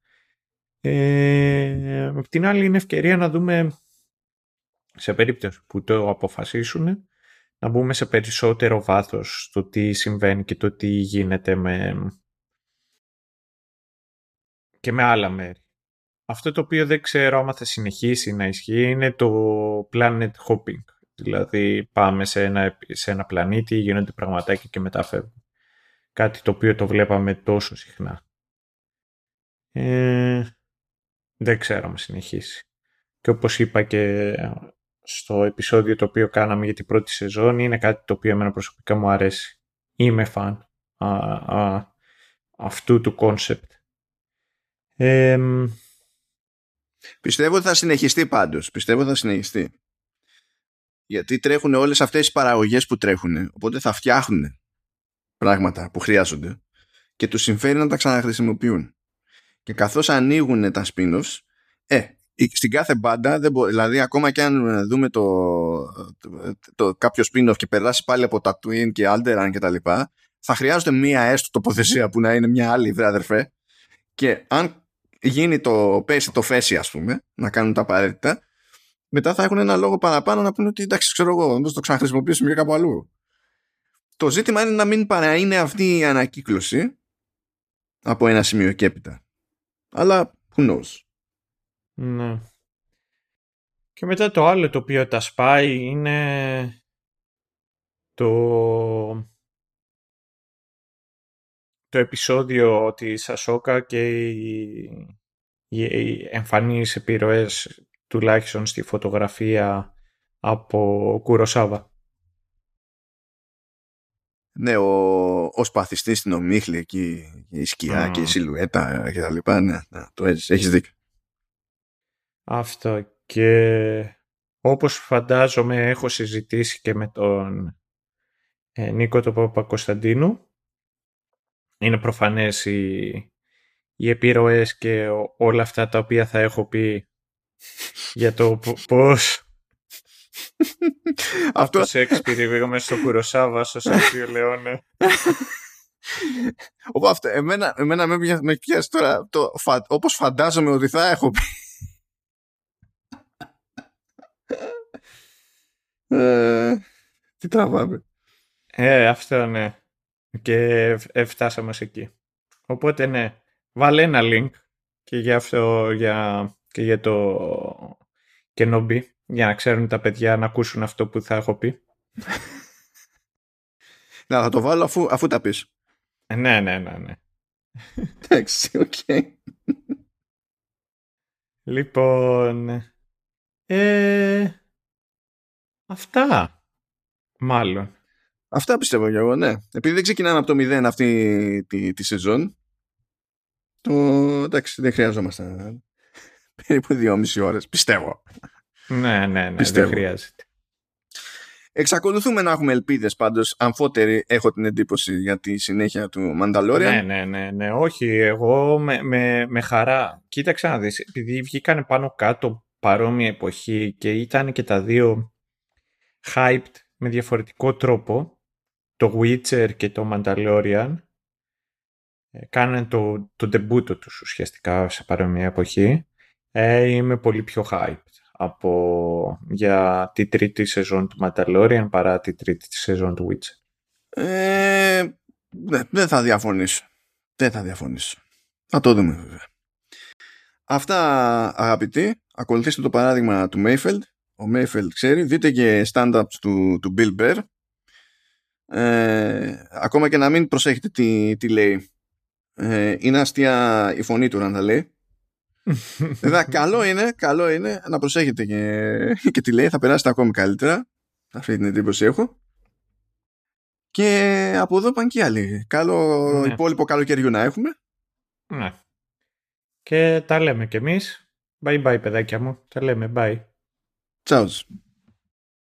Ε, απ' την άλλη είναι ευκαιρία να δούμε σε περίπτωση που το αποφασίσουν να μπούμε σε περισσότερο βάθος στο τι συμβαίνει και το τι γίνεται με και με άλλα μέρη. Αυτό το οποίο δεν ξέρω άμα θα συνεχίσει να ισχύει είναι το planet hopping. Δηλαδή πάμε σε ένα, σε ένα πλανήτη, γίνονται πραγματάκια και μετά φεύγουν. Κάτι το οποίο το βλέπαμε τόσο συχνά. Ε, δεν ξέρω αν συνεχίσει. Και όπως είπα και στο επεισόδιο το οποίο κάναμε για την πρώτη σεζόν, είναι κάτι το οποίο εμένα προσωπικά μου αρέσει. Είμαι φαν αυτού του κόνσεπτ. Πιστεύω ότι θα συνεχιστεί πάντως. Πιστεύω ότι θα συνεχιστεί. Γιατί τρέχουν όλες αυτές οι παραγωγές που τρέχουν. Οπότε θα φτιάχνουν πράγματα που χρειάζονται. Και τους συμφέρει να τα ξαναχρησιμοποιούν. Και καθώς ανοίγουν τα spin-offs, ε, στην κάθε μπάντα, δεν μπο, δηλαδή ακόμα και αν δούμε το, το, το, κάποιο spin-off και περάσει πάλι από τα Twin και Alderan και τα λοιπά, θα χρειάζεται μία έστω τοποθεσία που να είναι μια άλλη βράδερφε και αν γίνει το πέσει το φέση ας πούμε, να κάνουν τα απαραίτητα, μετά θα έχουν ένα λόγο παραπάνω να πούνε ότι εντάξει ξέρω εγώ, να το ξαναχρησιμοποιήσουμε και κάπου αλλού. Το ζήτημα είναι να μην παρά είναι αυτή η ανακύκλωση από ένα σημείο και έπειτα. Αλλά who knows. Ναι. Και μετά το άλλο το οποίο τα σπάει είναι το, το επεισόδιο της Ασόκα και οι, οι εμφανείς επιρροές τουλάχιστον στη φωτογραφία από Κουροσάβα. Ναι, ο, ο σπαθιστής στην ομίχλη εκεί, η σκιά και η σιλουέτα και τα λοιπά, ναι, ναι το έχεις, έχεις δίκιο. Αυτό και όπως φαντάζομαι έχω συζητήσει και με τον ε, Νίκο τον Παπα-Κωνσταντίνου είναι προφανές οι, οι επιρροές και όλα αυτά τα οποία θα έχω πει για το πώς; Αυτό... Το Σέξπιρ μέσα στο Κουροσάβα, στο Σέξπιρ Λεόνε. αυτό, εμένα, εμένα με, με πιάσει τώρα το, φα, όπως φαντάζομαι ότι θα έχω πει. ε, τι τραβάμε. Ε, αυτό ναι. Και φτάσαμε εκεί. Οπότε ναι, βάλε ένα link και για αυτό για, και για το Kenobi για να ξέρουν τα παιδιά να ακούσουν αυτό που θα έχω πει. Να, θα το βάλω αφού, αφού τα πεις. Ε, ναι, ναι, ναι, ναι. Εντάξει, οκ. Λοιπόν, ε, αυτά, μάλλον. Αυτά πιστεύω κι εγώ, ναι. Επειδή δεν ξεκινάμε από το μηδέν αυτή τη, τη σεζόν, το εντάξει, δεν χρειαζόμαστε περίπου δυόμιση ώρες, πιστεύω. Ναι, ναι, ναι, δεν χρειάζεται. Εξακολουθούμε να έχουμε ελπίδες πάντως αμφότεροι έχω την εντύπωση για τη συνέχεια του Μανταλόρια. Ναι, ναι, ναι, ναι, όχι, εγώ με, με, με χαρά. Κοίταξε να δεις, επειδή βγήκαν πάνω κάτω παρόμοια εποχή και ήταν και τα δύο hyped με διαφορετικό τρόπο, το Witcher και το Mandalorian, ε, κάνανε το, το ντεμπούτο τους ουσιαστικά σε παρόμοια εποχή, ε, είμαι πολύ πιο hyped από, για τη τρίτη σεζόν του Mandalorian παρά τη τρίτη σεζόν του Witcher. Ε, ναι, δεν θα διαφωνήσω. Δεν θα διαφωνήσω. Θα το δούμε βέβαια. Αυτά αγαπητοί. Ακολουθήστε το παράδειγμα του Mayfield. Ο Mayfield ξέρει. Δείτε και stand-ups του, του Bill Bear. Ε, ακόμα και να μην προσέχετε τι, τι λέει. Ε, είναι αστεία η φωνή του να τα λέει. Βέβαια, καλό είναι, καλό είναι να προσέχετε και, και τι λέει, θα περάσετε ακόμη καλύτερα. Αυτή την εντύπωση έχω. Και από εδώ πάνε και άλλοι. Καλό ναι. υπόλοιπο καλοκαιριού να έχουμε. Ναι. Και τα λέμε κι εμείς. Bye bye παιδάκια μου. Τα λέμε. Bye. Ciao.